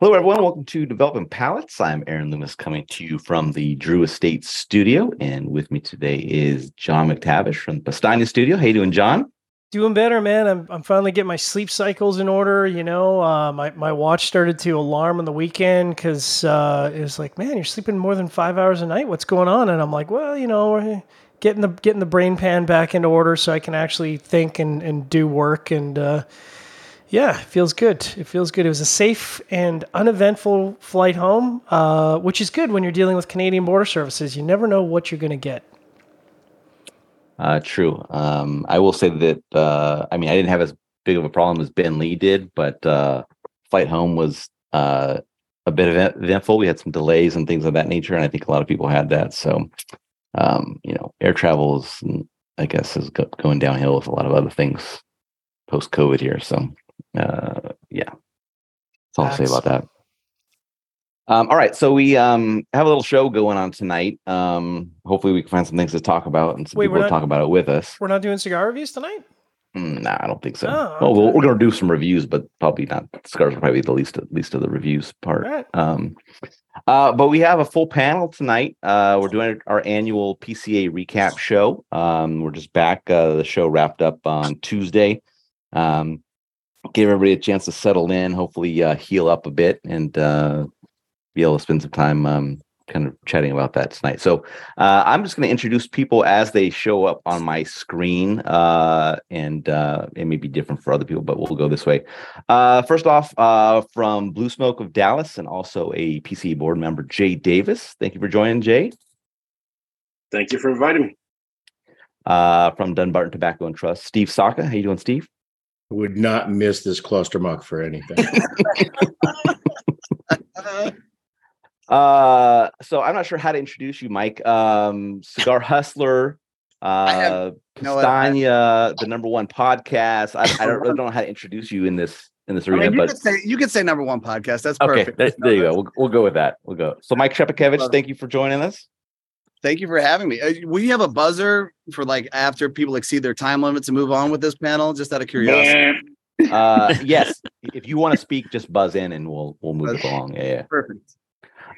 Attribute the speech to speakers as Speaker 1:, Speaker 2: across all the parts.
Speaker 1: Hello, everyone. Welcome to Developing Palates. I'm Aaron Loomis coming to you from the Drew Estate studio. And with me today is John McTavish from the Powstanie studio. How you doing, John?
Speaker 2: Doing better, man. I'm, I'm finally getting my sleep cycles in order. You know, uh, my, my watch started to alarm on the weekend because uh, it was like, man, you're sleeping more than five hours a night. What's going on? And I'm like, well, you know, getting the getting the brain pan back into order so I can actually think and, and do work and uh, yeah, it feels good. It feels good. It was a safe and uneventful flight home, uh, which is good when you're dealing with Canadian Border Services. You never know what you're going to get.
Speaker 1: Uh, true. Um, I will say that, uh, I mean, I didn't have as big of a problem as Ben Lee did, but uh, flight home was uh, a bit eventful. We had some delays and things of that nature, and I think a lot of people had that. So, um, you know, air travel is, I guess, is going downhill with a lot of other things post COVID here. So, uh, yeah, that's all I'll say about that. Um, all right, so we um, have a little show going on tonight. Um, hopefully, we can find some things to talk about and some Wait, people not, to talk about it with us.
Speaker 2: We're not doing cigar reviews tonight.
Speaker 1: Mm, nah, I don't think so. Oh, okay. Well, we are going to do some reviews, but probably not. Cigars will probably the least, least of the reviews part. Right. Um, uh, but we have a full panel tonight. Uh, we're doing our annual PCA recap show. Um, we're just back. Uh, the show wrapped up on Tuesday. Um, give everybody a chance to settle in, hopefully uh, heal up a bit, and uh, be able to spend some time um, kind of chatting about that tonight. So uh, I'm just going to introduce people as they show up on my screen, uh, and uh, it may be different for other people, but we'll go this way. Uh, first off, uh, from Blue Smoke of Dallas, and also a PC board member, Jay Davis. Thank you for joining, Jay.
Speaker 3: Thank you for inviting me.
Speaker 1: Uh, from Dunbarton Tobacco and Trust, Steve Saka. How you doing, Steve?
Speaker 4: Would not miss this cluster muck for anything.
Speaker 1: uh, so I'm not sure how to introduce you, Mike. Um, Cigar Hustler, uh, Powstanie, the number one podcast. I, I, don't really know how to introduce you in this in this arena. I mean,
Speaker 5: you
Speaker 1: but
Speaker 5: could say you could say number one podcast. That's
Speaker 1: okay.
Speaker 5: perfect.
Speaker 1: There, there you go. We'll, we'll go with that. We'll go. So, Mike Szczepankiewicz, thank you for joining us.
Speaker 5: Thank you for having me. Uh, will you have a buzzer for like after people exceed their time limits and move on with this panel? Just out of curiosity.
Speaker 1: uh, yes. If you want to speak, just buzz in and we'll we'll move it along. Yeah, yeah.
Speaker 5: Perfect.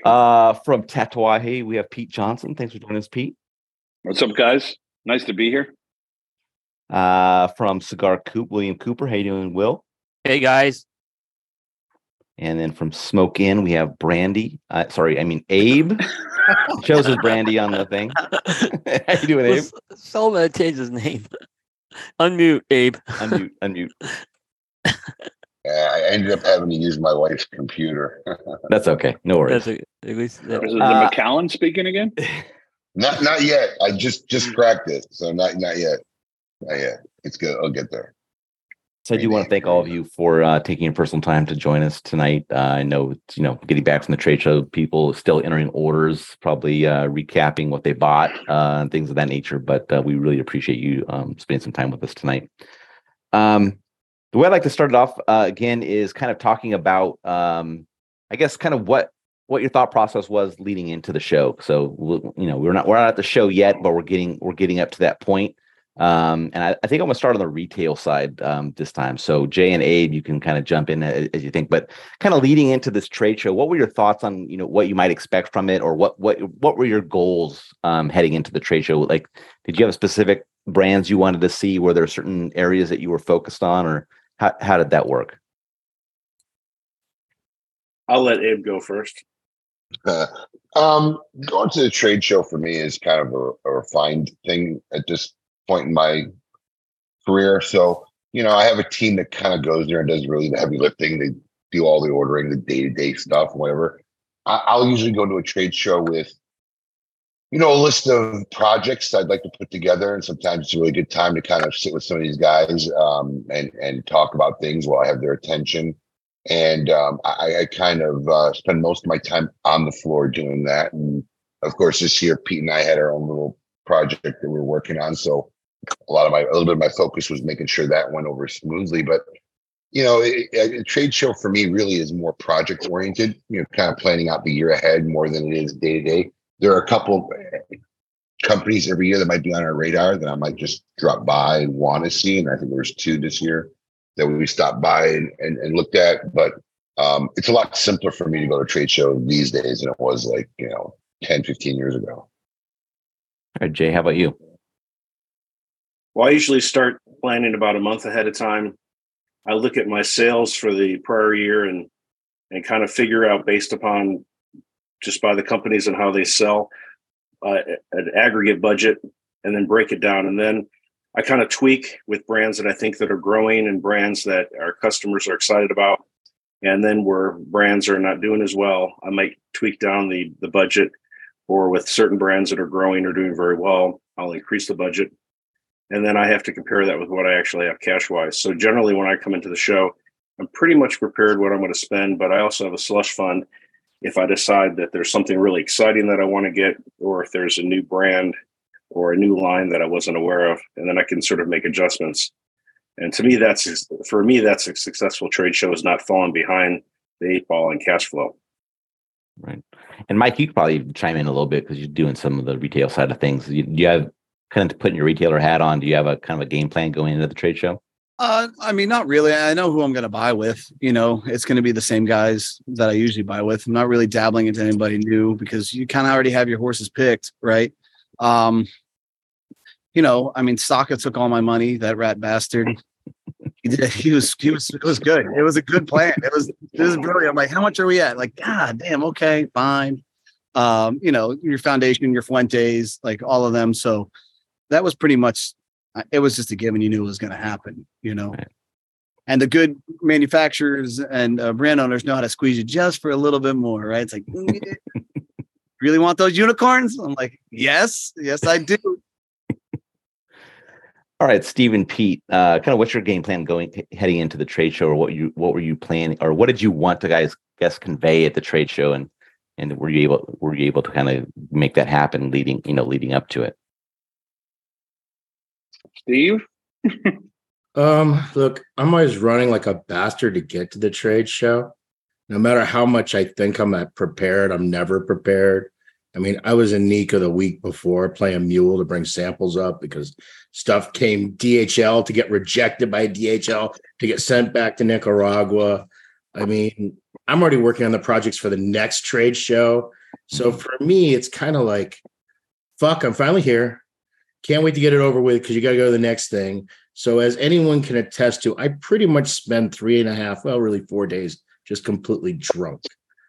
Speaker 1: Uh, from Tatuaje, we have Pete Johnson. Thanks for joining us, Pete.
Speaker 3: What's up, guys? Nice to be here.
Speaker 1: Uh, from Cigar Coop, William Cooper. How you doing, Will?
Speaker 6: Hey guys.
Speaker 1: And then from Smoke Inn, we have Brandy. Uh, sorry, I mean Abe. shows his Brandy on the thing. How you doing, Abe?
Speaker 6: Well, Solomon changed his name. unmute, Abe.
Speaker 1: unmute, unmute.
Speaker 7: Yeah, I ended up having to use my wife's computer.
Speaker 1: That's okay. No worries.
Speaker 3: A, at least that, Is it uh, Macallan speaking again?
Speaker 7: Not not yet. I just just cracked it, so not not yet. Not yet. It's good. I'll get there.
Speaker 1: So I do want to thank all of you for uh, taking your personal time to join us tonight. Uh, I know, you know, getting back from the trade show, people still entering orders, probably uh, recapping what they bought uh, and things of that nature. But uh, we really appreciate you um, spending some time with us tonight. Um, the way I'd like to start it off uh, again is kind of talking about, um, I guess, kind of what what your thought process was leading into the show. So, you know, we're not we're not at the show yet, but we're getting we're getting up to that point. Um, and I, I, think I'm gonna start on the retail side um, this time. So Jay and Abe, you can kind of jump in as, as, you think, but kind of leading into this trade show, what were your thoughts on you know what you might expect from it, or what what what were your goals um, heading into the trade show? Like, did you have specific brands you wanted to see? Were there certain areas that you were focused on, or how how did that work?
Speaker 3: I'll let Abe go first.
Speaker 7: Uh, um, going to the trade show for me is kind of a, a refined thing at this point in my career. So, you know, I have a team that kind of goes there and does really the heavy lifting. They do all the ordering, the day to day stuff, whatever. I, will usually go to a trade show with, you know, a list of projects I'd like to put together. And sometimes it's a really good time to kind of sit with some of these guys um, and, and talk about things while I have their attention. And um, I, I, kind of uh, spend most of my time on the floor doing that. And of course, this year, Pete and I had our own little project that we are working on. So a lot of my a little bit of my focus was making sure that went over smoothly. But you know, a trade show for me really is more project oriented. You know, kind of planning out the year ahead more than it is day to day. There are a couple companies every year that might be on our radar that I might just drop by and want to see. And I think there's two this year that we stopped by and, and, and looked at. But um, it's a lot simpler for me to go to trade show these days than it was like, you know, 10, 15 years ago.
Speaker 1: All right, Jay, how about you?
Speaker 3: Well, I usually start planning about a month ahead of time. I look at my sales for the prior year and and kind of figure out based upon just by the companies and how they sell uh, an aggregate budget and then break it down. And then I kind of tweak with brands that I think that are growing and brands that our customers are excited about. And then where brands are not doing as well I might tweak down the the budget. Or with certain brands that are growing or doing very well I'll increase the budget and then I have to compare that with what I actually have cash wise. So generally, when I come into the show, I'm pretty much prepared what I'm going to spend, but I also have a slush fund if I decide that there's something really exciting that I want to get, or if there's a new brand or a new line that I wasn't aware of, and then I can sort of make adjustments. And to me, that's for me, that's a successful trade show is not falling behind the eight ball and cash flow.
Speaker 1: Right. And Mike, you could probably chime in a little bit because you're doing some of the retail side of things. You, you have kind of putting your retailer hat on, do you have a kind of a game plan going into the trade show?
Speaker 5: Uh, I mean, not really. I know who I'm going to buy with. You know, it's going to be the same guys that I usually buy with. I'm not really dabbling into anybody new because you kind of already have your horses picked, right? Um, you know, I mean, Saka took all my money. That rat bastard. He did. He was. He was. It was good. It was a good plan. It was. It was brilliant. I'm like, how much are we at? Like, God damn. Okay, fine. Um, you know, your foundation, your Fuentes, like all of them. So that was pretty much it was just a given. You knew it was going to happen you know? Right. and the good manufacturers and uh, brand owners know how to squeeze you just for a little bit more right? It's like really want those unicorns? I'm like yes yes i do.
Speaker 1: All right steve and pete uh, kind of what's your game plan going heading into the trade show or what you what were you planning or what did you want to guys guess convey at the trade show and and were you able were you able to kind of make that happen leading you know leading up to it
Speaker 3: Steve?
Speaker 4: um, look, I'm always running like a bastard to get to the trade show. No matter how much I think I'm prepared, I'm never prepared. I mean, I was in Nica the week before playing Mule to bring samples up because stuff came DHL to get rejected by DHL to get sent back to Nicaragua. I mean, I'm already working on the projects for the next trade show. So for me, it's kind of like, fuck, I'm finally here. Can't wait to get it over with because you got to go to the next thing. So, as anyone can attest to, I pretty much spend three and a half, well, really four days just completely drunk.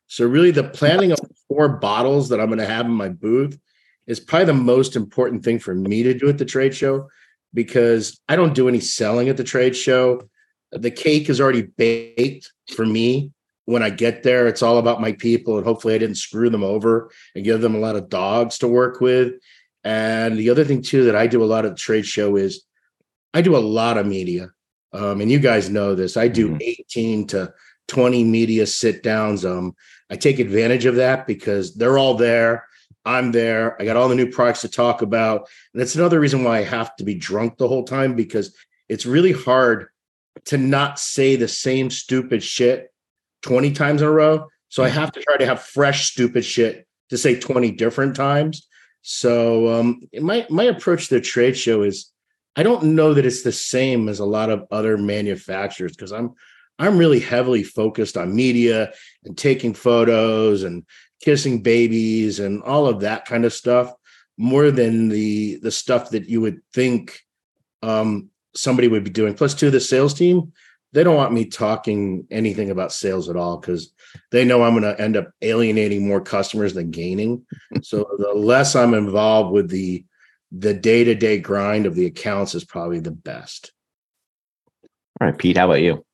Speaker 4: So, really, the planning of four bottles that I'm going to have in my booth is probably the most important thing for me to do at the trade show because I don't do any selling at the trade show. The cake is already baked for me. When I get there, it's all about my people, and hopefully, I didn't screw them over and give them a lot of dogs to work with. And the other thing too that I do a lot of the trade show is I do a lot of media. Um, and you guys know this. I do mm-hmm. 18 to 20 media sit downs. Um, I take advantage of that because they're all there. I'm there. I got all the new products to talk about. And that's another reason why I have to be drunk the whole time because it's really hard to not say the same stupid shit 20 times in a row. So I mm-hmm. have to try to have fresh stupid shit to say 20 different times. So um, my my approach to the trade show is I don't know that it's the same as a lot of other manufacturers because I'm I'm really heavily focused on media and taking photos and kissing babies and all of that kind of stuff more than the the stuff that you would think um, somebody would be doing. Plus, to the sales team, they don't want me talking anything about sales at all because they know I'm going to end up alienating more customers than gaining. so the less I'm involved with the the day to day grind of the accounts is probably the best.
Speaker 1: All right, Pete, how about you?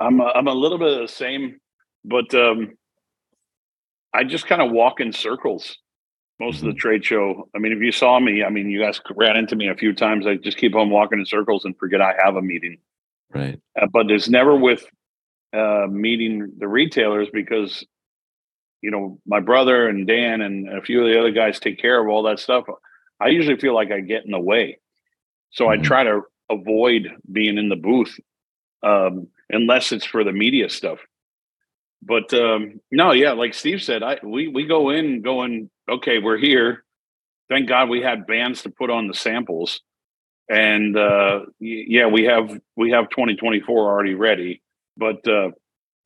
Speaker 3: I'm a, I'm a little bit of the same, but um, I just kind of walk in circles most of the mm-hmm. trade show. I mean, if you saw me, I mean, you guys ran into me a few times. I just keep on walking in circles and forget I have a meeting.
Speaker 1: Right.
Speaker 3: Uh, but it's never with uh, meeting the retailers because you know my brother and Dan and a few of the other guys take care of all that stuff. I usually feel like I get in the way, so mm-hmm. I try to avoid being in the booth um, unless it's for the media stuff. But um, no, yeah, like Steve said, I we we go in going okay, we're here. Thank God we had bands to put on the samples, and uh, yeah, we have we have 2024 already ready but uh,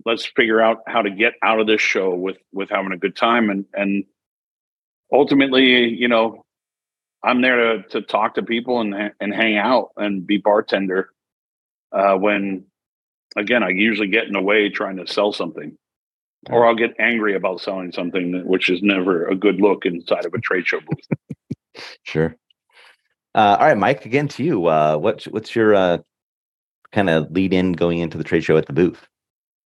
Speaker 8: let's figure out how to get out of this show with with having a good time and and ultimately, you know, I'm there to to talk to people and and hang out and be bartender. Uh, when again, I usually get in the way trying to sell something, or I'll get angry about selling something, which is never a good look inside of a trade show booth.
Speaker 1: Sure. Uh, all right, Mike. Again to you. Uh, what's what's your uh, kind of lead in going into the trade show at the booth?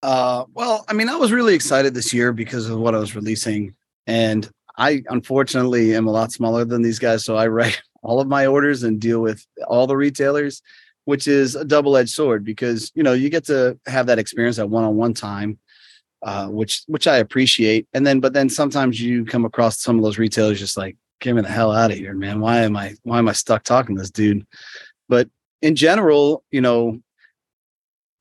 Speaker 5: Uh, well, I mean, I was really excited this year because of what I was releasing, and I unfortunately am a lot smaller than these guys, so I write all of my orders and deal with all the retailers, which is a double-edged sword because you know you get to have that experience at one-on-one time, uh, which which I appreciate, and then but then sometimes you come across some of those retailers just like, get me the hell out of here, man. Why am I why am I stuck talking to this dude? But in general, you know,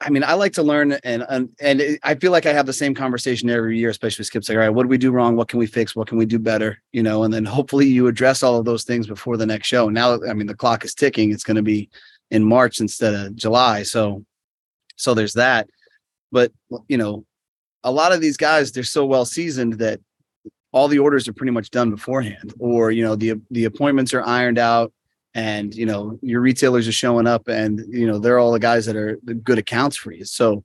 Speaker 5: I mean, I like to learn, and and and I feel like I have the same conversation every year, especially with Skip's like, all right, what do we do wrong? What can we fix? What can we do better? You know, and then hopefully you address all of those things before the next show. Now, I mean, the clock is ticking. It's going to be in March instead of July, so so there's that. But you know, a lot of these guys, they're so well seasoned that all the orders are pretty much done beforehand, or you know, the the appointments are ironed out and you know your retailers are showing up and you know they're all the guys that are the good accounts for you. So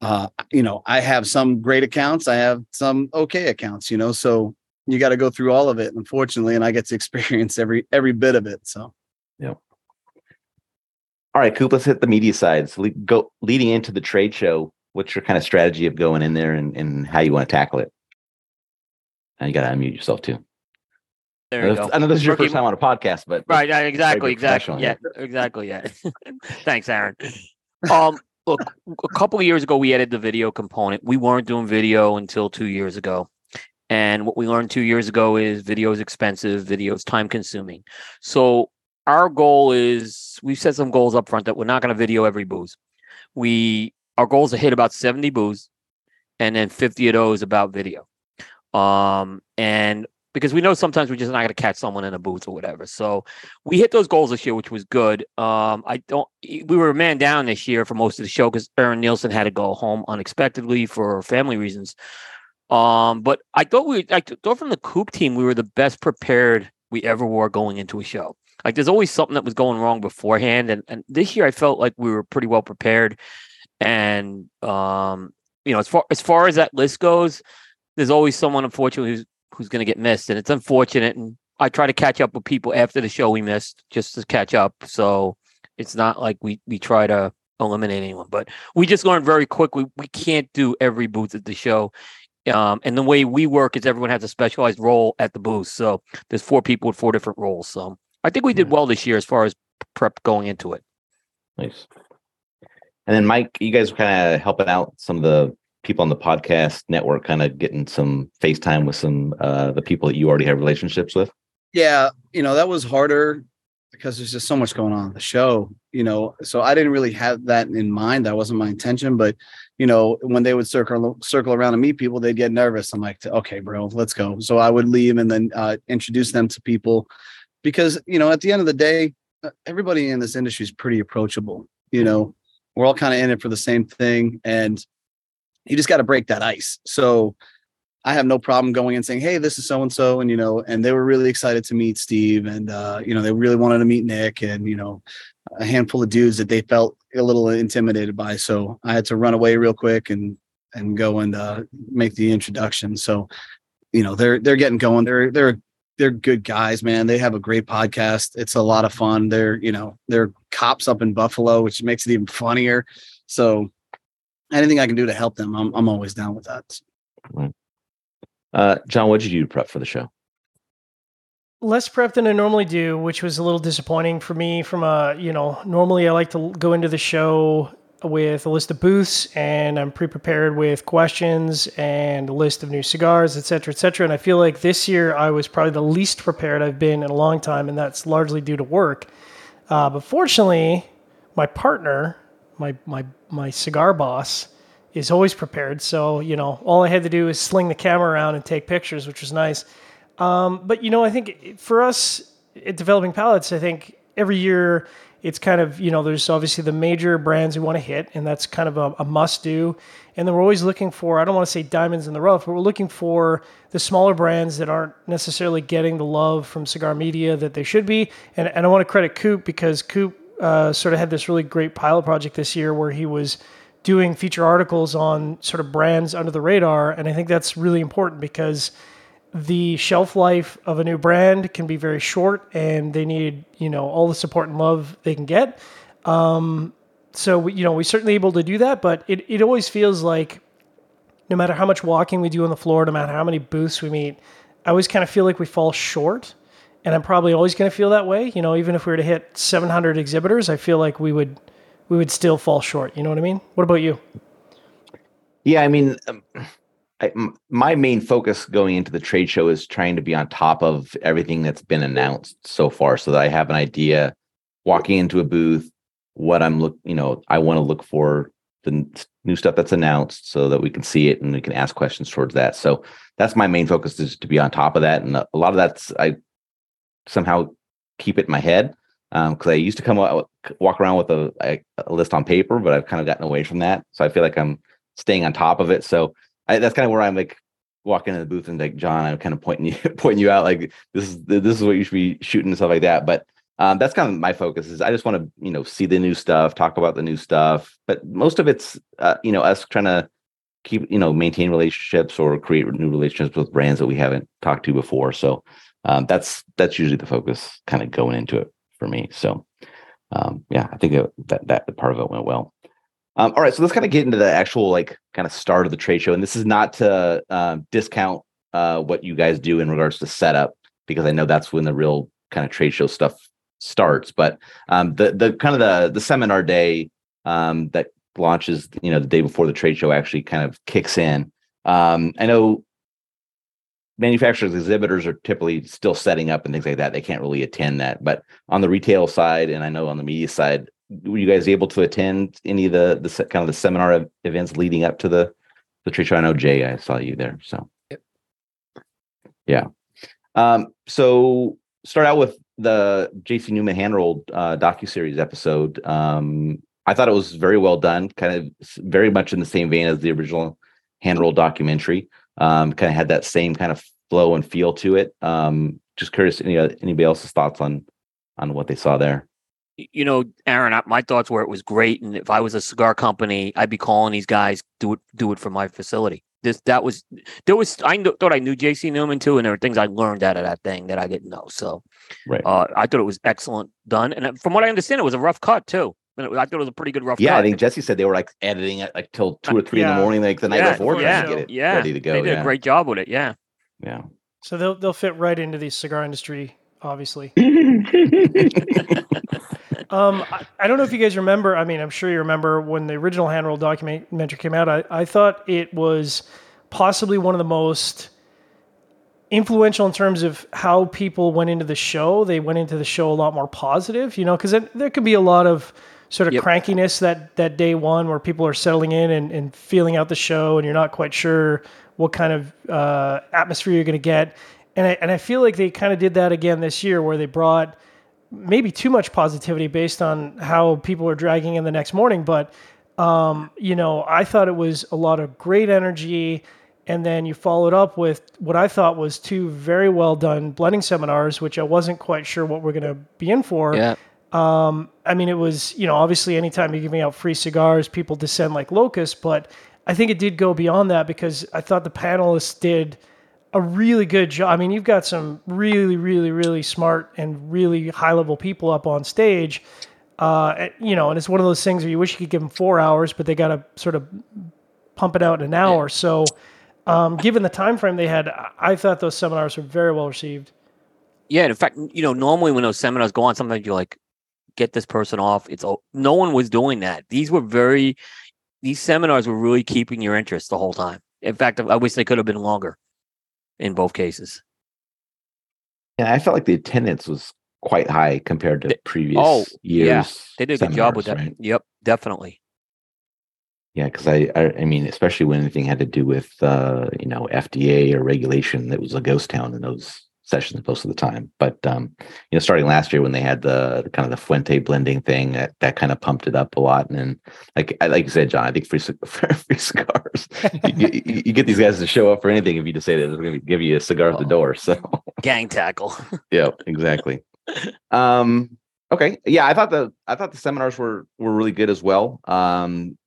Speaker 5: uh you know i have some great accounts i have some okay accounts you know so you got to go through all of it unfortunately and i get to experience every every bit of it so.
Speaker 1: Yeah all right coop let's hit the media side so le- go leading into the trade show what's your kind of strategy of going in there and, and how you want to tackle it and you got to unmute yourself too
Speaker 6: There you go.
Speaker 1: I know this is your
Speaker 6: Rookie-
Speaker 1: first time on a podcast, but
Speaker 6: Right, exactly, exactly. Yeah, exactly. Yeah. Thanks, Aaron. Um, look, a couple of years ago, we added the video component. We weren't doing video until two years ago. And what we learned two years ago is video is expensive, video is time consuming. So our goal is we've set some goals up front that we're not going to video every booze. We our goal is to hit about 70 booze and then 50 of those about video. Um, and because we know sometimes we're just not going to catch someone in a booth or whatever. So we hit those goals this year, which was good. Um, I don't. We were a man down this year for most of the show because Aaron Nielsen had to go home unexpectedly for family reasons. Um, but I thought we, I thought from the Coop team, we were the best prepared we ever were going into a show. Like there's always something that was going wrong beforehand, and and this year I felt like we were pretty well prepared. And um, you know, as far as far as that list goes, there's always someone unfortunately who's who's going to get missed, and it's unfortunate. And I try to catch up with people after the show we missed just to catch up. So it's not like we we try to eliminate anyone, but we just learned very quickly we can't do every booth at the show. Um, and the way we work is everyone has a specialized role at the booth. So there's four people with four different roles. So I think we did well this year as far as prep going into it.
Speaker 1: Nice. And then Mike, you guys were kind of helping out some of the people on the podcast network, kind of getting some FaceTime with some uh the people that you already have relationships with.
Speaker 5: yeah you know that was harder because there's just so much going on the show you know so i didn't really have that in mind. That wasn't my intention but you know when they would circle circle around and meet people they'd get nervous. I'm like okay bro let's go. So i would leave and then uh, introduce them to people because you know at the end of the day uh, everybody in this industry is pretty approachable you know? We're all kind of in it for the same thing and you just got to break that ice so I have no problem going and saying, "Hey, this is so and so," and you know, and they were really excited to meet Steve, and uh, you know, they really wanted to meet Nick, and you know, a handful of dudes that they felt a little intimidated by. So I had to run away real quick and and go and uh, make the introduction. So, you know, they're they're getting going. They're they're they're good guys, man. They have a great podcast. It's a lot of fun. They're you know they're cops up in Buffalo, which makes it even funnier. So anything I can do to help them, I'm I'm always down with that.
Speaker 1: Uh John, what did you do to prep for the show?
Speaker 2: less prep than I normally do, which was a little disappointing for me. From a you know, normally I like to go into the show with a list of booths and I'm pre-prepared with questions and a list of new cigars, et cetera, et cetera. And I feel like this year I was probably the least prepared I've been in a long time, and that's largely due to work. Uh, but fortunately, my partner, my my my cigar boss, is always prepared. So you know, all I had to do is sling the camera around and take pictures, which was nice. Um, but you know, I think for us at developing palates, I think every year it's kind of you know there's obviously the major brands we want to hit, and that's kind of a, a must do. And then we're always looking for I don't want to say diamonds in the rough, but we're looking for the smaller brands that aren't necessarily getting the love from cigar media that they should be. And and I want to credit Coop because Coop uh, sort of had this really great pilot project this year where he was doing feature articles on sort of brands under the radar, and I think that's really important because the shelf life of a new brand can be very short and they need you know all the support and love they can get. Um, so we, you know we're certainly able to do that but it, it always feels like no matter how much walking we do on the floor no matter how many booths we meet i always kind of feel like we fall short and i'm probably always going to feel that way you know even if we were to hit 700 exhibitors i feel like we would we would still fall short you know what i mean what about you
Speaker 1: Yeah, I mean, um, I, m- my main focus going into the trade show is trying to be on top of everything that's been announced so far, so that I have an idea walking into a booth what I'm look. You know, I want to look for the n- new stuff that's announced, so that we can see it and we can ask questions towards that. So that's my main focus is to be on top of that, and a a lot of that's I somehow keep it in my head because I used to come out walk around with a, a, list on paper, but I've kind of gotten away from that. So I feel like I'm staying on top of it. So I, that's kind of where I'm like walking in the booth and like John, I'm kind of pointing you pointing you out like this is this is what you should be shooting and stuff like that. But um, that's kind of my focus is I just want to you know see the new stuff, talk about the new stuff. But most of it's uh, you know us trying to keep you know maintain relationships or create new relationships with brands that we haven't talked to before. So um, that's that's usually the focus kind of going into it for me. So um, yeah, I think that that, part of it went well. Um, all right, so let's kind of get into the actual like kind of start of the trade show, and this is not to um, discount uh, what you guys do in regards to setup because I know that's when the real kind of trade show stuff starts. But um, the the kind of the the seminar day um, that launches, you know, the day before the trade show actually kind of kicks in. Um, I know manufacturers exhibitors are typically still setting up and things like that. They can't really attend that. But on the retail side and i know on the media side were you guys able to attend any of the the kind of the seminar ev- events leading up to the the trade show? I know jay i saw you there so. Yeah. Um so start out with the jc newman handrolled uh docu-series episode. Um i thought it was very well done kind of very much in the same vein as the original handrolled documentary. Um, kind of had that same kind of flow and feel to it. Um, just curious, any uh, anybody else's thoughts on on what they saw there?
Speaker 6: You know, Aaron, I- my thoughts were it was great, and if I was a cigar company, I'd be calling these guys do it do it for my facility. This that was there was I kn- thought I knew JC Newman too, and there were things I learned out of that thing that I didn't know. So
Speaker 1: Right.
Speaker 6: uh, I thought it was excellent done, and uh, from what I understand, it was a rough cut too. And I thought it was a pretty good rough
Speaker 1: yeah,
Speaker 6: cut.
Speaker 1: I think Jesse said they were like editing it like till two or three in
Speaker 2: yeah.
Speaker 1: the morning, like the night
Speaker 6: yeah,
Speaker 1: before,
Speaker 6: yeah,
Speaker 1: to get it
Speaker 6: yeah.
Speaker 1: ready to go.
Speaker 6: They did
Speaker 1: yeah,
Speaker 6: a great job with it. Yeah.
Speaker 1: Yeah.
Speaker 2: so they'll they'll fit right into the cigar industry obviously Um, I, I don't know if you guys remember. I mean, I'm sure you remember when the original hand roll documentary came out. I, I thought it was possibly one of the most influential in terms of how people went into the show. They went into the show a lot more positive, you know, because there could be a lot of sort of
Speaker 6: Yep.
Speaker 2: crankiness that that day one where people are settling in and, and feeling out the show, and you're not quite sure what kind of uh, atmosphere you're going to get. And I, and I feel like they kind of did that again this year, where they brought maybe too much positivity based on how people are dragging in the next morning. But, um, you know, I thought it was a lot of great energy. And then you followed up with what I thought was two very well done blending seminars, which I wasn't quite sure what we're going to be in for.
Speaker 6: Yeah.
Speaker 2: Um, I mean, it was, you know, obviously anytime you're giving out free cigars, people descend like locusts, but I think it did go beyond that because I thought the panelists did a really good job. I mean, you've got some really, really, really smart and really high level people up on stage. Uh, you know, and it's one of those things where you wish you could give them four hours, but they got to sort of pump it out in an hour. So, um, given the time frame they had, I- thought those seminars were very well received.
Speaker 6: Yeah. In fact, you know, normally when those seminars go on, sometimes you're like, get this person off. It's all, no one was doing that. These were very, these seminars were really keeping your interest the whole time. In fact, I wish they could have been longer in both cases.
Speaker 1: Yeah, I felt like the attendance was quite high compared to previous
Speaker 6: oh,
Speaker 1: years.
Speaker 6: yeah, They did a good job with that.
Speaker 1: right?
Speaker 6: Yep, definitely.
Speaker 1: Yeah, because I, I, I mean, especially when anything had to do with, uh, you know, FDA or regulation, that was a ghost town in those sessions most of the time. But um, you know, starting last year when they had the, the kind of the Fuente blending thing, that, that kind of pumped it up a lot. And then, like like you said, John, I think free free cigars. you, you, you, get these guys to show up for anything if you just say that they're going to give you a cigar at the door. So
Speaker 6: gang tackle.
Speaker 1: yeah, exactly. Um, okay, yeah, I thought the I thought the seminars were were really good as well. Um,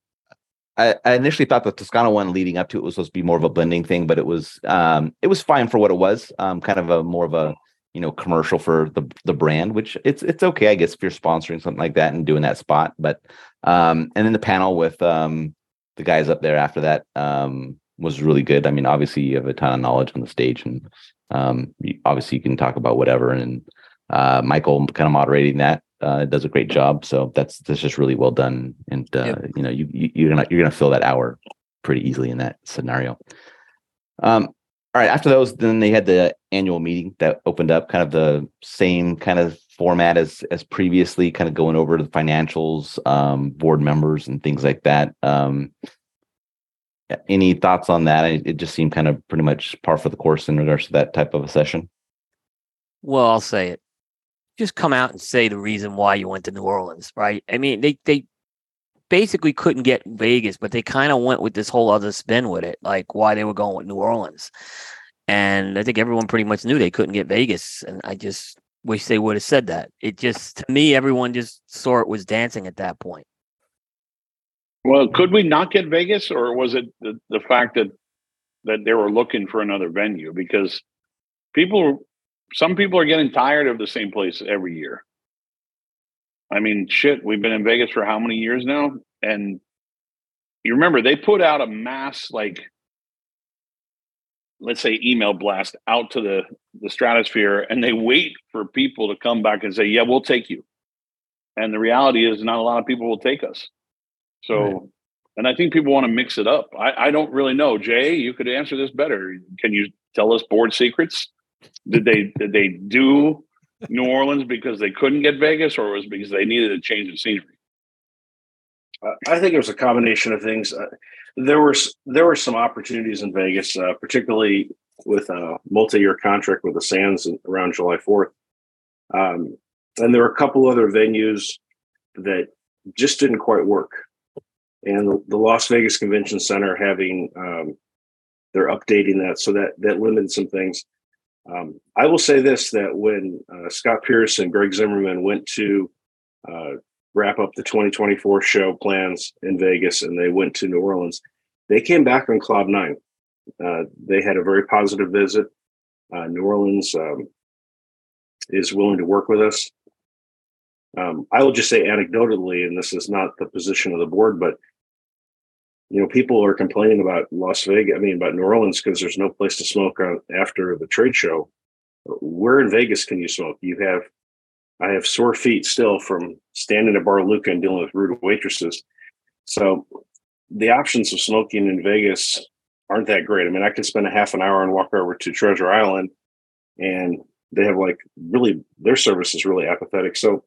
Speaker 1: I, I initially thought the Toscano one leading up to it was supposed to be more of a blending thing, but it was um, it was fine for what it was. Um, kind of a more of a you know commercial for the the brand, which it's it's okay, I guess, if you're sponsoring something like that and doing that spot. But um, and then the panel with um, the guys up there after that um, was really good. I mean, obviously you have a ton of knowledge on the stage, and um, you, obviously you can talk about whatever. And uh, Michael kind of moderating that uh, it does a great job. So that's that's just really well done, and uh, yep. you know you, you are gonna you're gonna fill that hour pretty easily in that scenario. Um, all right, after those, then they had the annual meeting that opened up, kind of the same kind of format as as previously, kind of going over the financials, um, board members, and things like that. Um, any thoughts on that? It just seemed kind of pretty much par for the course in regards to that type of a session.
Speaker 6: Well, I'll say it just come out and say the reason why you went to New Orleans, right? I mean, they they basically couldn't get Vegas, but they kind of went with this whole other spin with it, like why they were going with New Orleans. And I think everyone pretty much knew they couldn't get Vegas, and I just wish they would have said that. It just to me, everyone just saw it was dancing at that point.
Speaker 8: Well, could we not get Vegas, or was it the, the fact that that they were looking for another venue? Because people some people are getting tired of the same place every year. I mean, shit, we've been in Vegas for how many years now? And you remember they put out a mass like let's say email blast out to the the stratosphere and they wait for people to come back and say, "Yeah, we'll take you." And the reality is not a lot of people will take us. So right. and I think people want to mix it up. I, I don't really know. Jay, you could answer this better. Can you tell us board secrets? Did they did they do New Orleans because they couldn't get Vegas, or was because they needed a change of scenery?
Speaker 3: I think it was a combination of things. Uh, there were there were some opportunities in Vegas, uh, particularly with a multi-year contract with the Sands around July Fourth, um, and there were a couple other venues that just didn't quite work. And the Las Vegas Convention Center having um, they're updating that, so that that limited some things. Um, I will say this: that when uh, Scott Pearce and Greg Zimmerman went to uh, wrap up the 2024 show plans in Vegas, and they went to New Orleans, they came back on cloud nine. Uh, they had a very positive visit. Uh, New Orleans um, is willing to work with us. Um, I will just say anecdotally, and this is not the position of the board, but you know, people are complaining about Las Vegas, I mean, about New Orleans because there's no place to smoke after the trade show. Where in Vegas can you smoke? You have, I have sore feet still from standing at Bar Luca and dealing with rude waitresses. So the options of smoking in Vegas aren't that great. I mean, I can spend a half an hour and walk over to Treasure Island and they have like really, their service is really apathetic. So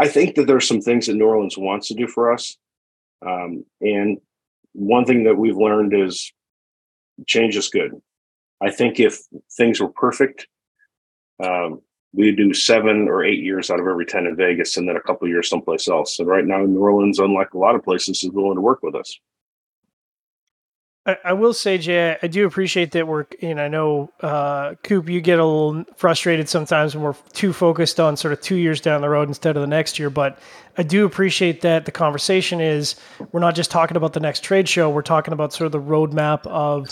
Speaker 3: I think that there's some things that New Orleans wants to do for us. Um, and one thing that we've learned is change is good. I think if things were perfect, um, we do seven or eight years out of every 10 in Vegas and then a couple years someplace else. And right now, New Orleans, unlike a lot of places, is willing to work with us.
Speaker 2: I, I will say, Jay, I do appreciate that we're, and I know, uh, Coop, you get a little frustrated sometimes when we're too focused on sort of two years down the road instead of the next year. But I do appreciate that the conversation is we're not just talking about the next trade show, we're talking about sort of the roadmap of,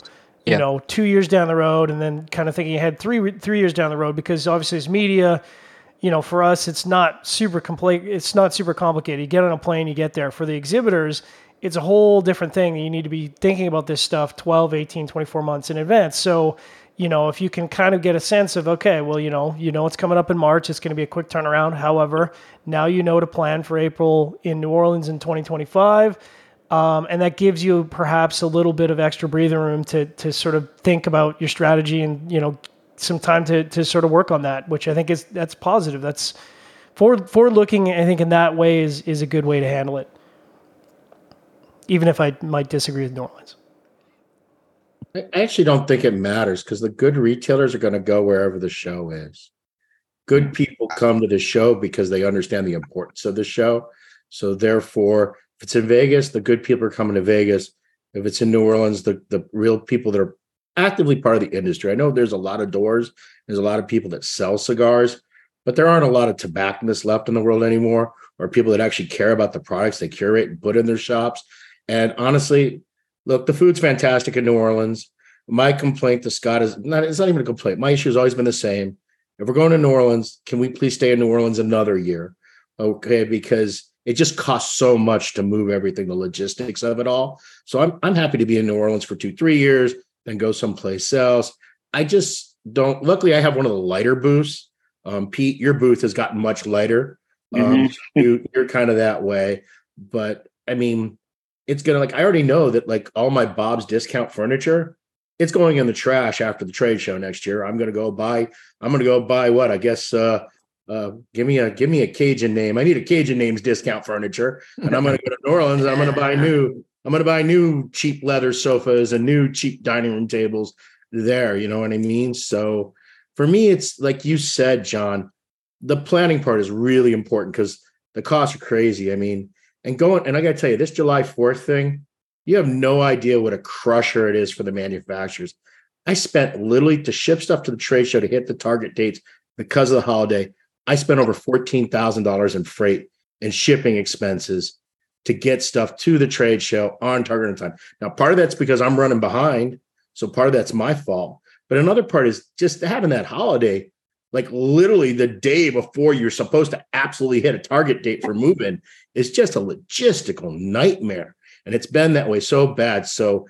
Speaker 2: you yeah. know, two years down the road and then kind of thinking ahead three, three years down the road because obviously as media, you know, for us, it's not super complete. It's not super complicated. You get on a plane, you get there. For the exhibitors, it's a whole different thing. You need to be thinking about this stuff 12, 18, 24 months in advance. So, you know, if you can kind of get a sense of, okay, well, you know, you know it's coming up in March, it's going to be a quick turnaround. However, now you know to plan for April in New Orleans in 2025. Um, and that gives you perhaps a little bit of extra breathing room to to sort of think about your strategy and you know some time to to sort of work on that, which I think is that's positive. That's forward forward looking. I think in that way is is a good way to handle it even if I might disagree with New Orleans.
Speaker 4: I actually don't think it matters because the good retailers are going to go wherever the show is. Good people come to the show because they understand the importance of the show. So therefore, if it's in Vegas, the good people are coming to Vegas. If it's in New Orleans, the the real people that are actively part of the industry. I know there's a lot of doors, there's a lot of people that sell cigars, but there aren't a lot of tobacconists left in the world anymore, or people that actually care about the products they curate and put in their shops. And honestly, look, the food's fantastic in New Orleans. My complaint to Scott is not, it's not even a complaint. My issue has always been the same. If we're going to New Orleans, can we please stay in New Orleans another year? Okay, because it just costs so much to move everything, the logistics of it all. So I'm I'm happy to be in New Orleans for two, three years, then go someplace else. I just don't luckily I have one of the lighter booths. Um, Pete, your booth has gotten much lighter. Um, you, you're kind of that way, but I mean, it's gonna like I already know that like all my Bob's discount furniture, it's going in the trash after the trade show next year. I'm gonna go buy. I'm gonna go buy what I guess. uh uh, give me a give me a Cajun name. I need a Cajun names discount furniture, and I'm gonna go to New Orleans. And I'm gonna buy new. I'm gonna buy new cheap leather sofas and new cheap dining room tables there. You know what I mean? So for me, it's like you said, John. The planning part is really important because the costs are crazy. I mean, and going and I got to tell you, this July 4th thing, you have no idea what a crusher it is for the manufacturers. I spent literally to ship stuff to the trade show to hit the target dates because of the holiday. I spent over $14,000 in freight and shipping expenses to get stuff to the trade show on target and time. Now, part of that's because I'm running behind. So part of that's my fault. But another part is just having that holiday, like literally the day before you're supposed to absolutely hit a target date for moving, is just a logistical nightmare. And it's been that way so bad. So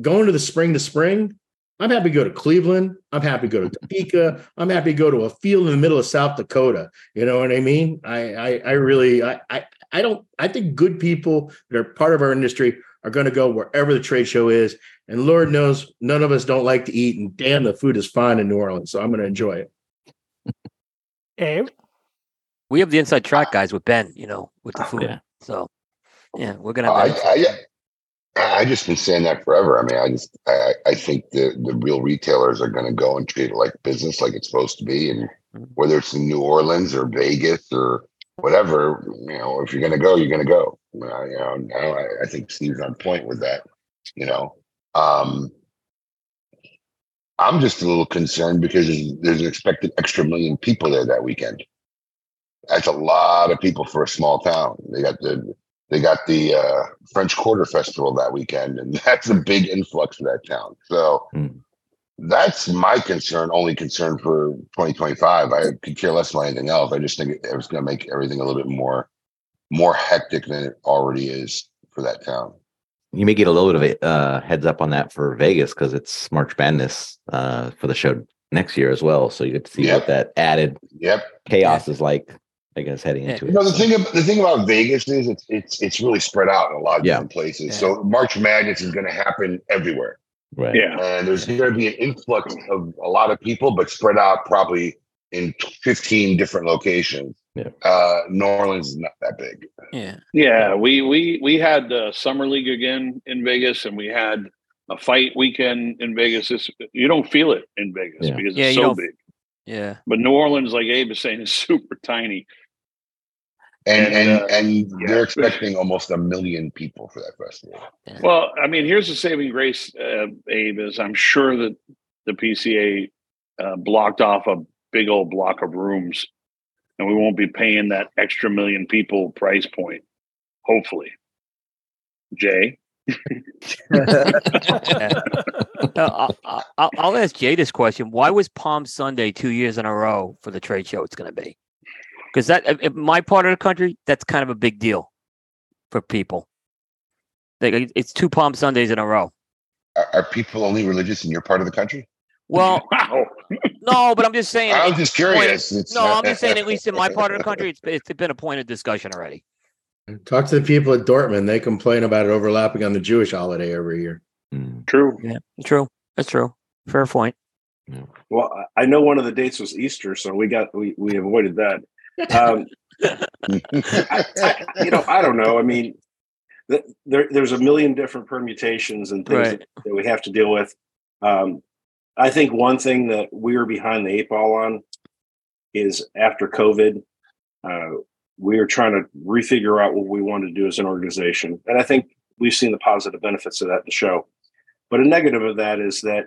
Speaker 4: going to the spring to spring, I'm happy to go to Cleveland. I'm happy to go to Topeka. I'm happy to go to a field in the middle of South Dakota. You know what I mean? I I, I really I, I I don't I think good people that are part of our industry are going to go wherever the trade show is. And Lord knows none of us don't like to eat. And damn, the food is fine in New Orleans. So I'm going to enjoy it.
Speaker 2: Abe,
Speaker 6: We have the inside track guys with Ben, you know, with the food.
Speaker 1: Yeah.
Speaker 6: So yeah, we're gonna
Speaker 7: I,
Speaker 6: have that.
Speaker 7: I, yeah. I just been saying that forever. I mean, I just I, I think the the real retailers are going to go and treat it like business, like it's supposed to be, and
Speaker 6: Mhm.
Speaker 7: whether it's in New Orleans or Vegas or whatever, you know, if you're going to go, you're going to go. Uh, you know, now I, I think Steve's on point with that. You know, um, I'm just a little concerned because there's, there's an expected extra million people there that weekend. That's a lot of people for a small town. They got the they got the uh, French Quarter Festival that weekend, and that's a big influx for that town. So
Speaker 1: Hmm.
Speaker 7: that's my concern, only concern for 2025. I could care less about anything else. I just think it, it's going to make everything a little bit more more hectic than it already is for that town.
Speaker 1: You may get a little bit of a uh, heads up on that for Vegas because it's March Madness uh, for the show next year as well. So you get to see
Speaker 7: Yep.
Speaker 1: what that added
Speaker 7: Yep.
Speaker 1: chaos is like. I guess heading
Speaker 6: Yeah.
Speaker 1: into
Speaker 7: You
Speaker 1: it.
Speaker 7: know the
Speaker 1: so.
Speaker 7: thing ab- the thing about Vegas is it's it's it's really spread out in a lot of
Speaker 1: Yeah.
Speaker 7: different places.
Speaker 6: Yeah.
Speaker 7: So March Madness is going to happen everywhere.
Speaker 1: right?
Speaker 8: Yeah.
Speaker 7: and there's going to be an influx of a lot of people, but spread out probably in 15 different locations.
Speaker 1: Yeah.
Speaker 7: Uh, New Orleans is not that big.
Speaker 6: Yeah.
Speaker 8: Yeah, we we we had the summer league again in Vegas, and we had a fight weekend in Vegas. This you don't feel it in Vegas
Speaker 1: Yeah.
Speaker 8: because
Speaker 6: Yeah,
Speaker 8: it's so big.
Speaker 6: Yeah.
Speaker 8: But New Orleans, like Abe is saying, is super tiny.
Speaker 7: And
Speaker 8: And,
Speaker 7: and
Speaker 8: uh,
Speaker 7: and
Speaker 8: yeah.
Speaker 7: they're expecting almost a million people for that festival.
Speaker 8: Well, I mean, here's the saving grace, uh, Abe, is I'm sure that the PCA uh, blocked off a big old block of rooms, and we won't be paying that extra million people price point. Hopefully, Jay.
Speaker 6: I'll, I'll, I'll ask Jay this question: Why was Palm Sunday two years in a row for the trade show? It's going to be because that in- in my part of the country, that's kind of a big deal for people. Like, it's two Palm Sundays in a row.
Speaker 7: Are, are people only religious in your part of the country?
Speaker 6: Well,
Speaker 8: Wow.
Speaker 6: no, but I'm just saying.
Speaker 7: I was
Speaker 6: it-
Speaker 7: just curious. It's
Speaker 6: no, I'm just saying. At least in my part of the country, it's, it's been a point of discussion already.
Speaker 4: Talk to the people at Dortmund. They complain about it overlapping on the Jewish holiday every year.
Speaker 1: Mm,
Speaker 8: True.
Speaker 6: True. That's true. Fair point.
Speaker 3: Well, I I know one of the dates was Easter, so we got we we avoided that. Um, I, I, you know, I don't know. I mean, th- there there's a million different permutations and things
Speaker 6: Right.
Speaker 3: that, that we have to deal with. Um, I think one thing that we were behind the eight ball on is after COVID, uh, we are trying to refigure out what we want to do as an organization. And I think we've seen the positive benefits of that in the show. But a negative of that is that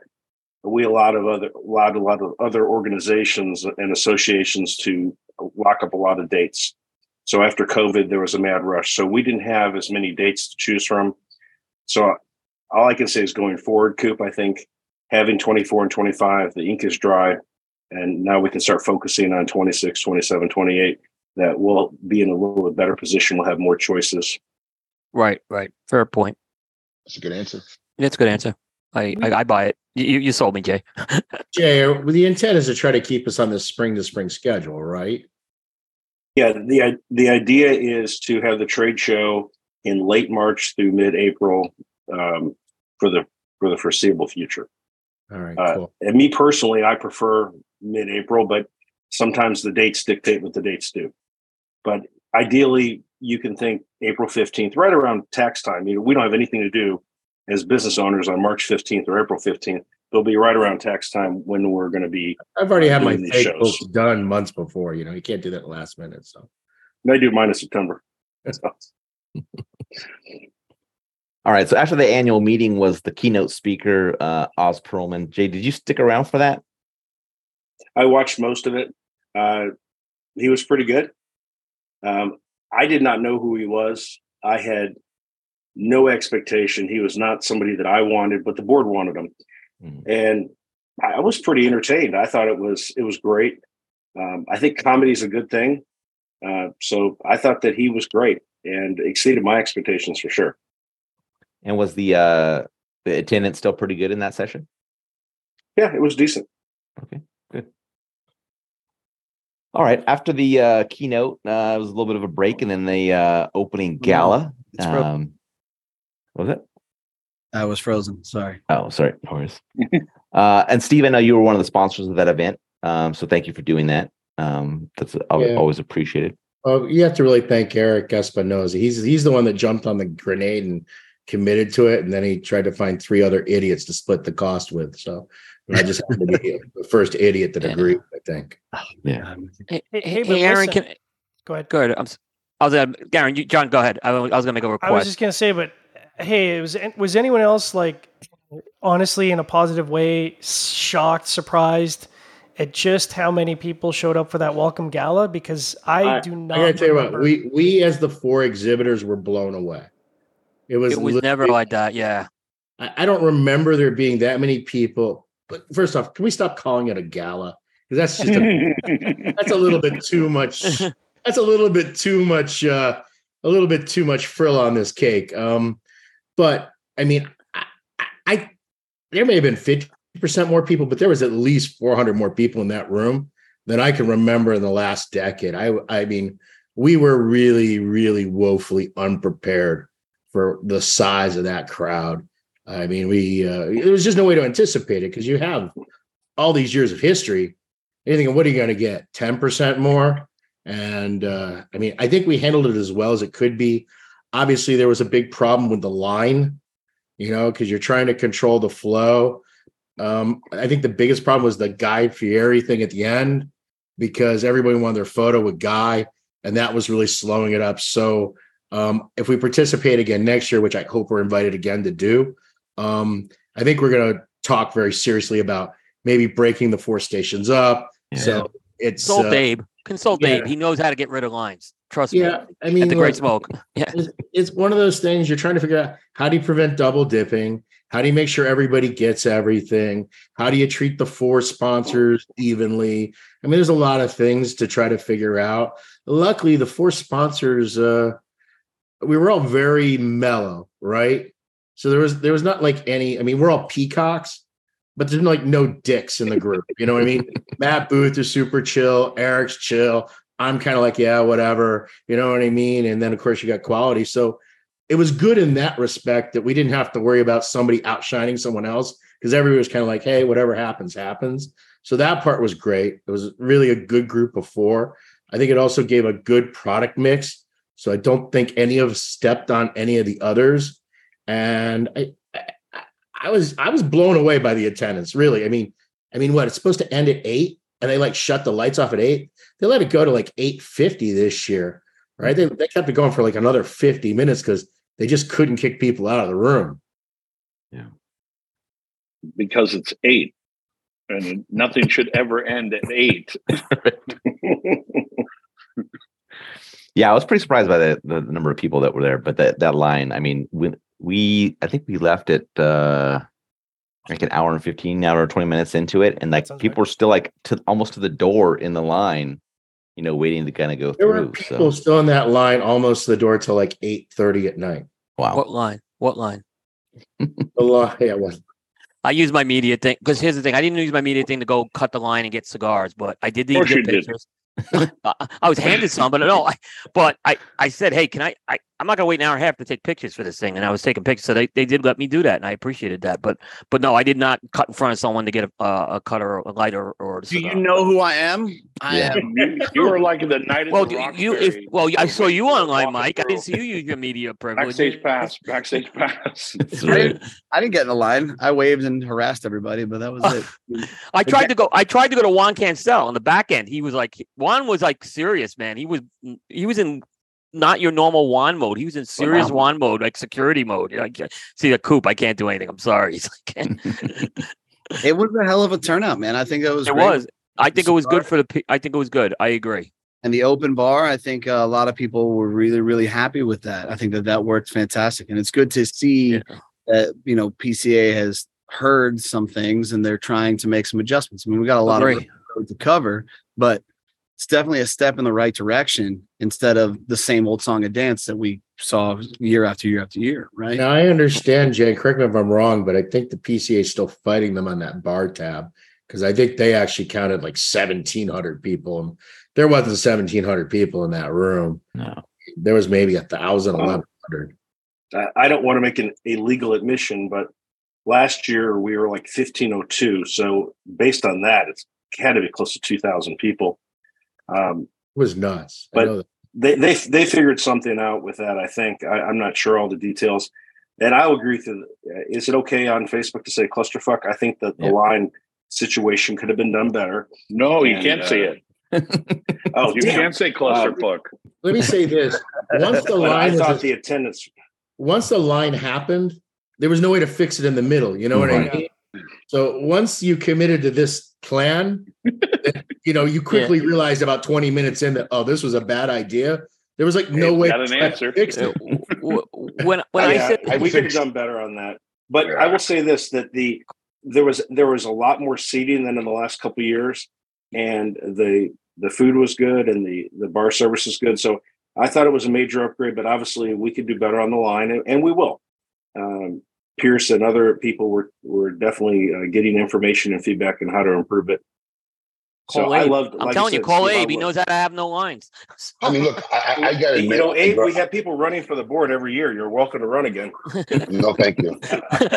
Speaker 3: we allowed of other allowed a lot of other organizations and associations to lock up a lot of dates. So after COVID, there was a mad rush. So we didn't have as many dates to choose from. So all I can say is going forward, Coop, I think having 24 and 25, the ink is dry. And now we can start focusing on 26, 27, 28 that we'll be in a little bit better position. We'll have more choices.
Speaker 6: Right, right. Fair point.
Speaker 7: That's a good answer.
Speaker 6: That's a good answer. I, I, I buy it. You, you sold me, Jay.
Speaker 4: Jay, uh, the intent is to try to keep us on this spring to spring schedule, right?
Speaker 3: Yeah, the the idea is to have the trade show in late March through mid April um, for the for the foreseeable future.
Speaker 4: All right,
Speaker 3: Uh,
Speaker 4: cool.
Speaker 3: and me personally, I prefer mid April, but sometimes the dates dictate what the dates do. But ideally, you can think April fifteenth, right around tax time. You know, we don't have anything to do as business owners on March fifteenth or April fifteenth. It'll be right around tax time when we're going to be.
Speaker 4: I've already had my
Speaker 3: doing
Speaker 4: fake
Speaker 3: shows.
Speaker 4: books done months before. You know, you can't do that last minute. So
Speaker 3: I do mine in September. So,
Speaker 1: All right. So after the annual meeting was the keynote speaker, uh, Oz Pearlman. Jay, did you stick around for that?
Speaker 3: I watched most of it. Uh, he was pretty good. Um, I did not know who he was. I had no expectation. He was not somebody that I wanted, but the board wanted him,
Speaker 1: Mhm.
Speaker 3: and I I was pretty entertained. I thought it was it was great. Um, I think comedy is a good thing, uh, so I thought that he was great and exceeded my expectations for sure.
Speaker 1: And was the uh the attendance still pretty good in that session?
Speaker 3: Yeah, it was decent. Okay, good.
Speaker 1: All right. After the uh keynote, uh it was a little bit of a break and then the uh opening gala.
Speaker 5: It's fro-
Speaker 1: Um what was it?
Speaker 5: I was frozen. Sorry.
Speaker 1: Oh, sorry, no worries. uh and Steve, I know you were one of the sponsors of that event. Um, so thank you for doing that. Um, that's al-
Speaker 4: Yeah.
Speaker 1: always appreciated.
Speaker 4: Well, you have to really thank Eric Espinosa. He's he's the one that jumped on the grenade and committed to it, and then he tried to find three other idiots to split the cost with. So I just happened to be the first idiot that
Speaker 1: Yeah.
Speaker 4: agreed. I think.
Speaker 1: Yeah.
Speaker 5: Um,
Speaker 6: Hey,
Speaker 2: Hey,
Speaker 6: hey,
Speaker 2: hey,
Speaker 6: Aaron,
Speaker 2: listen-
Speaker 6: can
Speaker 2: Go ahead.
Speaker 6: go ahead. I'm, s- I was gonna, Garen, you, John, go ahead. I, was- I was gonna make a
Speaker 2: I was just gonna say, but hey, was was anyone else like honestly in a positive way shocked, surprised at just how many people showed up for that welcome gala? Because I,
Speaker 4: I-
Speaker 2: do
Speaker 4: I
Speaker 2: not.
Speaker 4: gotta tell you what, we we as the four exhibitors were blown away. It was
Speaker 6: it was never like that. Yeah.
Speaker 4: I, I don't remember there being that many people. But first off, can we stop calling it a gala? Because that's just a, that's a little bit too much. That's a little bit too much. Uh, a little bit too much frill on this cake. Um, but I mean, I, I, there may have been fifty percent more people, but there was at least four hundred more people in that room than I can remember in the last decade. I I mean, we were really, really woefully unprepared for the size of that crowd. I mean, we uh, there was just no way to anticipate it because you have all these years of history. You're thinking, what are you going to get? Ten percent more? And uh, I mean, I think we handled it as well as it could be. Obviously, there was a big problem with the line, you know, because you're trying to control the flow. Um, I think the biggest problem was the Guy Fieri thing at the end because everybody wanted their photo with Guy, and that was really slowing it up. So, um, if we participate again next year, which I hope we're invited again to do, um, I think we're going to talk very seriously about maybe breaking the four stations up. So it's
Speaker 6: Consult
Speaker 4: uh,
Speaker 6: Dave. Consult
Speaker 4: yeah.
Speaker 6: Dave. He knows how to get rid of lines. Trust me.
Speaker 4: yeah. I mean,
Speaker 6: the Great Smoke. Yeah.
Speaker 4: it's, it's one of those things you're trying to figure out how do you prevent double dipping how do you make sure everybody gets everything how do you treat the four sponsors evenly i mean there's a lot of things to try to figure out luckily the four sponsors uh we were all very mellow right so there was there was not like any i mean we're all peacocks but there's like no dicks in the group you know what i mean matt booth is super chill eric's chill i'm kind of like yeah whatever you know what I mean? And then of course you got quality. So it was good in that respect that we didn't have to worry about somebody outshining someone else because everybody was kind of like, hey, whatever happens, happens. So that part was great. It was really a good group of four. I think it also gave a good product mix. So I don't think any of us stepped on any of the others. And I, I, I was I was blown away by the attendance. Really, I mean, I mean, what it's supposed to end at eight, and they like shut the lights off at eight. They let it go to like eight fifty this year, right? They they kept it going for like another fifty minutes because they just couldn't kick people out of the room. Yeah.
Speaker 8: Because it's eight, and nothing should ever end at eight.
Speaker 1: Yeah, I was pretty surprised by the, the number of people that were there, but that that line, I mean, we we I think we left it uh like an hour and 15 hour 20 minutes into it and like
Speaker 2: Sounds
Speaker 1: people were still like to almost to the door in the line, you know, waiting to kind of go
Speaker 4: There were
Speaker 1: through.
Speaker 4: people
Speaker 1: So
Speaker 4: still in that line almost to the door till like eight thirty at night.
Speaker 1: wow.
Speaker 6: What line? What line?
Speaker 4: The line, yeah, well,
Speaker 6: I use my media thing because here's the thing: I didn't use my media thing to go cut the line and get cigars, but I did need to
Speaker 8: course you
Speaker 6: get
Speaker 8: did.
Speaker 6: pictures. I I was handed some, but no, I, but I, I said, hey, can I, I, I'm not gonna wait an hour and a half to take pictures for this thing, and I was taking pictures, so they, they did let me do that, and I appreciated that, but, but no, I did not cut in front of someone to get a, uh, a cutter, a lighter, or
Speaker 5: Do you know who I am? I
Speaker 1: Yeah.
Speaker 5: am.
Speaker 8: you, you were like the night
Speaker 6: Well,
Speaker 8: the
Speaker 6: you, if, well, I saw you online, Mike. I didn't see you use your media privilege.
Speaker 8: backstage pass, backstage pass.
Speaker 1: It's
Speaker 5: I didn't, I didn't get in the line. I waved and harassed everybody, but that was it.
Speaker 6: I tried to go. I tried to go to Juan Cancel on the back end. He was like, Juan was like serious, man. He was he was in not your normal Juan mode. He was in serious
Speaker 8: Wow.
Speaker 6: Juan mode, like security mode. Like, see the coop. I can't do anything. I'm sorry. He's like,
Speaker 5: It was a hell of a turnout, man. I think that was
Speaker 6: it
Speaker 5: great.
Speaker 6: was. I think it was good for the. I think it was good. I agree.
Speaker 5: and the open bar i think uh, a lot of people were really really happy with that i think that that worked fantastic and it's good to see
Speaker 6: Yeah.
Speaker 5: that you know pca has heard some things and they're trying to make some adjustments i mean we got a lot
Speaker 6: Agree.
Speaker 5: of to cover but it's definitely a step in the right direction instead of the same old song and dance that we saw year after year after year right
Speaker 4: Now I understand, Jay. Correct me if I'm wrong, but I think the PCA is still fighting them on that bar tab because I think they actually counted like 1,700 people, and there wasn't 1,700 people in that room.
Speaker 1: No.
Speaker 4: There was maybe a thousand, eleven hundred.
Speaker 3: I- I don't want to make an illegal admission, but last year we were like 1502. So based on that, it's had to be close to 2,000 people. Um,
Speaker 4: It was nuts. I
Speaker 3: But-
Speaker 4: know that.
Speaker 3: they they they figured something out with that. I think I, I'm not sure all the details, and I'll agree with. you. Is it okay on Facebook to say clusterfuck? I think that the
Speaker 1: Yeah.
Speaker 3: line situation could have been done better.
Speaker 8: No, you
Speaker 3: And,
Speaker 8: can't say
Speaker 3: uh,
Speaker 8: it.
Speaker 3: Oh,
Speaker 8: You
Speaker 3: damn.
Speaker 8: can't say clusterfuck.
Speaker 4: Let me say this: once the
Speaker 3: But I
Speaker 4: line
Speaker 3: thought
Speaker 4: was,
Speaker 3: the attendance.
Speaker 4: once the line happened, there was no way to fix it in the middle. You know what
Speaker 1: Right.
Speaker 4: I mean? So once you committed to this plan, you know, you quickly realized about 20 minutes in that, oh, this was a bad idea. There was like no
Speaker 8: Hey,
Speaker 4: way
Speaker 8: got
Speaker 4: to
Speaker 8: an answer.
Speaker 4: fix it.
Speaker 6: w- w- when when I said
Speaker 3: I- we could have done better on that. But I will say this: that the there was there was a lot more seating than in the last couple of years, and the the food was good and the the bar service is good. So I thought it was a major upgrade. But obviously, we could do better on the line, and, and we will. Um, Pearce and other people were were definitely uh, getting information and feedback on how to improve it. So
Speaker 6: Call
Speaker 3: I
Speaker 6: Abe.
Speaker 3: loved.
Speaker 6: I'm
Speaker 3: like
Speaker 6: telling you,
Speaker 3: said,
Speaker 6: call
Speaker 3: Steve,
Speaker 6: Abe. He knows how to have no lines.
Speaker 7: I mean, look, I, I, I got to
Speaker 3: You know, Abe, we have people running for the board every year. You're welcome to run again.
Speaker 7: no, thank you.
Speaker 1: He's gonna,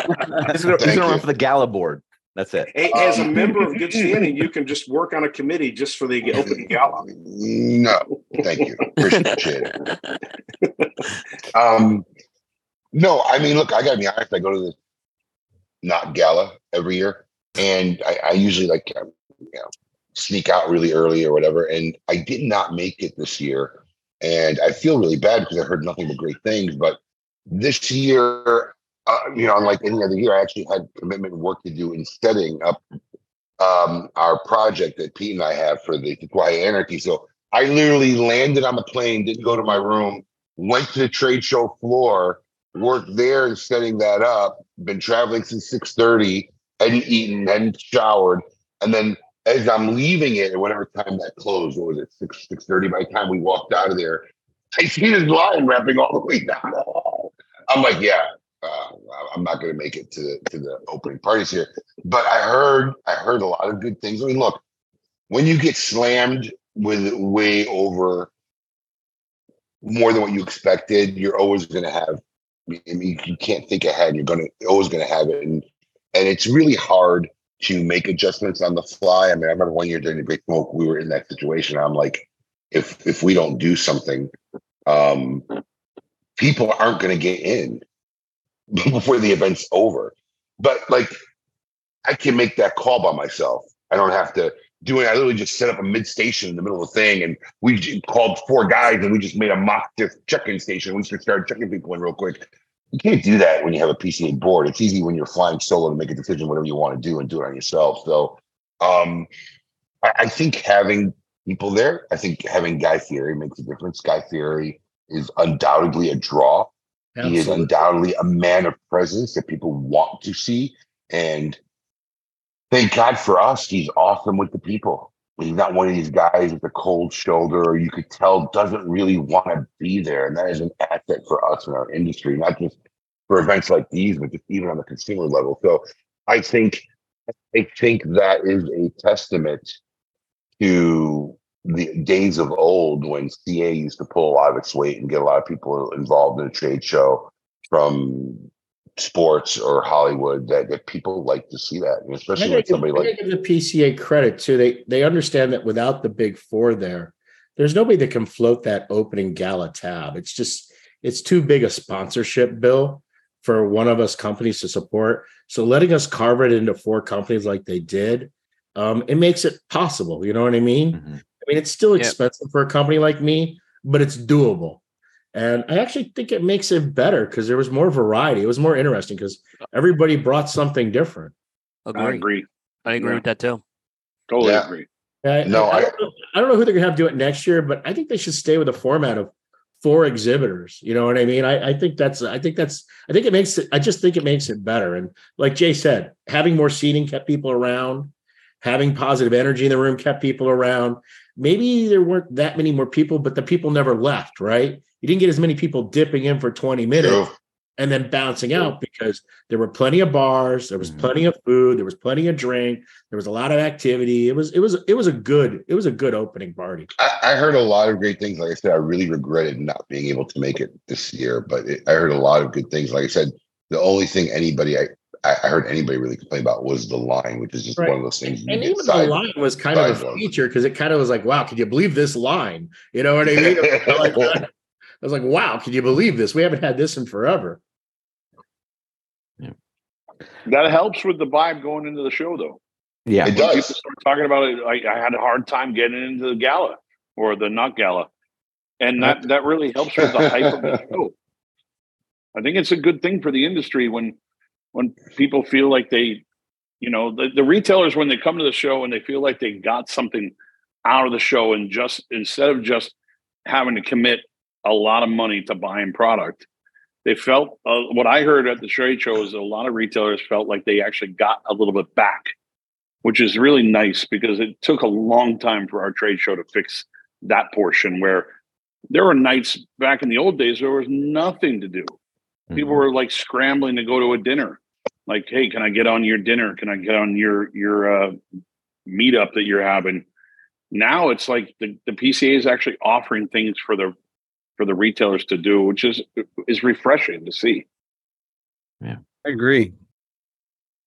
Speaker 1: he's
Speaker 7: Thank
Speaker 1: gonna run for the gala board. That's it.
Speaker 3: A- As a
Speaker 7: Um,
Speaker 3: member of good standing, you can just work on a committee just for the open gala.
Speaker 7: No, thank you. Appreciate it. Um, no, I mean, look, I gotta be honest. I go to the not gala every year, and I, I usually like um, you know sneak out really early or whatever. And I did not make it this year, and I feel really bad because I heard nothing but great things. But this year, uh, you know, unlike any other year, I actually had commitment work to do in setting up um, our project that Pete and I have for the Quiet Anarchy. So I literally landed on the plane, didn't go to my room, went to the trade show floor, worked there and setting that up. Been traveling since six thirty, hadn't eaten, hadn't showered, and then as I'm leaving it, at whatever time that closed, what was it, six six thirty? By the time we walked out of there, I see this line wrapping all the way down. I'm like, yeah, uh, I'm not going to make it to the to the opening parties here. But I heard I heard a lot of good things. I mean, look, when you get slammed with way over more than what you expected, you're always going to have. I mean, you can't think ahead. You're going to always to have it, and and it's really hard to make adjustments on the fly. I mean, I remember one year during the Great Smoke, we were in that situation. I'm like, if if we don't do something, um, people aren't going to get in before the event's over. but like I can make that call by myself. I don't have to do it. I literally just set up a mid station in the middle of the thing, and we called four guys, and we just made a mock check-in station. We just started checking people in real quick. You can't do that when you have a PCA board. It's easy when you're flying solo to make a decision whatever you want to do and do it on yourself. So, um, I, I think having people there, I think having Guy Fieri makes a difference. Guy Fieri is undoubtedly a draw. He is undoubtedly a man of presence that people want to see. And thank God for us, he's awesome with the people. He's not one of these guys with a cold shoulder, or you could tell doesn't really want to be there. And that is an asset for us in our industry, not just for events like these, but just even on the consumer level. So I think I think that is a testament to the days of old when CA used to pull a lot of its weight and get a lot of people involved in a trade show from sports or Hollywood that, that people like to see that. And especially
Speaker 4: I
Speaker 7: with somebody
Speaker 4: give,
Speaker 7: like
Speaker 4: give the PCA credit too. They they understand that without the big four there, there's nobody that can float that opening gala tab. It's just it's too big a sponsorship bill for one of us companies to support. So letting us carve it into four companies like they did, um, it makes it possible. You know what I mean?
Speaker 1: Mhm.
Speaker 4: I mean, it's still
Speaker 6: Yeah.
Speaker 4: expensive for a company like me, but it's doable. And I actually think it makes it better because there was more variety. It was more interesting because everybody brought something different.
Speaker 3: I
Speaker 6: Agree.
Speaker 3: agree.
Speaker 6: I agree
Speaker 3: Yeah.
Speaker 6: with that too.
Speaker 3: Totally
Speaker 7: Yeah.
Speaker 3: agree.
Speaker 4: I,
Speaker 7: No,
Speaker 4: I, I
Speaker 7: I-
Speaker 4: don't know, I don't know who they're gonna have do it next year, but I think they should stay with a format of four exhibitors. You know what I mean? I, I think that's I think that's I think it makes it I just think it makes it better. And like Jay said, having more seating kept people around, having positive energy in the room kept people around. Maybe there weren't that many more people, but the people never left, right? You didn't get as many people dipping in for 20 minutes
Speaker 7: True.
Speaker 4: and then bouncing out because there were plenty of bars, there was
Speaker 1: Mhm.
Speaker 4: plenty of food, there was plenty of drink, there was a lot of activity. It was it was it was a good it was a good opening party.
Speaker 7: I, I heard a lot of great things. Like I said, I really regretted not being able to make it this year, but it, I heard a lot of good things. Like I said, the only thing anybody I, I I heard anybody really complain about was the line, which is just
Speaker 4: Right.
Speaker 7: one of those things. you
Speaker 4: And
Speaker 7: get
Speaker 4: even
Speaker 7: side-
Speaker 4: the line was kind of a feature because it kind of was like, wow, can you believe this line? You know what I mean? like, I was like, wow, can you believe this? We haven't had this in forever. Yeah.
Speaker 8: That helps with the vibe going into the show, though.
Speaker 1: Yeah.
Speaker 7: It
Speaker 8: When people
Speaker 7: does.
Speaker 8: start talking about it, I, I had a hard time getting into the gala or the not gala, and that that really helps with the hype of the show. I think it's a good thing for the industry when when people feel like they, you know, the, the retailers when they come to the show and they feel like they got something out of the show and just instead of just having to commit a lot of money to buying product, they felt uh, what I heard at the trade show is a lot of retailers felt like they actually got a little bit back, which is really nice because it took a long time for our trade show to fix that portion where there were nights back in the old days there was nothing to do. People
Speaker 1: Mhm.
Speaker 8: were like scrambling to go to a dinner. Like, hey, can I get on your dinner? Can I get on your your uh, meetup that you're having? Now it's like the, the PCA is actually offering things for the for the retailers to do, which is is refreshing to see.
Speaker 5: Yeah, I agree.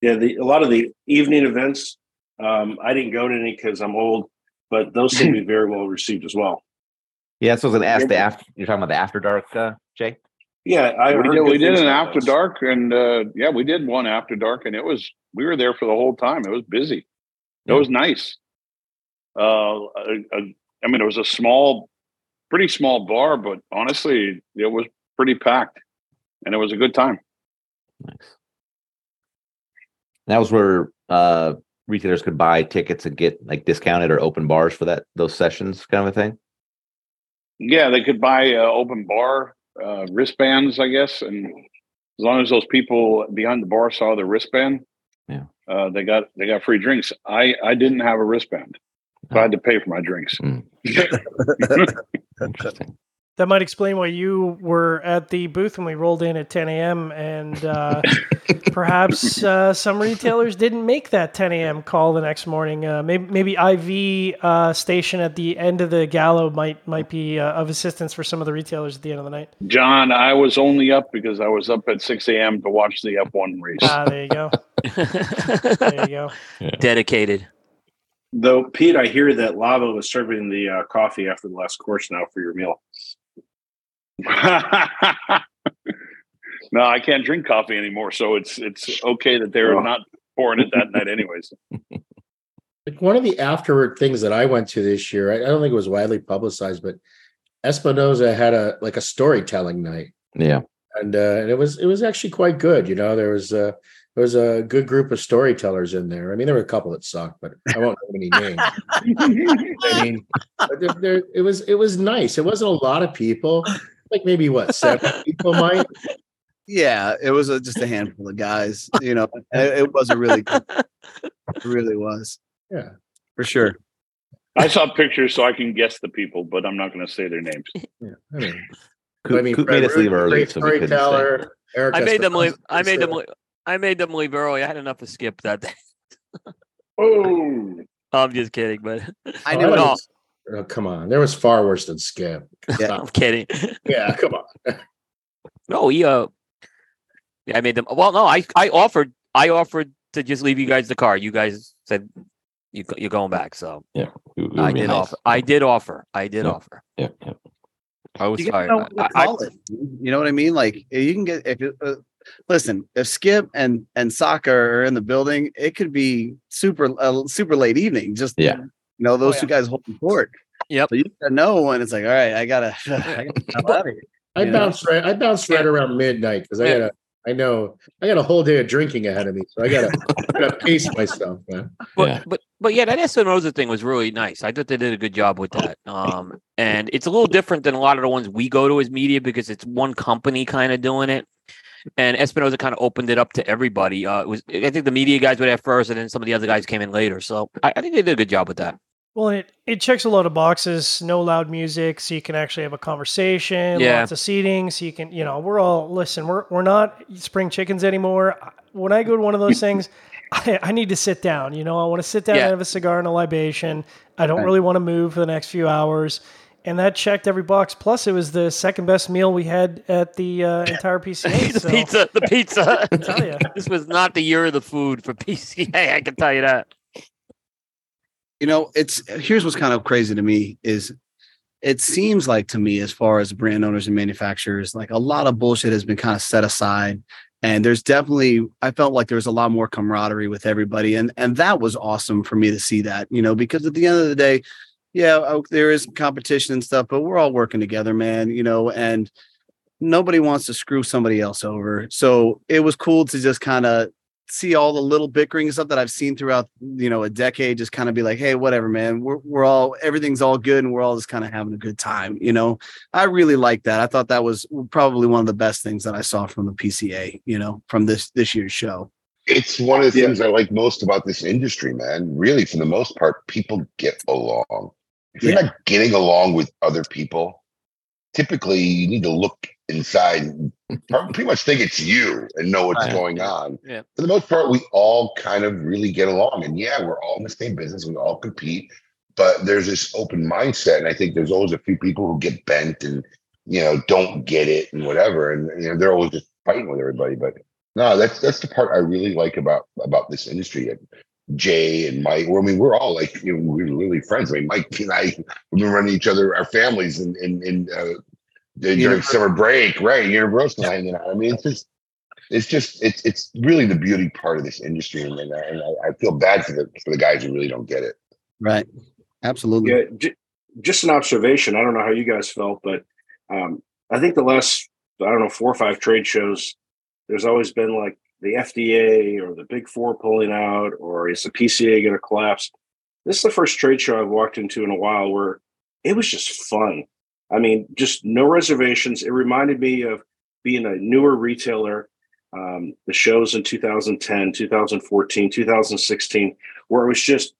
Speaker 3: Yeah, the, a lot of the evening events, um, I didn't go to any because I'm old, but those seem to be very well received as well.
Speaker 1: Yeah, so I was gonna ask the after you're talking about the after dark, uh, Jay?
Speaker 3: Yeah, I
Speaker 8: we
Speaker 3: heard
Speaker 8: did, we did an after
Speaker 3: those.
Speaker 8: dark, and uh, yeah, we did one after dark, and it was we were there for the whole time. It was busy. It
Speaker 1: Yeah.
Speaker 8: was nice. Uh, a- a- I mean, it was a small, pretty small bar, but honestly, it was pretty packed, and it was a good time.
Speaker 1: Nice. That was where uh retailers could buy tickets and get like discounted or open bars for that those sessions kind of a thing.
Speaker 8: Yeah, they could buy uh, open bar uh, wristbands, I guess, and as long as those people behind the bar saw the wristband,
Speaker 1: Yeah.
Speaker 8: uh, they got they got free drinks. I I didn't have a wristband, so I had to pay for my drinks.
Speaker 1: Interesting.
Speaker 2: That might explain why you were at the booth when we rolled in at 10 a.m. and uh, perhaps uh, some retailers didn't make that 10 a.m. call the next morning. Uh, maybe maybe IV uh, station at the end of the gallo might might be uh, of assistance for some of the retailers at the end of the night.
Speaker 8: John, I was only up because I was up at 6 a.m. to watch the F1 race.
Speaker 2: Ah, there you go. There you go.
Speaker 6: Dedicated.
Speaker 3: Though, Pete, I hear that Lava was serving the uh, coffee after the last course now for your meal.
Speaker 8: No, I can't drink coffee anymore, so it's it's okay that they're
Speaker 3: Oh.
Speaker 8: not pouring it that night, anyways.
Speaker 4: Like one of the afterward things that I went to this year, I, I don't think it was widely publicized, but Espinosa had a like a storytelling night,
Speaker 1: Yeah.
Speaker 4: and uh, and it was it was actually quite good. You know, there was a there was a good group of storytellers in there. I mean, there were a couple that sucked, but I won't name any names. I mean, there, there, it was it was nice. It wasn't a lot of people, like maybe what seven people might.
Speaker 5: Yeah, it was a, just a handful of guys. You know, it, it was a really, good, it really was
Speaker 4: Yeah,
Speaker 5: for sure.
Speaker 8: I saw pictures, so I can guess the people, but I'm not going to say their names.
Speaker 4: yeah. I mean,
Speaker 1: Coop,
Speaker 4: I mean,
Speaker 1: Coop made us leave early, so we couldn't stay.
Speaker 4: storyteller. Eric
Speaker 6: I made them leave. I made them. Leave, I made them leave early. I had enough of Skip that day.
Speaker 8: Oh,
Speaker 6: I'm just kidding, but
Speaker 5: I knew
Speaker 4: that
Speaker 6: no,
Speaker 4: was- oh, come on, there was far worse than Skip.
Speaker 6: I'm kidding.
Speaker 4: Yeah, come on.
Speaker 6: No, he uh, yeah, I made them. Well, no, I I offered I offered to just leave you guys the car. You guys said you you're going back, so
Speaker 1: We- we
Speaker 6: I did
Speaker 1: nice.
Speaker 6: offer. I did offer. I did
Speaker 1: Yeah.
Speaker 6: offer.
Speaker 1: Yeah, yeah.
Speaker 6: I was
Speaker 5: You
Speaker 6: tired.
Speaker 5: know what
Speaker 6: I, I.
Speaker 5: You know what I mean? Like you can get if it, uh, listen, if Skip and and Soccer are in the building, it could be super uh, super late evening. Just
Speaker 1: Yeah.
Speaker 5: you know those two guys holding court.
Speaker 6: Yep.
Speaker 5: So you gotta know when it's like, all right, I gotta, I gotta out of here.
Speaker 4: I
Speaker 5: Yeah.
Speaker 4: bounced right. I bounced right around midnight because I gotta. I know I got a whole day of drinking ahead of me, so I gotta, I gotta pace myself, man.
Speaker 6: but
Speaker 1: Yeah.
Speaker 6: but but yeah, that Espinosa thing was really nice. I thought they did a good job with that. Um, and it's a little different than a lot of the ones we go to as media because it's one company kind of doing it. And Espinosa kind of opened it up to everybody. Uh, it was I think the media guys were there first, and then some of the other guys came in later. So I, I think they did a good job with that.
Speaker 2: Well, it, it checks a lot of boxes. No loud music, so you can actually have a conversation.
Speaker 6: Yeah.
Speaker 2: Lots of seating, so you can, you know, we're all listen. We're we're not spring chickens anymore. When I go to one of those things, I, I need to sit down. You know, I want to sit down
Speaker 6: Yeah.
Speaker 2: and have a cigar and a libation. I don't
Speaker 5: Right.
Speaker 2: really want to move for the next few hours. And that checked every box. Plus, it was the second best meal we had at the uh, entire PCA.
Speaker 6: the
Speaker 2: so,
Speaker 6: pizza, the pizza.
Speaker 2: tell ya.
Speaker 6: this was not the year of the food for PCA. I can tell you that.
Speaker 5: you know it's here's what's kind of crazy to me is it seems like to me as far as brand owners and manufacturers like a lot of bullshit has been kind of set aside and there's definitely i felt like there was a lot more camaraderie with everybody and and that was awesome for me to see that you know because at the end of the day yeah oh, there is competition and stuff but we're all working together man you know and nobody wants to screw somebody else over so it was cool to just kind of see all the little bickering and stuff that I've seen throughout, you know, a decade, just kind of be like, hey, whatever, man. We're we're all everything's all good and we're all just kind of having a good time. You know, I really like that. I thought that was probably one of the best things that I saw from the PCA, you know, from this this year's show.
Speaker 7: It's one of the
Speaker 3: Yeah.
Speaker 7: things I like most about this industry, man. Really, for the most part, people get along. If you're
Speaker 5: Yeah.
Speaker 7: not getting along with other people, typically you need to look inside and pretty much think it's you and know what's
Speaker 5: Right.
Speaker 7: going on.
Speaker 6: Yeah.
Speaker 7: For the most part, we all kind of really get along. And yeah, we're all in the same business, we all compete, but there's this open mindset. And I think there's always a few people who get bent and you know don't get it and whatever. And you know, they're always just fighting with everybody. But no, that's that's the part I really like about about this industry. And Jay and Mike, well, I mean, we're all like you know, we're really friends. I mean, Mike and I we've been running each other, our families, in in, in uh, during
Speaker 5: Universal.
Speaker 7: summer break, right? Universal hanging out. I mean, it's just it's just it's it's really the beauty part of this industry, and, and, I, and I, I feel bad for the for the guys who really don't get it.
Speaker 5: Right. Absolutely.
Speaker 3: Yeah, j- just an observation. I don't know how you guys felt, but um, I think the last I don't know four or five trade shows, there's always been like the FDA or the Big Four pulling out, or is the PCA going to collapse? This is the first trade show I've walked into in a while where it was just fun. I mean, just no reservations. It reminded me of being a newer retailer. Um, the shows in 2010, 2014, 2016, where it was just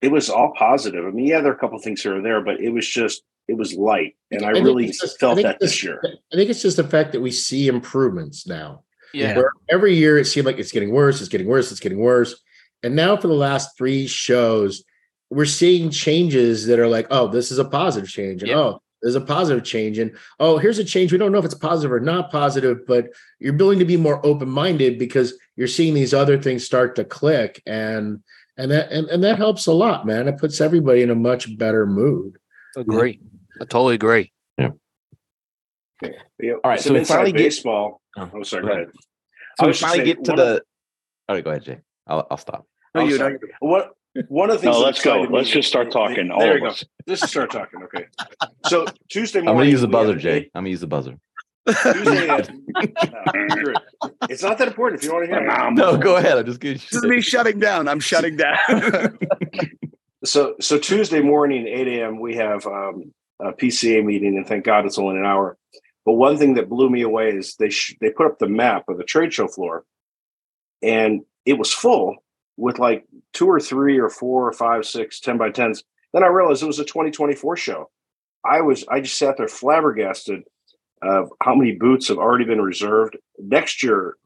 Speaker 3: it was all positive. I mean, yeah, there are a couple things here and there, but it was just it was light, and I,
Speaker 4: think
Speaker 3: really
Speaker 4: just-
Speaker 3: felt
Speaker 4: think
Speaker 3: that this year.
Speaker 4: I think it's just the fact that we see improvements now.
Speaker 6: Yeah.
Speaker 4: Where every year it seemed like it's getting worse, it's getting worse, it's getting worse. And now for the last three shows, we're seeing changes that are like, oh, this is a positive change. And
Speaker 6: Yeah.
Speaker 4: oh, there's a positive change. And oh, here's a change. We don't know if it's positive or not positive, but you're willing to be more open-minded because you're seeing these other things start to click. And and that and, and that helps a lot, man. It puts everybody in a much better mood.
Speaker 6: Agree. I totally agree.
Speaker 3: Yeah.
Speaker 1: All right, so
Speaker 3: some
Speaker 1: we
Speaker 3: inside
Speaker 1: finally get-
Speaker 3: baseball.
Speaker 1: Oh,
Speaker 3: Oh, sorry.
Speaker 1: go
Speaker 3: Go
Speaker 1: ahead.
Speaker 3: ahead.
Speaker 1: So
Speaker 3: I
Speaker 1: we
Speaker 3: was just
Speaker 1: finally get to
Speaker 3: one of-
Speaker 1: the. All right, go ahead, Jay. I'll I'll stop.
Speaker 5: No,
Speaker 3: Oh,
Speaker 5: you
Speaker 3: sorry.
Speaker 5: don't.
Speaker 3: One one of the things.
Speaker 8: No, let's go. Let's just start talking, all
Speaker 3: There
Speaker 8: of
Speaker 3: you go.
Speaker 8: us.
Speaker 3: Let's just start talking. Okay. So Tuesday morning.
Speaker 1: I'm gonna use the buzzer, Jay. I'm gonna use the buzzer.
Speaker 3: Tuesday had- No, it's not that important if you don't want to hear it.
Speaker 1: No, go ahead. I'm just kidding.
Speaker 5: This is me shutting down. I'm shutting down.
Speaker 3: So so Tuesday morning, eight a.m. We have um, a PCA meeting, and thank God it's only an hour. But one thing that blew me away is they sh- they put up the map of the trade show floor, and it was full with like two or three or four or five, six, ten by tens. Then I realized it was a 2024 show. I was I just sat there flabbergasted of how many boots have already been reserved. Next year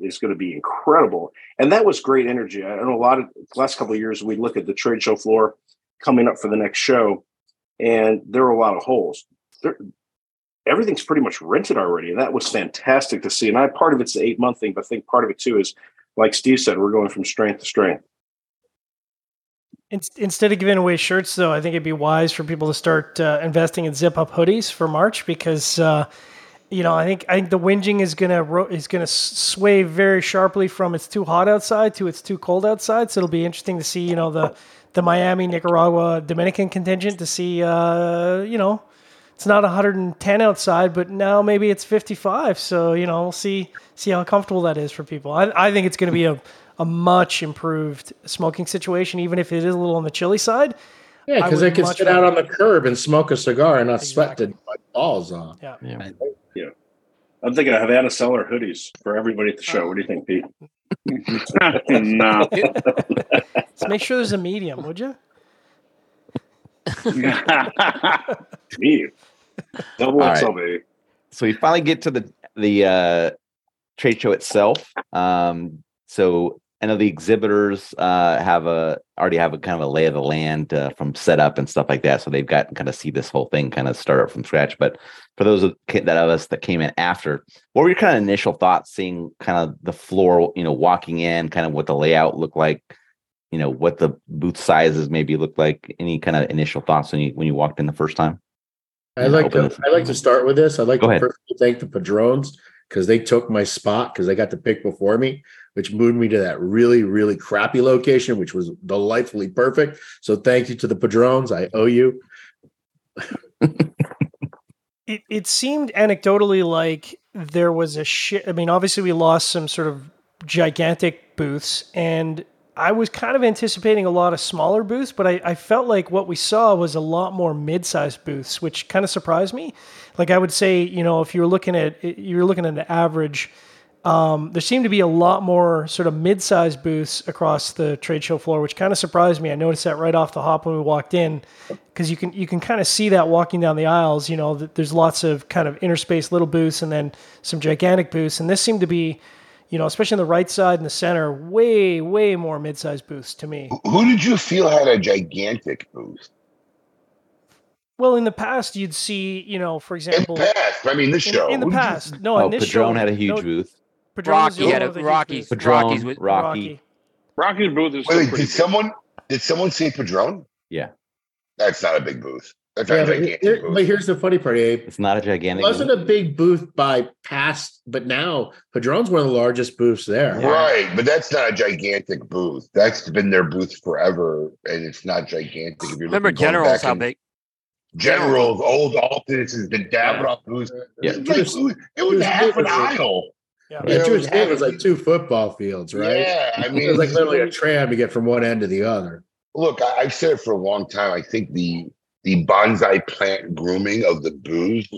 Speaker 3: is going to be incredible, and that was great energy. I know a lot of last couple of years we look at the trade show floor coming up for the next show, and there were a lot of holes. There, everything's pretty much rented already, and that was fantastic to see. And I part of it's the eight month thing, but I think part of it too is like Steve said, we're going from strength to strength.
Speaker 2: Instead of giving away shirts, though, I think it'd be wise for people to start uh, investing in zip up hoodies for March because, uh, you know, I think I think the whinging is gonna ro- is gonna sway very sharply from it's too hot outside to it's too cold outside. So it'll be interesting to see, you know, the the Miami, Nicaragua, Dominican contingent to see, uh, you know, it's not 110 outside, but now maybe it's 55. So you know, we'll see see how comfortable that is for people. I, I think it's going to be a a much improved smoking situation, even if it is a little on the chilly side.
Speaker 4: Yeah, because they can
Speaker 2: much
Speaker 4: sit out on the curb and smoke a cigar and not sweat
Speaker 2: Exactly.
Speaker 4: to my balls off.
Speaker 2: Yeah.
Speaker 1: Yeah.
Speaker 3: I'm thinking of Havana Cellar hoodies for everybody at the show. What do you think, Pete?
Speaker 8: no.
Speaker 2: So make sure there's a medium, would you?
Speaker 3: Double
Speaker 1: right.
Speaker 3: baby.
Speaker 1: so we finally get to the the uh trade show itself. Um so i know the exhibitors uh have a already have a kind of a lay of the land uh, from setup and stuff like that. So they've got kind of see this whole thing kind of start up from scratch. But for those of that of us that came in after what were your kind of initial thoughts seeing kind of the floor you know walking in kind of what the layout looked like you know what the booth sizes maybe looked like any kind of initial thoughts when you when you walked in the first time
Speaker 4: I like to I like to start with this. I'd like
Speaker 1: Go
Speaker 4: to
Speaker 1: ahead.
Speaker 4: first thank the Padrones because they took my spot because they got to pick before me, which moved me to that really, really crappy location, which was delightfully perfect. So thank you to the Padrones. I owe you.
Speaker 2: It it seemed anecdotally like there was a shit. I mean, obviously we lost some sort of gigantic booths, and I was kind of anticipating a lot of smaller booths, but I, I felt like what we saw was a lot more mid-sized booths, which kind of surprised me. Like I would say, you know, if you're looking at you're looking at an average um, there seemed to be a lot more sort of mid-sized booths across the trade show floor, which kind of surprised me. I noticed that right off the hop when we walked in, because you can you can kind of see that walking down the aisles. You know, that there's lots of kind of interspaced little booths and then some gigantic booths, and this seemed to be, you know, especially on the right side and the center, way way more mid-sized booths to me.
Speaker 7: Who did you feel had a gigantic booth?
Speaker 2: Well, in the past, you'd see, you know, for example, In
Speaker 7: the past, I mean, this show.
Speaker 2: in the
Speaker 7: who you-
Speaker 2: past, no,
Speaker 1: oh
Speaker 2: in this show,
Speaker 1: had a huge
Speaker 2: no,
Speaker 1: booth
Speaker 2: Padron
Speaker 6: Rocky had a
Speaker 2: of the huge
Speaker 6: Rocky's.
Speaker 1: Padron,
Speaker 6: Rocky's with
Speaker 1: rocky
Speaker 8: Rocky's booth is
Speaker 7: Wait,
Speaker 8: still
Speaker 7: wait,
Speaker 8: pretty
Speaker 7: did someone did someone say Padron?
Speaker 1: Yeah.
Speaker 7: That's not a big booth. That's
Speaker 4: Yeah, but, here- but here's the funny part, Abe.
Speaker 1: it's not a gigantic.
Speaker 4: It
Speaker 1: gigantic
Speaker 4: wasn't
Speaker 1: booth.
Speaker 4: a big booth by past, but now Padron's one of the largest booths there.
Speaker 7: Right, but that's not a gigantic booth. That's been their booth forever, and it's not gigantic. If you're
Speaker 6: Remember General's
Speaker 7: back
Speaker 6: how
Speaker 7: in-
Speaker 6: big?
Speaker 7: General's old Altadis the been Davidoff booths.
Speaker 1: Yeah.
Speaker 7: It was, like, it was- it was
Speaker 4: was
Speaker 7: half an aisle.
Speaker 2: Yeah.
Speaker 4: Yeah,
Speaker 7: You know,
Speaker 4: Jewish
Speaker 7: it
Speaker 4: was like two football fields, right?
Speaker 7: Yeah, I mean,
Speaker 4: it was like literally a tram to get from one end to the other.
Speaker 7: look, I, I've said it for a long time. I think the the bonsai plant grooming of the booths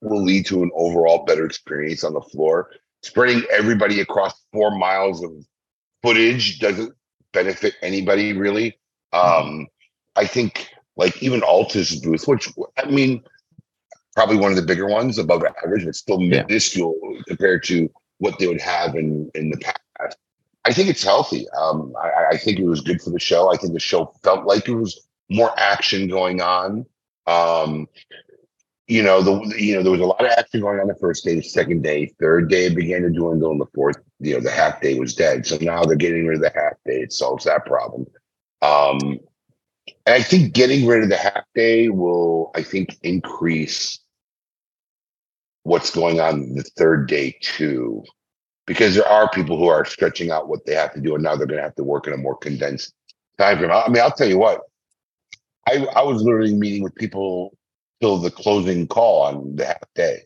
Speaker 7: will lead to an overall better experience on the floor. Spreading everybody across four miles of footage doesn't benefit anybody really. Um, I think like even Altadis booth, which I mean, probably one of the bigger ones above average, but still
Speaker 1: Yeah.
Speaker 7: minuscule compared to what they would have in in the past. I think it's healthy. Um, I, I think it was good for the show. I think the show felt like it was more action going on. Um, you know, the you know there was a lot of action going on the first day, the second day, third day began to dwindle, and the fourth, you know, the half day was dead. So now they're getting rid of the half day. It solves that problem. Um, and I think getting rid of the half day will, I think, increase what's going on the third day too, because there are people who are stretching out what they have to do, and now they're going to have to work in a more condensed time frame. I mean, I'll tell you what, I I was literally meeting with people till the closing call on the half day,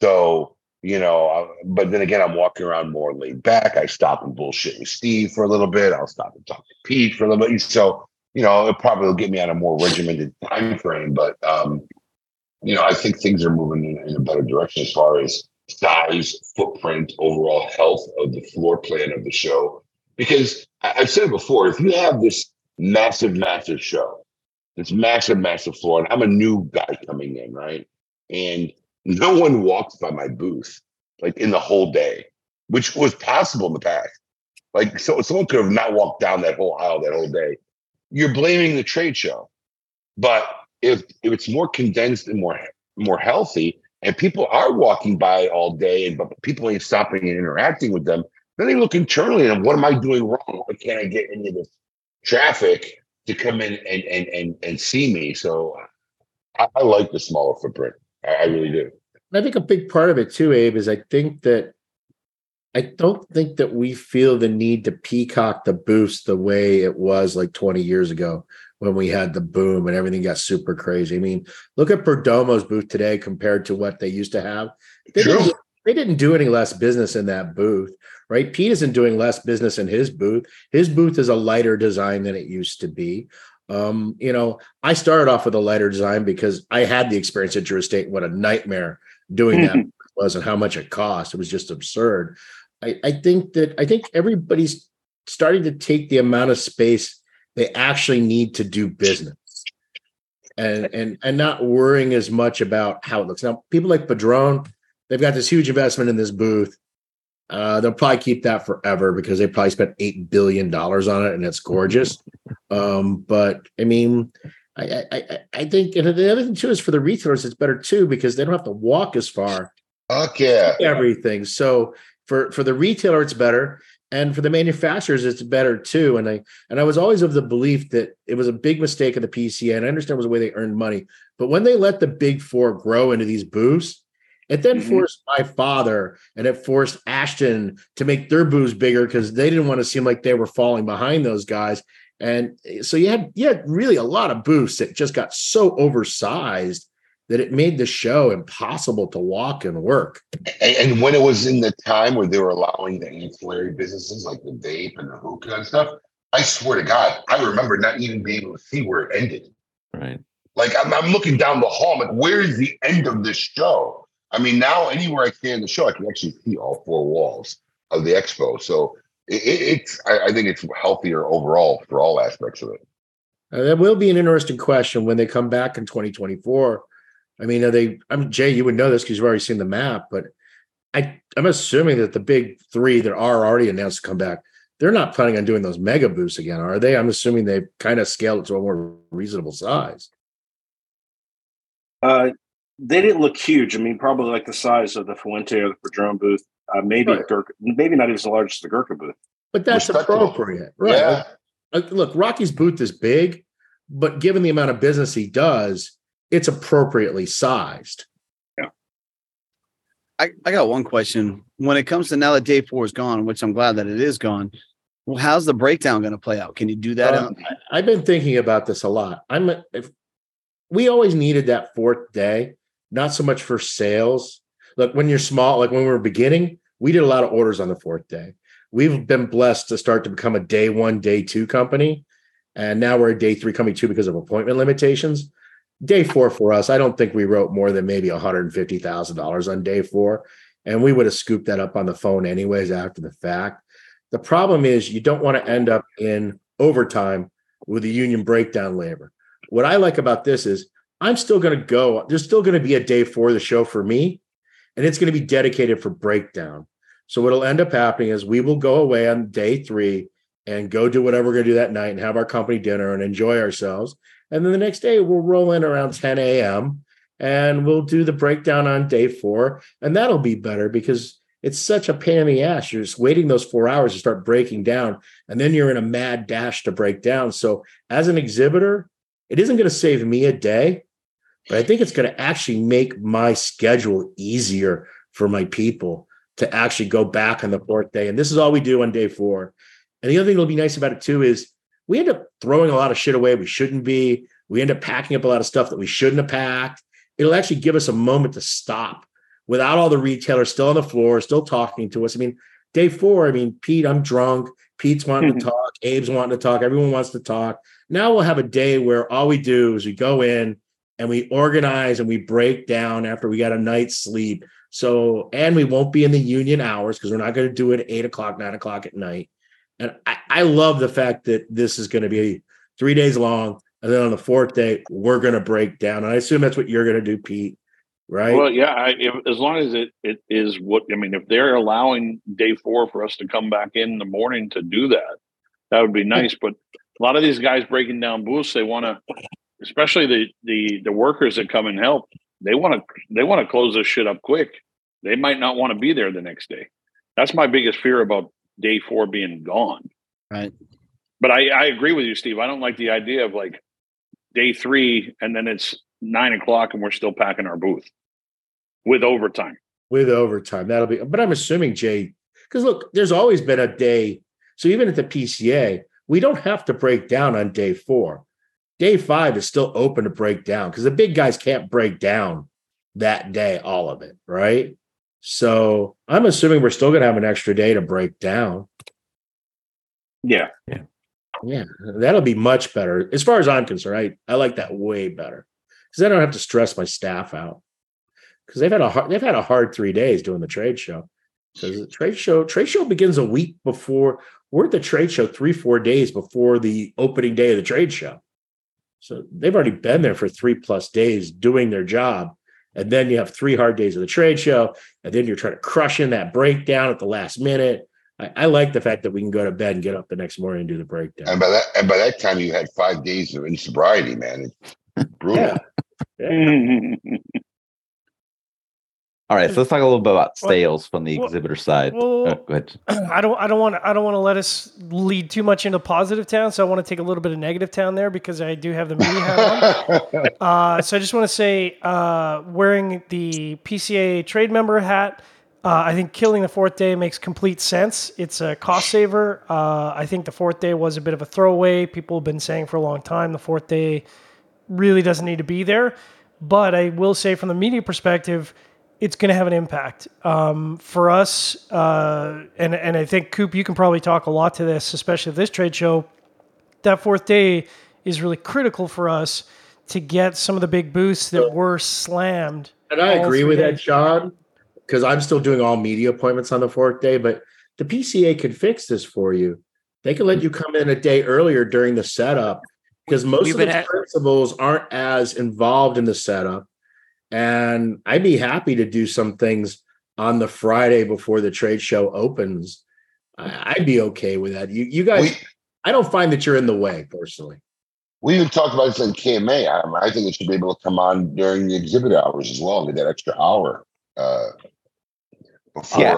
Speaker 7: so you know. But then again, I'm walking around more laid back. I stop and bullshit with Steve for a little bit. I'll stop and talk to Pete for a little bit. So you know, it probably will get me on a more regimented time frame, but um, you know, I think things are moving in, in a better direction as far as size, footprint, overall health of the floor plan of the show. Because I- I've said it before, if you have this massive, massive show, this massive, massive floor, and I'm a new guy coming in, right? And no one walks by my booth like in the whole day, which was possible in the past. Like, so someone could have not walked down that whole aisle that whole day. You're blaming the trade show. But if if it's more condensed and more more healthy, and people are walking by all day, and but people ain't stopping and interacting with them, then they look internally and what am I doing wrong? Why can't I get any of this traffic to come in and and and, and see me? So I, I like the smaller footprint. I, I really do.
Speaker 4: I think a big part of it too, Abe, is I think that I don't think that we feel the need to peacock the boost the way it was like 20 years ago when we had the boom and everything got super crazy. I mean, look at Perdomo's booth today compared to what they used to have. They,
Speaker 7: Sure.
Speaker 4: didn't, they didn't do any less business in that booth, right? Pete isn't doing less business in his booth. His booth is a lighter design than it used to be. Um, you know, I started off with a lighter design because I had the experience at Drew Estate. What a nightmare doing that was and how much it cost. It was just absurd. I, I think that I think everybody's starting to take the amount of space they actually need to do business. And and and not worrying as much about how it looks. Now, people like Padron, they've got this huge investment in this booth. Uh, they'll probably keep that forever because they probably spent eight billion dollars on it, and it's gorgeous. Um, but I mean, I, I I I think and the other thing too is for the retailers, it's better too because they don't have to walk as far
Speaker 7: Fuck yeah.
Speaker 4: everything. So for for the retailer, it's better, and for the manufacturers, it's better too. And I and I was always of the belief that it was a big mistake of the PCA, and I understand it was the way they earned money. But when they let the big four grow into these booths, it then
Speaker 3: Mhm.
Speaker 4: forced my father and it forced Ashton to make their booths bigger because they didn't want to seem like they were falling behind those guys. And so you had you had really a lot of booths that just got so oversized that it made the show impossible to walk and work.
Speaker 7: And, and when it was in the time where they were allowing the ancillary businesses like the vape and the hookah and stuff, I swear to God, I remember not even being able to see where it ended.
Speaker 1: Right.
Speaker 7: Like I'm, I'm looking down the hall, I'm like, where is the end of this show? I mean, now anywhere I stand in the show, I can actually see all four walls of the expo. So it, it, it's, I, I think it's healthier overall for all aspects of it.
Speaker 4: Uh, that will be an interesting question when they come back in 2024. I mean, are they? I'm Jay. You would know this because you've already seen the map, but I I'm assuming that the big three that are already announced to come back, they're not planning on doing those mega boosts again, are they? I'm assuming they've kind of scaled it to a more reasonable size.
Speaker 3: Uh, they didn't look huge. I mean, probably like the size of the Fuente or the Padron booth. Uh, maybe
Speaker 4: Right.
Speaker 3: Gurkha, maybe not even as large as the Gurkha booth.
Speaker 4: But that's appropriate, right?
Speaker 7: Yeah.
Speaker 4: Like, look, Rocky's booth is big, but given the amount of business he does, it's appropriately sized. Yeah.
Speaker 5: I, I got one question. When it comes to now that day four is gone, which I'm glad that it is gone, well, how's the breakdown going to play out? Can you do that?
Speaker 4: Um, I- I've been thinking about this a lot. I'm if we always needed that fourth day, not so much for sales. Look, when you're small, like when we were beginning, we did a lot of orders on the fourth day. We've been blessed to start to become a day one, day two company. And now we're a day three company two because of appointment limitations. Day four for us, I don't think we wrote more than maybe $150,000 on day four. And we would have scooped that up on the phone anyways after the fact. The problem is you don't want to end up in overtime with the union breakdown labor. What I like about this is I'm still going to go. There's still going to be a day four of the show for me, and it's going to be dedicated for breakdown. So what'll end up happening is we will go away on day three and go do whatever we're going to do that night and have our company dinner and enjoy ourselves. And then the next day we'll roll in around 10 a.m. and we'll do the breakdown on day four, and that'll be better because it's such a pain in the ass. You're just waiting those four hours to start breaking down, and then you're in a mad dash to break down. So, as an exhibitor, it isn't going to save me a day, but I think it's going to actually make my schedule easier for my people to actually go back on the fourth day. And this is all we do on day four. And the other thing that'll be nice about it too is we end up throwing a lot of shit away we shouldn't be. We end up packing up a lot of stuff that we shouldn't have packed. It'll actually give us a moment to stop without all the retailers still on the floor, still talking to us. I mean, day four, I mean, Pete, I'm drunk. Pete's wanting to mm-hmm. talk. Abe's wanting to talk. Everyone wants to talk. Now we'll have a day where all we do is we go in and we organize and we break down after we got a night's sleep. So, and we won't be in the union hours because we're not going to do it at eight o'clock, nine o'clock at night. And I, I love the fact that this is going to be three days long. And then on the fourth day, we're going to break down. And I assume that's what you're going to do, Pete, right?
Speaker 8: Well, yeah, I, if, as long as it, it is what I mean, if they're allowing day four for us to come back in the morning to do that, that would be nice. But a lot of these guys breaking down booths, they want to, especially the the the workers that come and help, they want to they want to close this shit up quick. They might not want to be there the next day. That's my biggest fear about day four being gone.
Speaker 5: Right.
Speaker 8: But I, I agree with you, Steve. I don't like the idea of like day three and then it's nine o'clock and we're still packing our booth with overtime.
Speaker 4: with overtime. That'll be, but I'm assuming Jay, because look, there's always been a day. So even at the PCA, we don't have to break down on day four. Day five is still open to break down because the big guys can't break down that day, all of it, right? So I'm assuming we're still going to have an extra day to break down.
Speaker 3: Yeah.
Speaker 4: Yeah, that'll be much better as far as I'm concerned. I, I like that way better because I don't have to stress my staff out because they've had a hard, they've had a hard three days doing the trade show. Because the trade show trade show begins a week before we're at the trade show three four days before the opening day of the trade show. So they've already been there for three plus days doing their job, and then you have three hard days of the trade show, and then you're trying to crush in that breakdown at the last minute. I, I like the fact that we can go to bed and get up the next morning and do the breakdown.
Speaker 7: And by that and by that time you had five days of insobriety, man. It's brutal.
Speaker 4: Yeah.
Speaker 1: All right, so let's talk a little bit about
Speaker 2: Well-
Speaker 1: sales from the
Speaker 2: well-
Speaker 1: exhibitor side.
Speaker 2: well-
Speaker 1: Uh, go ahead.
Speaker 2: I don't I don't want I don't want to let us lead too much into positive town, so I want to take a little bit of negative town there because I do have the media hat on. Uh, so I just want to say, uh, wearing the PCA trade member hat, uh, I think killing the fourth day makes complete sense. It's a cost saver. Uh, I think the fourth day was a bit of a throwaway. People have been saying for a long time the fourth day really doesn't need to be there. But I will say, from the media perspective, it's going to have an impact um, for us. Uh, and and I think Coop, you can probably talk a lot to this, especially at this trade show. That fourth day is really critical for us to get some of the big boosts that were slammed.
Speaker 4: And I agree
Speaker 2: three
Speaker 4: with that. Sean, because I'm still doing all media appointments on the fourth day, but the PCA can fix this for you. They can let you come in a day earlier during the setup because most
Speaker 6: We've
Speaker 4: of the
Speaker 6: at-
Speaker 4: principals aren't as involved in the setup. And I'd be happy to do some things on the Friday before the trade show opens. I- I'd be okay with that. You, you guys,
Speaker 7: we,
Speaker 4: I don't find that you're in the way personally.
Speaker 7: we even talked about this in KMA. I, I think it should be able to come on during the exhibit hours as well, get that extra hour uh, before
Speaker 1: Yeah.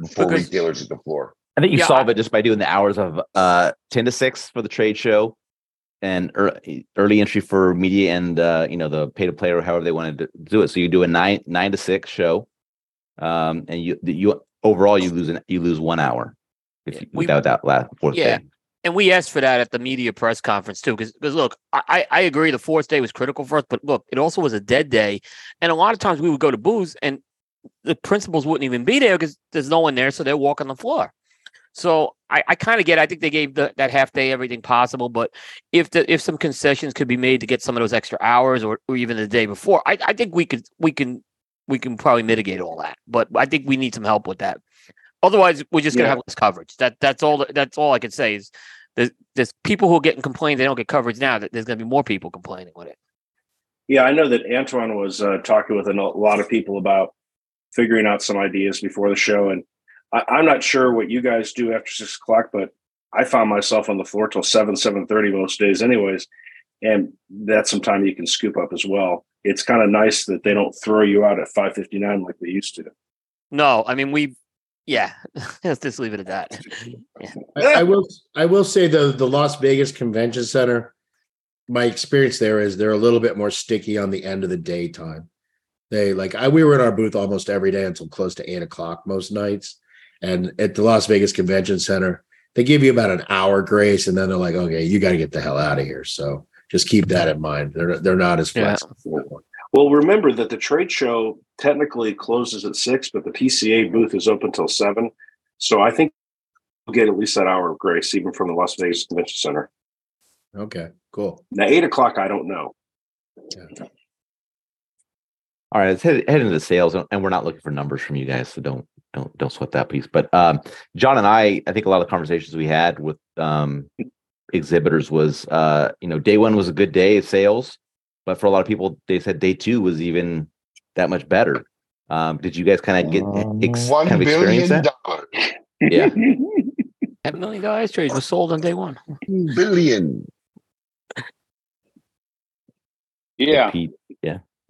Speaker 7: before
Speaker 6: Because-
Speaker 7: retailers hit the floor.
Speaker 1: I think you
Speaker 6: Yeah,
Speaker 1: solve it just by doing the hours of uh, 10 to 6 for the trade show and early, early entry for media and uh, you know the pay to play or however they wanted to do it. So you do a 9 9 to 6 show. Um, and you you overall you lose an, you lose 1 hour if you,
Speaker 6: we-
Speaker 1: without that last fourth
Speaker 6: Yeah.
Speaker 1: day.
Speaker 6: And we asked for that at the media press conference too, because look, I, I I agree the fourth day was critical for us, but look, it also was a dead day, and a lot of times we would go to booths and the principals wouldn't even be there because there's no one there, so they're walking the floor. So I, I kind of get. I think they gave the, that half day everything possible, but if the if some concessions could be made to get some of those extra hours, or, or even the day before, I, I think we could we can we can probably mitigate all that. But I think we need some help with that. Otherwise, we're just gonna
Speaker 3: Yeah.
Speaker 6: have less coverage. That that's all. That's all I can say is there's there's people who are getting complained they don't get coverage now. That there's gonna be more people complaining with it.
Speaker 3: Yeah, I know that Antoine was uh, talking with a lot of people about figuring out some ideas before the show, and I, I'm not sure what you guys do after six o'clock, but I found myself on the floor till seven, seven thirty most days, anyways, and that's some time you can scoop up as well. It's kind of nice that they don't throw you out at five fifty nine like they used to.
Speaker 6: No, I mean we, yeah. Let's just leave it at that.
Speaker 4: I, I will I will say the the Las Vegas Convention Center my experience there is they're a little bit more sticky on the end of the daytime. They like I we were in our booth almost every day until close to eight o'clock most nights. And at the Las Vegas Convention Center, they give you about an hour grace, and then they're like, okay, you got to get the hell out of here. So just keep that in mind. They're they're not as
Speaker 6: Yeah.
Speaker 4: flexible.
Speaker 3: Well, remember that the trade show technically closes at six, but the PCA booth is open till seven. So I think we'll get at least that hour of grace, even from the Las Vegas Convention Center.
Speaker 4: Okay, cool.
Speaker 3: Now, eight o'clock, I don't know. Yeah.
Speaker 1: All right, let's head, head into the sales, and we're not looking for numbers from you guys, so don't don't don't sweat that piece. But um, John and I, I think a lot of the conversations we had with um, exhibitors was, uh, you know, day one was a good day of sales, but for a lot of people, they said day two was even that much better. Um, did you guys kind of get ex-
Speaker 7: One
Speaker 1: kind of experience
Speaker 7: billion
Speaker 1: that?
Speaker 7: dollars.
Speaker 1: Yeah.
Speaker 6: That million dollar ice trade was sold on day one.
Speaker 7: Billion.
Speaker 8: Yeah,
Speaker 1: Pete,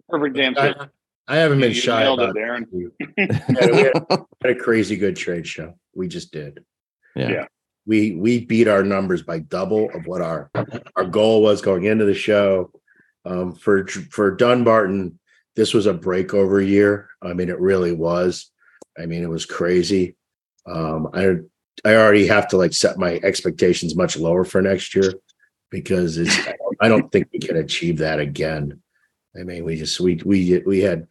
Speaker 8: perfect answer.
Speaker 4: I, I haven't been
Speaker 8: You
Speaker 4: shy
Speaker 8: nailed it,
Speaker 4: about
Speaker 8: Darren.
Speaker 4: Yeah, we had, had a crazy good trade show. We just did.
Speaker 1: Yeah.
Speaker 8: Yeah.
Speaker 4: We we beat our numbers by double of what our our goal was going into the show. Um, for for Dunbarton, this was a breakover year. I mean, it really was. I mean, it was crazy. Um, I I already have to like set my expectations much lower for next year because it's I don't think we can achieve that again. I mean, we just we we we had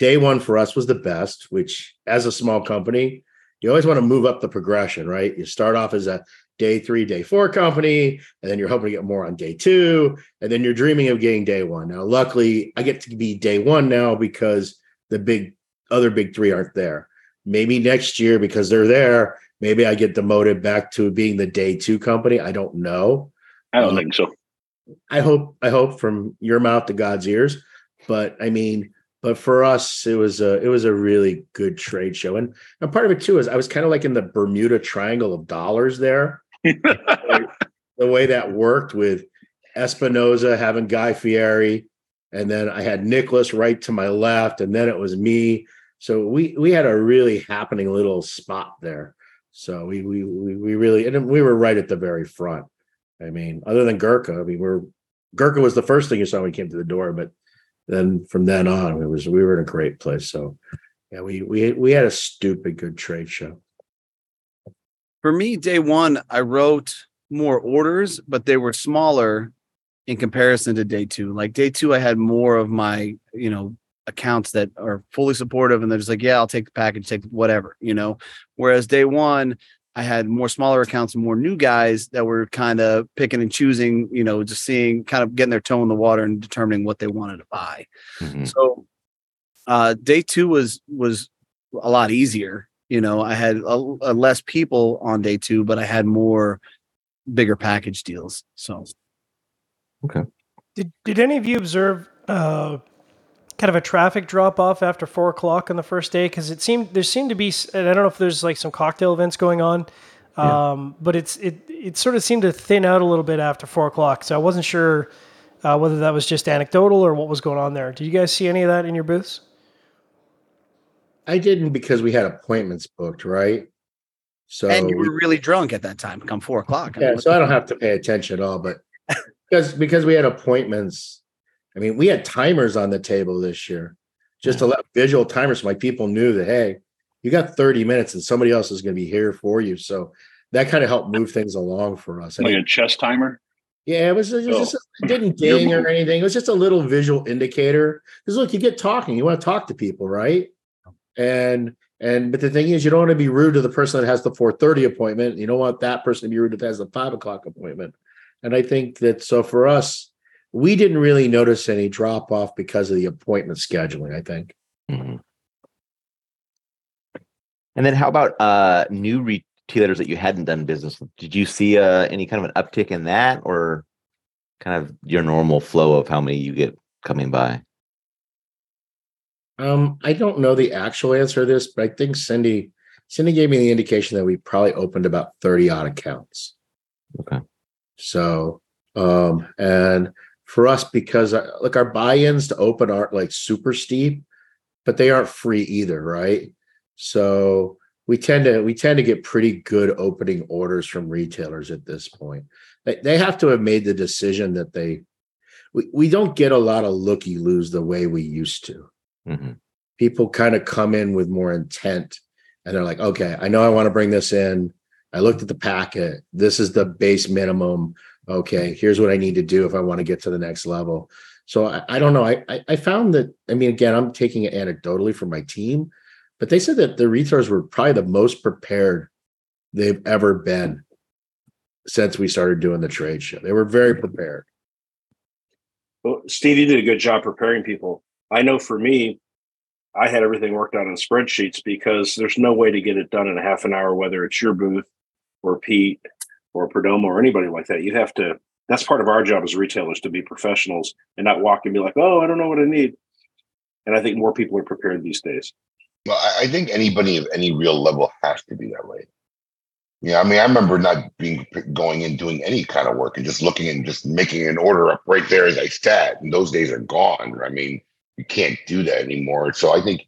Speaker 4: day one for us was the best, which as a small company, you always want to move up the progression, right? You start off as a day three, day four company, and then you're hoping to get more on day two, and then you're dreaming of getting day one. Now, luckily, I get to be day one now because the big other big three aren't there. Maybe next year, because they're there, maybe I get demoted back to being the day two company. I don't know.
Speaker 8: I don't
Speaker 4: Uh,
Speaker 8: think so.
Speaker 4: I hope I hope from your mouth to God's ears. But I mean, but for us, it was a it was a really good trade show, and and part of it too is I was kind of like in the Bermuda Triangle of dollars there. the way that worked with Espinosa having Guy Fieri, and then I had Nicholas right to my left, and then it was me. So we we had a really happening little spot there. So we we we, we really and we were right at the very front. I mean, other than Gurkha, I mean, we're Gurkha was the first thing you saw when we came to the door, but then from then on, it was we were in a great place. So yeah, we we we had a stupid good trade show.
Speaker 5: For me, day one, I wrote more orders, but they were smaller in comparison to day two. Like day two, I had more of my, you know, accounts that are fully supportive and they're just like, yeah, I'll take the package, take whatever, you know. Whereas day one, I had more smaller accounts and more new guys that were kind of picking and choosing, you know, just seeing kind of getting their toe in the water and determining what they wanted to buy.
Speaker 1: Mhm.
Speaker 5: So uh day two was was a lot easier. You know, I had a, a less people on day two, but I had more bigger package deals. So okay.
Speaker 2: Did Did any of you observe uh, kind of a traffic drop off after four o'clock on the first day? Because it seemed there seemed to be, and I don't know if there's like some cocktail events going on, um, but it's it it sort of seemed to thin out a little bit after four o'clock. So I wasn't sure uh, whether that was just anecdotal or what was going on there. Did you guys see any of that in your booths?
Speaker 4: I didn't because we had appointments booked, right? So
Speaker 5: and you were really drunk at that time, come four o'clock. I mean,
Speaker 4: yeah,
Speaker 5: what
Speaker 4: so I don't have to pay attention at all. But because because we had appointments, I mean, we had timers on the table this year, just to let visual timers, so my people knew that hey, you got 30 minutes and somebody else is going to be here for you. So that kind of helped move things along for us. I
Speaker 8: Like
Speaker 4: mean,
Speaker 8: a chess timer.
Speaker 4: yeah, it was, it was
Speaker 8: Oh.
Speaker 4: just it didn't ding or anything. It was just a little visual indicator. Because look, you get talking, you want to talk to people, right? And and but the thing is, you don't want to be rude to the person that has the 4:30 appointment. You don't want that person to be rude that has the five o'clock appointment. And I think that so for us, we didn't really notice any drop off because of the appointment scheduling. I think.
Speaker 1: Mhm. And then how about uh new retailers that you hadn't done business with? Did you see uh any kind of an uptick in that or kind of your normal flow of how many you get coming by?
Speaker 4: Um, I don't know the actual answer to this, but I think Cindy Cindy gave me the indication that we probably opened about 30 odd accounts.
Speaker 1: Okay.
Speaker 4: So, um, and for us, because uh, like our buy-ins to open aren't like super steep, but they aren't free either, right? So we tend to we tend to get pretty good opening orders from retailers at this point. They, they have to have made the decision that they we, we don't get a lot of looky loos the way we used to.
Speaker 1: Mhm.
Speaker 4: People kind of come in with more intent and they're like, okay, I know I want to bring this in. I looked at the packet. This is the base minimum. Okay, here's what I need to do if I want to get to the next level. So I, I don't know. I, I I found that I mean, again, I'm taking it anecdotally from my team, but they said that the retailers were probably the most prepared they've ever been since we started doing the trade show. They were very prepared.
Speaker 3: Well, Steve, you did a good job preparing people. I know for me, I had everything worked out in spreadsheets because there's no way to get it done in a half an hour, whether it's your booth or Pete or Perdomo or anybody like that. You have to, that's part of our job as retailers to be professionals and not walk and be like, oh, I don't know what I need. And I think more people are prepared these days.
Speaker 7: Well, I, think anybody of any real level has to be that way. Yeah, I mean, I remember not being going and doing any kind of work and just looking and just making an order up right there as I sat. And those days are gone. I mean, you can't do that anymore. So I think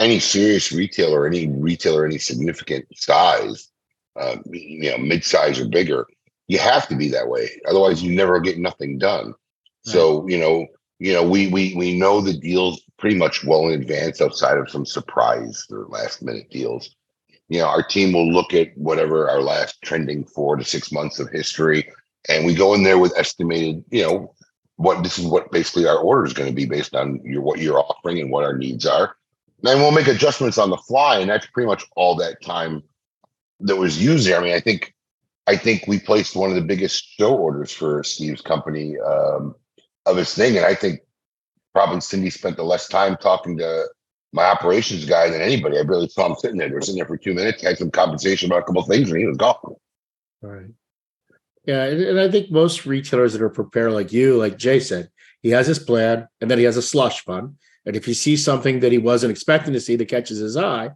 Speaker 7: any serious retailer, any retailer, any significant size, uh, you know, mid-size or bigger, you have to be that way. Otherwise, you never get nothing done. So you know, you know, we we we know the deals pretty much well in advance, outside of some surprise or last minute deals. You know, our team will look at whatever our last trending four to six months of history, and we go in there with estimated, you know, what this is what basically our order is going to be based on your what you're offering and what our needs are. Then we'll make adjustments on the fly, and that's pretty much all that time that was used there. I mean, I think I think we placed one of the biggest show orders for Steve's company um, of his thing, and I think probably Cindy spent the less time talking to my operations guy than anybody. I barely saw him sitting there. They were sitting there for two minutes, had some compensation about a couple of things, and he was gone.
Speaker 4: Right. Yeah, and, and I think most retailers that are prepared, like you, like Jay said, he has his plan, and then he has a slush fund. And if he sees something that he wasn't expecting to see that catches his eye,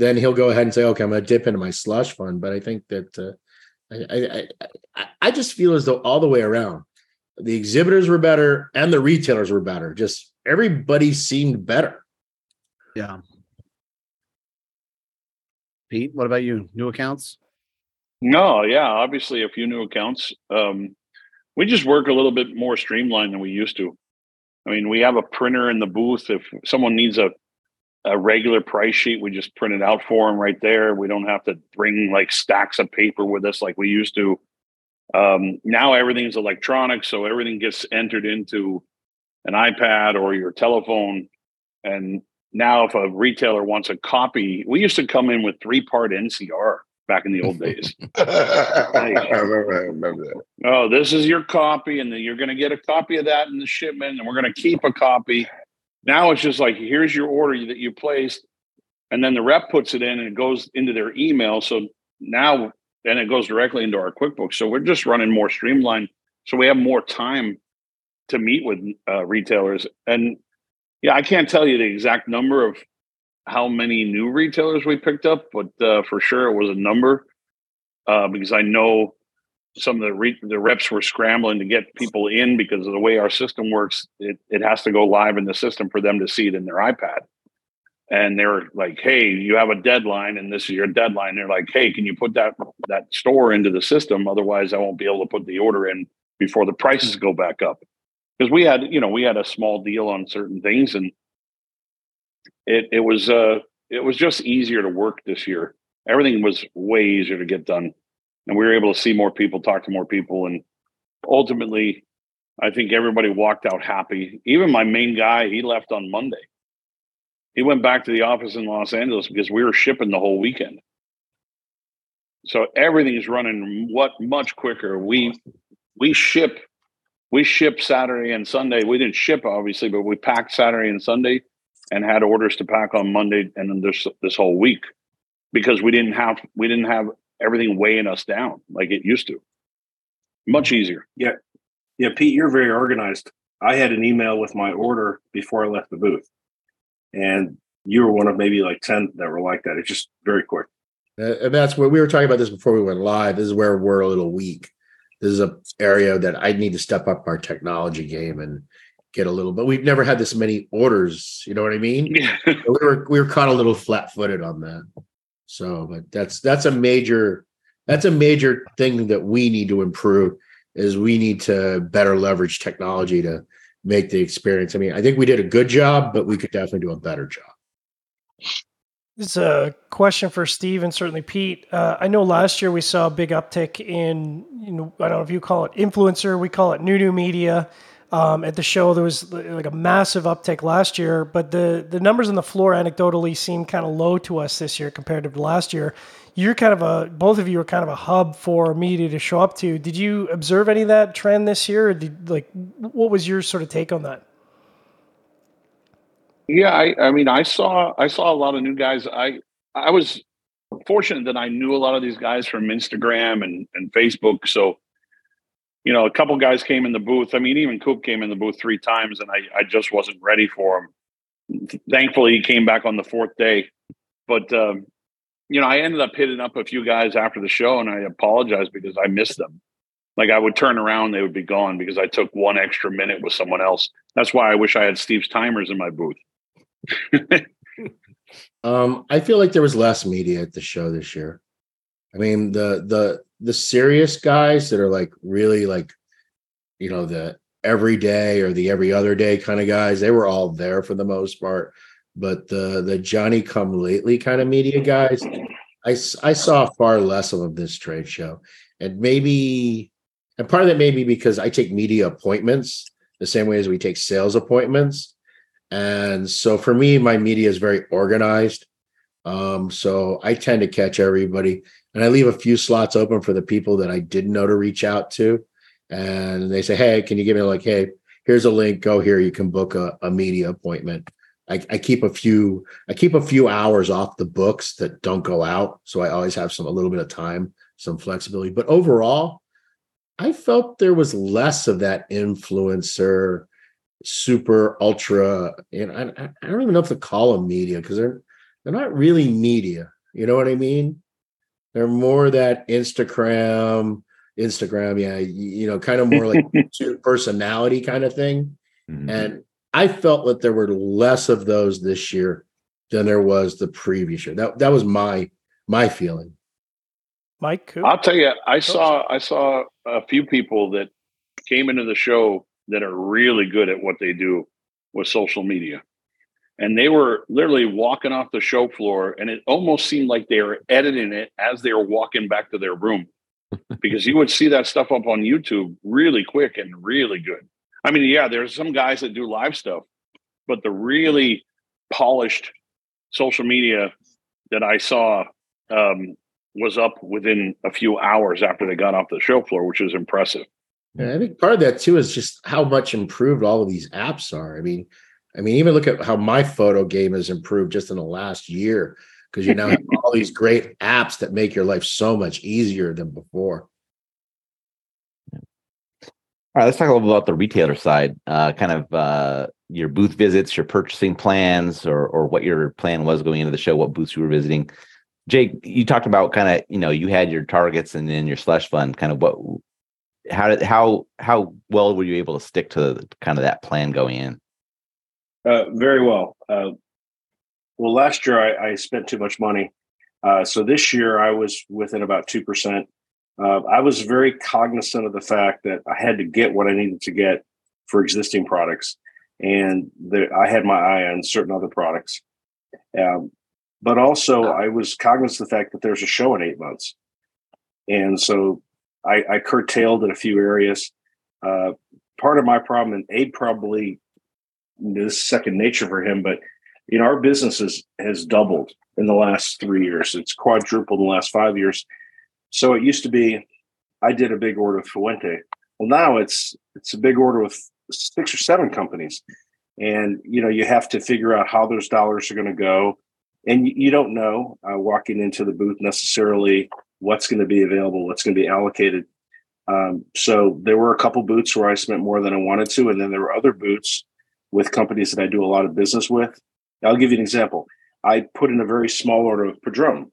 Speaker 4: then he'll go ahead and say, "Okay, I'm going to dip into my slush fund." But I think that uh, I, I, I I just feel as though all the way around, the exhibitors were better and the retailers were better. Just everybody seemed better.
Speaker 5: Yeah. Pete, what about you? New accounts?
Speaker 8: No, yeah, obviously a few new accounts. Um, we just work a little bit more streamlined than we used to. I mean, we have a printer in the booth. If someone needs a a regular price sheet, we just print it out for them right there. We don't have to bring like stacks of paper with us like we used to. Um, now everything's electronic, so everything gets entered into an iPad or your telephone. And now, if a retailer wants a copy, we used to come in with three part NCR back in the old days.
Speaker 7: I remember, I remember that.
Speaker 8: oh, this is your copy, and then you're going to get a copy of that in the shipment, and we're going to keep a copy. Now it's just like, here's your order that you placed, and then the rep puts it in, and it goes into their email. So now, then it goes directly into our QuickBooks. So we're just running more streamlined, so we have more time to meet with uh, retailers. And yeah, I can't tell you the exact number of how many new retailers we picked up, but uh, for sure it was a number uh, because I know some of the re- the reps were scrambling to get people in because of the way our system works. It it has to go live in the system for them to see it in their iPad. And they're like, "Hey, you have a deadline, and this is your deadline." They're like, "Hey, can you put that that store into the system? Otherwise, I won't be able to put the order in before the prices go back up." Because we had, you know, we had a small deal on certain things, and it it was uh it was just easier to work this year. Everything was way easier to get done, and we were able to see more people, talk to more people, and ultimately, I think everybody walked out happy. Even my main guy, he left on Monday. He went back to the office in Los Angeles because we were shipping the whole weekend. So everything's running what much quicker. We we ship we ship Saturday and Sunday. We didn't ship obviously, but we packed Saturday and Sunday and had orders to pack on Monday and then this this whole week because we didn't have we didn't have everything weighing us down like it used to. Much easier.
Speaker 3: Yeah, Yeah, Pete, you're very organized. I had an email with my order before I left the booth, and you were one of maybe like ten that were like that. It's just very quick.
Speaker 4: Uh, and that's what we were talking about this before we went live. This is where we're a little weak. This is a area that I need to step up our technology game and get a little. But we've never had this many orders. You know what I mean? we were we were caught a little flat footed on that. So, but that's that's a major that's a major thing that we need to improve. is we need to better leverage technology to make the experience. I mean, I think we did a good job, but we could definitely do a better job.
Speaker 2: Is a question for Steve and certainly Pete. Uh, I know last year we saw a big uptick in, you know, I don't know if you call it influencer, we call it new new media. Um, at the show, there was like a massive uptick last year, but the the numbers on the floor anecdotally seem kind of low to us this year compared to last year. You're kind of a both of you are kind of a hub for media to show up to. Did you observe any of that trend this year? Did, like, what was your sort of take on that?
Speaker 8: Yeah, I, I mean, I saw I saw a lot of new guys. I I was fortunate that I knew a lot of these guys from Instagram and and Facebook. So, you know, a couple guys came in the booth. I mean, even Coop came in the booth three times, and I I just wasn't ready for him. Thankfully, he came back on the fourth day. But um, you know, I ended up hitting up a few guys after the show, and I apologized because I missed them. Like I would turn around, they would be gone because I took one extra minute with someone else. That's why I wish I had Steve's timers in my booth.
Speaker 4: um, I feel like there was less media at the show this year. I mean, the the the serious guys that are like really like, you know, the everyday or the every other day kind of guys, they were all there for the most part. But the the Johnny come lately kind of media guys, I I saw far less of this trade show, and maybe, and part of that may be because I take media appointments the same way as we take sales appointments and so for me, my media is very organized. Um, so I tend to catch everybody and I leave a few slots open for the people that I didn't know to reach out to. And they say, Hey, can you give me like, Hey, here's a link, go here. You can book a, a media appointment. I, I, keep a few, I keep a few hours off the books that don't go out. So I always have some, a little bit of time, some flexibility, but overall I felt there was less of that influencer super ultra and I, I don't even know if to call them media because they're they're not really media you know what i mean they're more that instagram instagram yeah you, know kind of more like personality kind of thing. Mm-hmm. and i felt that there were less of those this year than there was the previous year. That that was my my feeling.
Speaker 2: Mike
Speaker 8: i'll tell you i saw i saw a few people that came into the show that are really good at what they do with social media. And they were literally walking off the show floor, and it almost seemed like they were editing it as they were walking back to their room because you would see that stuff up on YouTube really quick and really good. I mean, yeah, there's some guys that do live stuff, but the really polished social media that I saw um, was up within a few hours after they got off the show floor, which is impressive.
Speaker 4: And I think part of that too is just how much improved all of these apps are. I mean, I mean, even look at how my photo game has improved just in the last year because you now have all these great apps that make your life so much easier than before.
Speaker 1: All right, let's talk a little bit about the retailer side, uh, kind of uh, your booth visits, your purchasing plans, or or what your plan was going into the show, what booths you were visiting. Jake, you talked about kind of, you know, you had your targets and then your slush fund, kind of what how did how how well were you able to stick to kind of that plan going in?
Speaker 3: Uh, very well. Uh, well, last year I, I, spent too much money, uh, so this year I was within about two percent. Uh, I was very cognizant of the fact that I had to get what I needed to get for existing products, and the, I had my eye on certain other products. Um, but also, I was cognizant of the fact that there's a show in eight months, and so I, I curtailed in a few areas. Uh, part of my problem, and Abe probably this second nature for him, but you know, our business has, has doubled in the last three years. It's quadrupled in the last five years. So it used to be I did a big order with Fuente. Well, now it's it's a big order with six or seven companies, and you know you have to figure out how those dollars are going to go, and you, you don't know uh, walking into the booth necessarily what's going to be available, what's going to be allocated. Um, so there were a couple boots where I spent more than I wanted to, and then there were other booths with companies that I do a lot of business with. I'll give you an example. I put in a very small order of Padron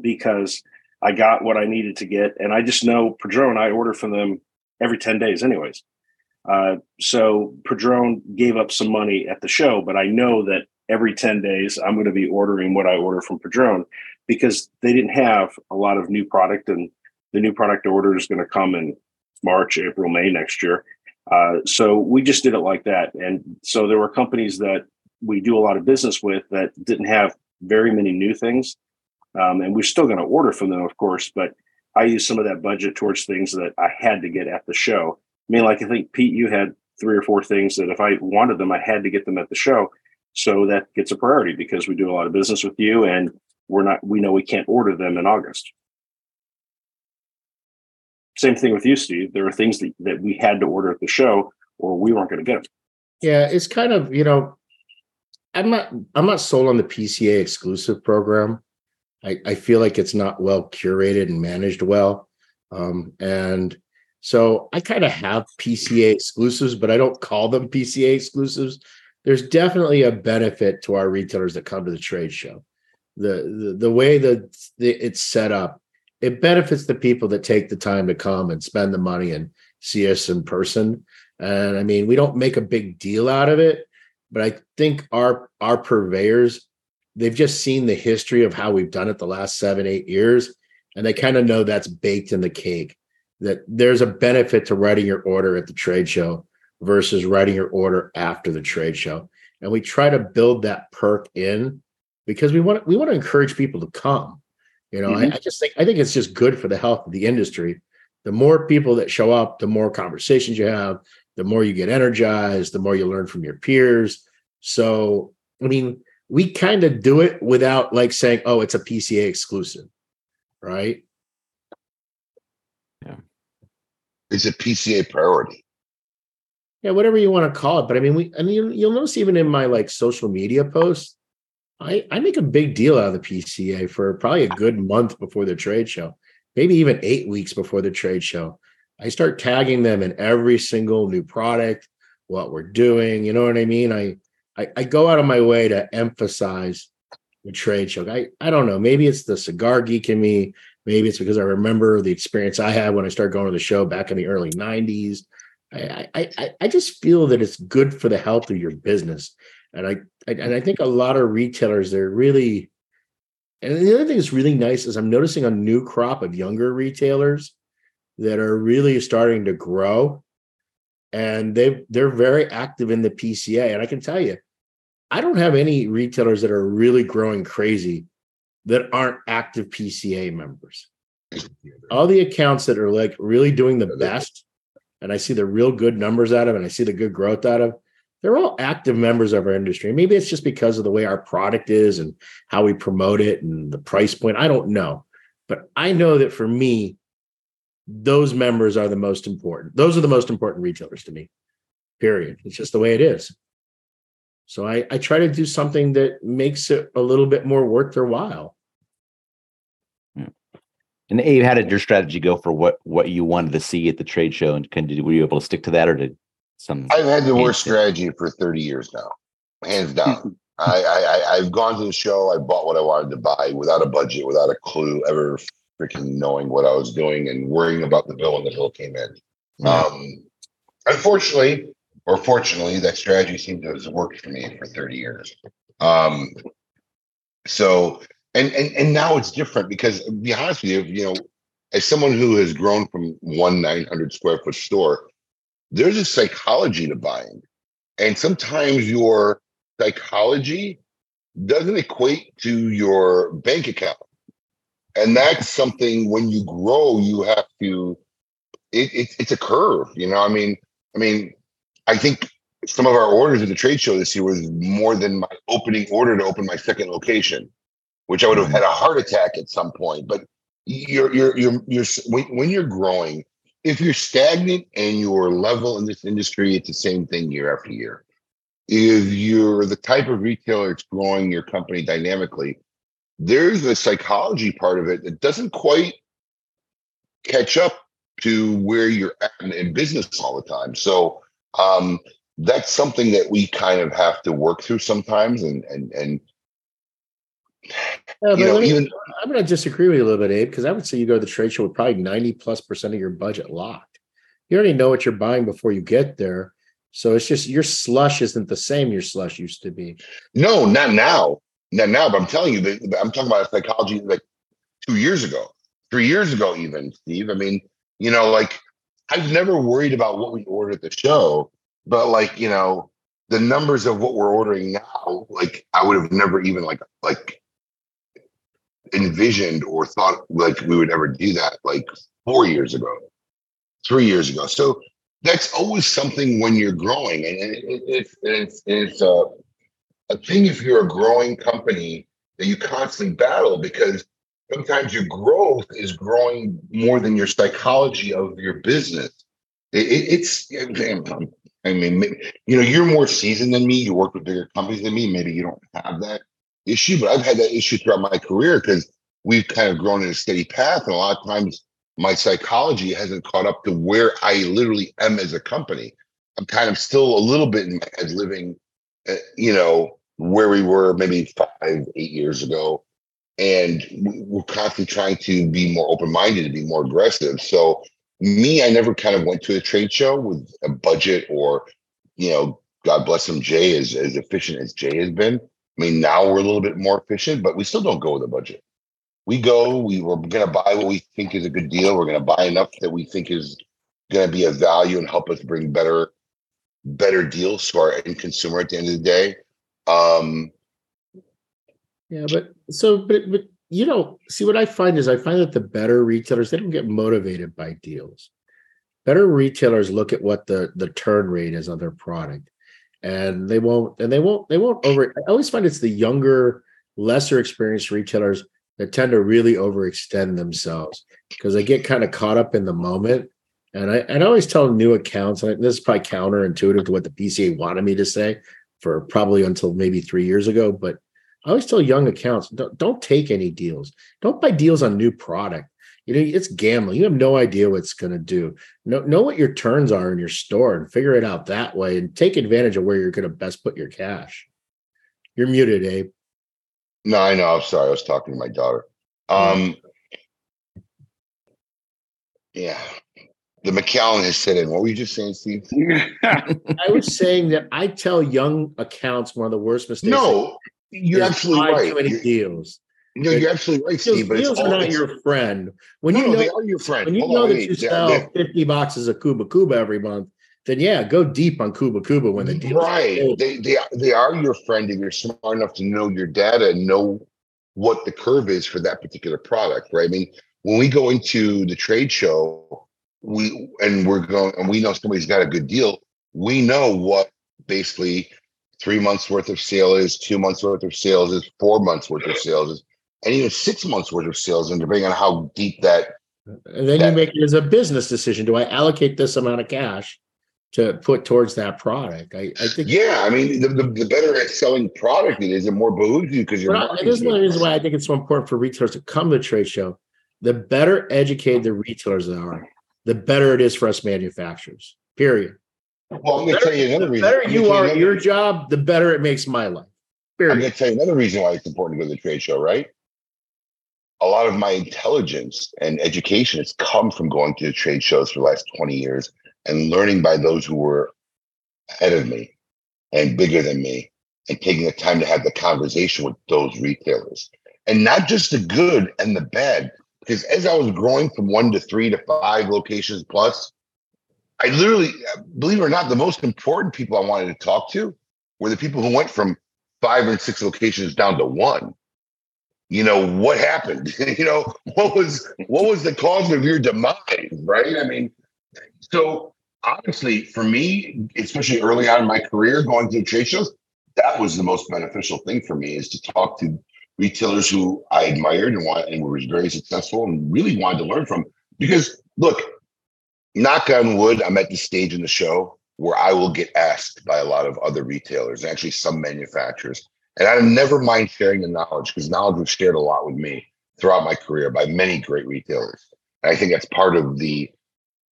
Speaker 3: because I got what I needed to get, and I just know Padron. I order from them every ten days, anyways. Uh, so Padron gave up some money at the show, but I know that every 10 days I'm going to be ordering what I order from Padron because they didn't have a lot of new product and the new product order is going to come in March, April, May next year. Uh, so we just did it like that. And so there were companies that we do a lot of business with that didn't have very many new things. Um, and we're still going to order from them, of course, but I use some of that budget towards things that I had to get at the show. I mean, like I think Pete, you had three or four things that if I wanted them, I had to get them at the show. So that gets a priority because we do a lot of business with you and we're not, we know we can't order them in August. Same thing with you, Steve. There are things that, that we had to order at the show or we weren't going to get them.
Speaker 4: Yeah, it's kind of, you know, I'm not I'm not sold on the PCA exclusive program. I, I feel like it's not well curated and managed well. Um, and so I kind of have PCA exclusives, but I don't call them PCA exclusives. There's definitely a benefit to our retailers that come to the trade show. The the, the way that it's set up, it benefits the people that take the time to come and spend the money and see us in person. And I mean, we don't make a big deal out of it, but I think our our purveyors they've just seen the history of how we've done it the last seven eight years, and they kind of know that's baked in the cake. That there's a benefit to writing your order at the trade show versus writing your order after the trade show, and we try to build that perk in because we want we want to encourage people to come. You know, mm-hmm. I, I just think I think it's just good for the health of the industry. The more people that show up, the more conversations you have, the more you get energized, the more you learn from your peers. So, I mean, we kind of do it without like saying, oh, it's a PCA exclusive, right?
Speaker 1: Yeah.
Speaker 7: It's a PCA priority.
Speaker 4: Yeah, whatever you want to call it. But I mean, we, I mean, you'll notice even in my like social media posts, I, I make a big deal out of the PCA for probably a good month before the trade show, maybe even eight weeks before the trade show. I start tagging them in every single new product, what we're doing. You know what I mean? I I, I go out of my way to emphasize the trade show. I, I don't know. Maybe it's the cigar geek in me. Maybe it's because I remember the experience I had when I started going to the show back in the early 90s. I, I, I just feel that it's good for the health of your business. And I, I and I think a lot of retailers, they're really and the other thing that's really nice is I'm noticing a new crop of younger retailers that are really starting to grow and they they're very active in the PCA and I can tell you I don't have any retailers that are really growing crazy that aren't active PCA members. All the accounts that are like really doing the best and I see the real good numbers out of and I see the good growth out of they're all active members of our industry. Maybe it's just because of the way our product is and how we promote it and the price point. I don't know. But I know that for me, those members are the most important. Those are the most important retailers to me. Period. It's just the way it is. So I, I try to do something that makes it a little bit more worth their while.
Speaker 1: Hmm. And Abe, how did your strategy go for what what you wanted to see at the trade show? And can were you able to stick to that, or did some?
Speaker 7: I've had the worst strategy for thirty years now, hands down. I, I I've gone to the show. I bought what I wanted to buy without a budget, without a clue, ever freaking knowing what I was doing and worrying about the bill when the bill came in. Um, unfortunately, or fortunately, that strategy seemed to have worked for me for 30 years. Um, so, and, and, and now it's different because to be honest with you, you know, as someone who has grown from one 900 square foot store, there's a psychology to buying. And sometimes your psychology doesn't equate to your bank account. And that's something when you grow you have to it, it, it's a curve you know? I mean i mean i think some of our orders at the trade show this year was more than my opening order to open my second location which i would have mm-hmm. had a heart attack at some point. But you're you're you're, you're when, when you're growing if you're stagnant and your level in this industry it's the same thing year after year if you're the type of retailer that's growing your company dynamically there's a psychology part of it that doesn't quite catch up to where you're at in business all the time. So um, that's something that we kind of have to work through sometimes, and and and
Speaker 4: you know, me, even I'm going to disagree with you a little bit, Abe, because I would say you go to the trade show with probably 90 plus percent of your budget locked. You already know what you're buying before you get there. So it's just your slush isn't the same your slush used to be.
Speaker 7: No, not now Not now, but I'm telling you that I'm talking about psychology like two years ago, three years ago, even Steve. I mean, you know, like I've never worried about what we ordered at the show, but like you know, the numbers of what we're ordering now, like I would have never even like like envisioned or thought like we would ever do that like four years ago, three years ago. So that's always something when you're growing, and it, it, it's it's it's a a thing if you're a growing company that you constantly battle because sometimes your growth is growing more than your psychology of your business. It, it's I mean, you know, you're more seasoned than me. You work with bigger companies than me. Maybe you don't have that issue, but I've had that issue throughout my career because we've kind of grown in a steady path, and a lot of times my psychology hasn't caught up to where I literally am as a company. I'm kind of still a little bit in my head living, uh, you know, where we were maybe five, eight years ago. And we're constantly trying to be more open minded, to be more aggressive. So, me, I never kind of went to a trade show with a budget or, you know, God bless him, Jay is as efficient as Jay has been. I mean, now we're a little bit more efficient, but we still don't go with a budget we go, we were going to buy what we think is a good deal. We're going to buy enough that we think is going to be a value and help us bring better, better deals to our end consumer at the end of the day. Um,
Speaker 4: yeah, but so, but, but you know, see what I find is I find that the better retailers they don't get motivated by deals. Better retailers look at what the the turn rate is on their product, and they won't and they won't they won't over. I always find it's the younger, lesser experienced retailers that tend to really overextend themselves because they get kind of caught up in the moment. And I, and I always tell new accounts, and this is probably counterintuitive to what the PCA wanted me to say for probably until maybe three years ago. But I always tell young accounts, don't, don't take any deals. Don't buy deals on new product. You know, it's gambling. You have no idea what it's going to do. Know, know what your turns are in your store and figure it out that way and take advantage of where you're going to best put your cash. You're muted, Abe.
Speaker 7: No, I know. I'm sorry. I was talking to my daughter. Um, yeah. The Macallan has set in. What were you just saying, Steve?
Speaker 4: I was saying that I tell young accounts one of the worst mistakes.
Speaker 7: No, you're absolutely right.
Speaker 4: Too many you're, deals.
Speaker 7: No, you're absolutely right, Steve. But
Speaker 4: deals are not your friend. When
Speaker 7: no,
Speaker 4: you know
Speaker 7: they are your friend.
Speaker 4: When you
Speaker 7: Hold
Speaker 4: know
Speaker 7: on,
Speaker 4: that
Speaker 7: wait.
Speaker 4: you sell
Speaker 7: They're-
Speaker 4: 50 boxes of Cuba Cuba every month, then yeah, go deep on Cuba Cuba when the deal
Speaker 7: right they, they they are your friend if you're smart enough to know your data and know what the curve is for that particular product right i mean when we go into the trade show we and we're going and we know somebody's got a good deal we know what basically three months worth of sale is two months worth of sales is four months worth of sales is and even six months worth of sales and depending on how deep that
Speaker 4: And then
Speaker 7: That-
Speaker 4: you make it as a business decision. Do I allocate this amount of cash to put towards that product? I, I think
Speaker 7: yeah i mean the, the, the better at selling product it is the more behooves you because you're
Speaker 4: this is one of the reasons why I think it's so important for retailers to come to the trade show. The better educated the retailers are, the better it is for us manufacturers. Period.
Speaker 7: well i'm going to tell you another reason.
Speaker 4: The
Speaker 7: reason
Speaker 4: better you are at your job, the better it makes my life.
Speaker 7: I'm going to tell you another reason why it's important to go to the trade show, right? A lot of my intelligence and education has come from going to the trade shows for the last 20 years and learning by those who were ahead of me and bigger than me and taking the time to have the conversation with those retailers. And not just the good and the bad, because as I was growing from one to three to five locations plus, I literally, believe it or not, the most important people I wanted to talk to were the people who went from five and six locations down to one. You know what happened? you know what was what was the cause of your demise, right? I mean, so honestly, for me, especially early on in my career, going to trade shows, that was the most beneficial thing for me is to talk to retailers who I admired and want and were very successful and really wanted to learn from. Because look, knock on wood, I'm at the stage in the show where I will get asked by a lot of other retailers, and actually some manufacturers. And I never mind sharing the knowledge because knowledge was shared a lot with me throughout my career by many great retailers. And I think that's part of the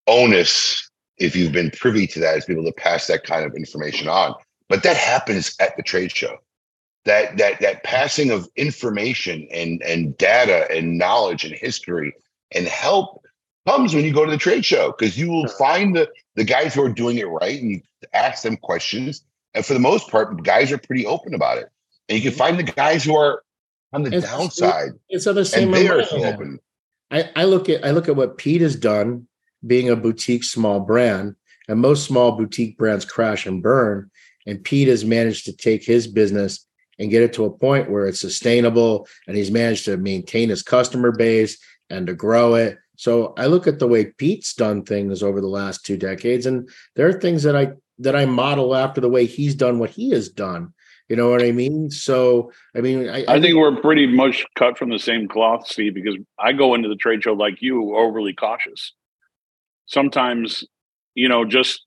Speaker 7: onus, if you've been privy to that, is be able to pass that kind of information on. But that happens at the trade show. That that that passing of information and and data and knowledge and history and help comes when you go to the trade show because you will find the the guys who are doing it right and you ask them questions. And for the most part, guys are pretty open about it. And you can find the guys who are on the
Speaker 4: It's-
Speaker 7: downside
Speaker 4: It's on the same
Speaker 7: and they are so open.
Speaker 4: I, I look at I look at what Pete has done being a boutique small brand, and most small boutique brands crash and burn. And Pete has managed to take his business and get it to a point where it's sustainable and he's managed to maintain his customer base and to grow it. So I look at the way Pete's done things over the last two decades, and there are things that I that I model after the way he's done what he has done. You know what I mean? So I mean, I,
Speaker 8: I think we're pretty much cut from the same cloth, Steve, because I go into the trade show like you, overly cautious. Sometimes, you know, just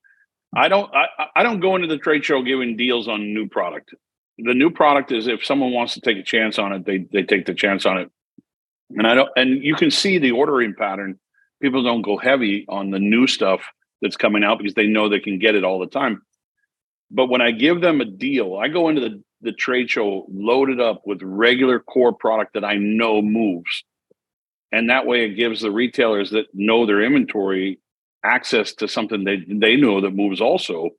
Speaker 8: I don't I, I don't go into the trade show giving deals on new product. The new product is if someone wants to take a chance on it, they they take the chance on it. And I don't and you can see the ordering pattern. People don't go heavy on the new stuff that's coming out because they know they can get it all the time. But when I give them a deal, I go into the, the trade show loaded up with regular core product that I know moves. And that way it gives the retailers that know their inventory access to something they they know that moves also.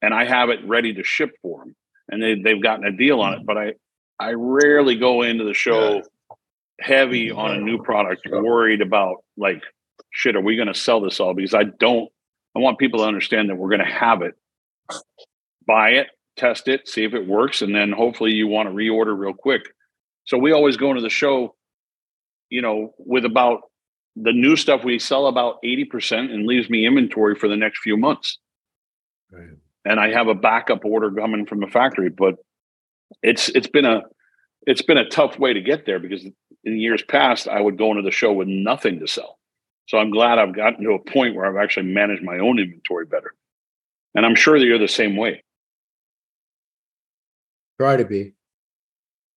Speaker 8: And I have it ready to ship for them. And they, they've gotten a deal on it. But I I rarely go into the show heavy on a new product, worried about like, shit, are we going to sell this all? Because I don't, I want people to understand that we're going to have it, buy it, test it, see if it works, and then hopefully you want to reorder real quick. So we always go into the show, you know, with about the new stuff we sell about 80% and leaves me inventory for the next few months.
Speaker 4: Right.
Speaker 8: And I have a backup order coming from the factory, but it's it's been a it's been a tough way to get there because in years past I would go into the show with nothing to sell. So I'm glad I've gotten to a point where I've actually managed my own inventory better. And I'm sure that you're the same way.
Speaker 4: try to be.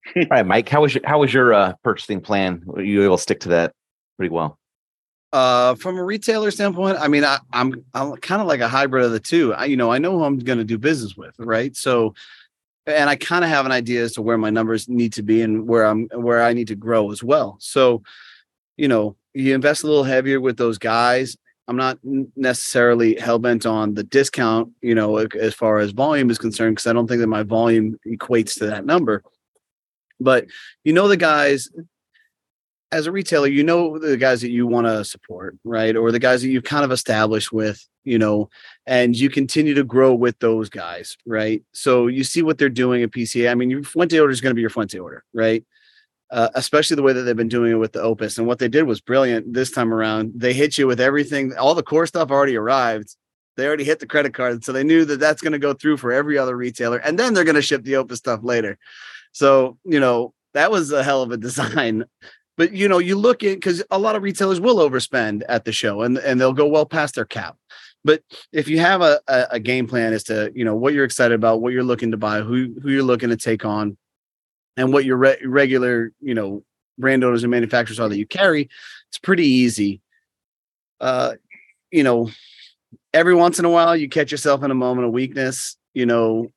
Speaker 1: All right, Mike, how was your how was your uh, purchasing plan? Were you able to stick to that pretty well?
Speaker 5: Uh, from a retailer standpoint, I mean, I, I'm I'm kind of like a hybrid of the two. I, you know, I know who I'm going to do business with, right? So, and I kind of have an idea as to where my numbers need to be and where I'm where I need to grow as well. So, you know, you invest a little heavier with those guys. I'm not necessarily hell bent on the discount, you know, as far as volume is concerned, because I don't think that my volume equates to that number. But you know, the guys as a retailer, you know the guys that you want to support, right? Or the guys that you've kind of established with, you know, and you continue to grow with those guys, right? So you see what they're doing at PCA. I mean, your Fuente order is going to be your Fuente order, right? Uh, especially the way that they've been doing it with the Opus. And what they did was brilliant this time around. They hit you with everything, all the core stuff already arrived. They already hit the credit card. So they knew that that's going to go through for every other retailer. And then they're going to ship the Opus stuff later. So, you know, that was a hell of a design. But, you know, you look at because a lot of retailers will overspend at the show and, and they'll go well past their cap. But if you have a, a, a game plan as to, you know, what you're excited about, what you're looking to buy, who, who you're looking to take on, and what your re- regular, you know, brand owners and manufacturers are that you carry, it's pretty easy. Uh, you know, every once in a while you catch yourself in a moment of weakness, you know,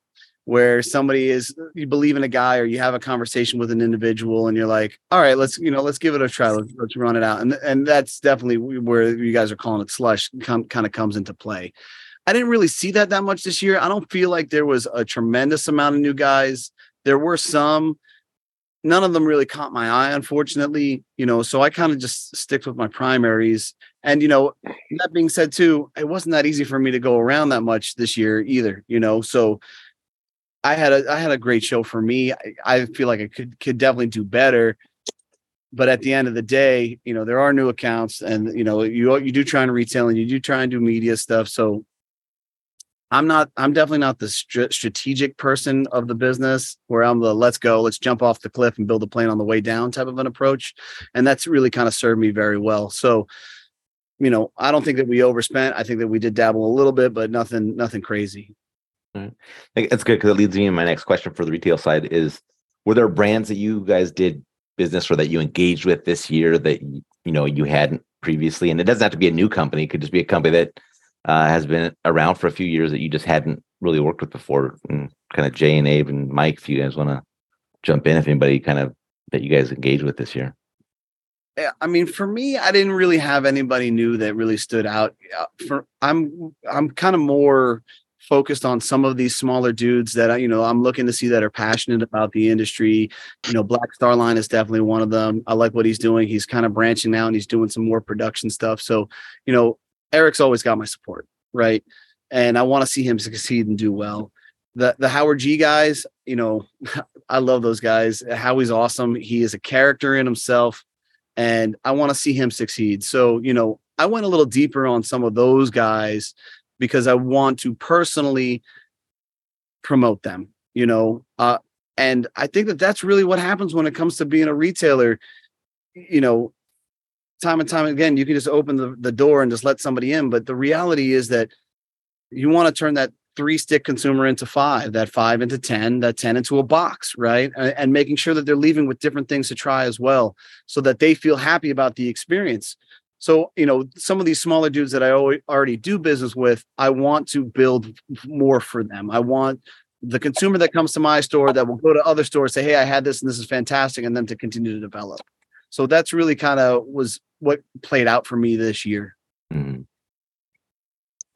Speaker 5: where somebody is you believe in a guy or you have a conversation with an individual and you're like, all right, let's, you know, let's give it a try. Let's, let's run it out. And and that's definitely where you guys are calling it slush com- kind of comes into play. I didn't really see that that much this year. I don't feel like there was a tremendous amount of new guys. There were some, none of them really caught my eye unfortunately you know so i kind of just stick with my primaries. And you know that being said too it wasn't that easy for me to go around that much this year either you know so i had a i had a great show for me. I, I feel like i could could definitely do better. But at the end of the day you know there are new accounts and you know you you do try and retail and you do try and do media stuff so I'm not, I'm definitely not the str- strategic person of the business where I'm the let's go, let's jump off the cliff and build a plane on the way down type of an approach. And that's really kind of served me very well. So, you know, I don't think that we overspent. I think that we did dabble a little bit, but nothing, nothing crazy.
Speaker 1: Right. That's good because it leads me to my next question for the retail side is were there brands that you guys did business or that you engaged with this year that you know you hadn't previously? And it doesn't have to be a new company, it could just be a company that uh, has been around for a few years that you just hadn't really worked with before. And kind of Jay and Abe and Mike, if you guys want to jump in, if anybody kind of that you guys engaged with this year.
Speaker 5: I mean, for me, I didn't really have anybody new that really stood out. For I'm, I'm kind of more focused on some of these smaller dudes that I, you know, I'm looking to see that are passionate about the industry. You know, Black Star Line is definitely one of them. I like what he's doing. He's kind of branching out and he's doing some more production stuff. So, you know, Eric's always got my support, right? And I want to see him succeed and do well. The the Howard G guys, you know, I love those guys. Howie's awesome. He is a character in himself, and I want to see him succeed. So, you know, I went a little deeper on some of those guys because I want to personally promote them, you know. Uh, and I think that that's really what happens when it comes to being a retailer. You know, time and time again, you can just open the, the door and just let somebody in. But the reality is that you want to turn that three stick consumer into five, that five into 10, that 10 into a box, right? And, and making sure that they're leaving with different things to try as well so that they feel happy about the experience. So, you know, some of these smaller dudes that I already do business with, I want to build more for them. I want the consumer that comes to my store that will go to other stores, say, Hey, I had this and this is fantastic, and then to continue to develop. So that's really kind of was what played out for me this year.
Speaker 1: Mm-hmm.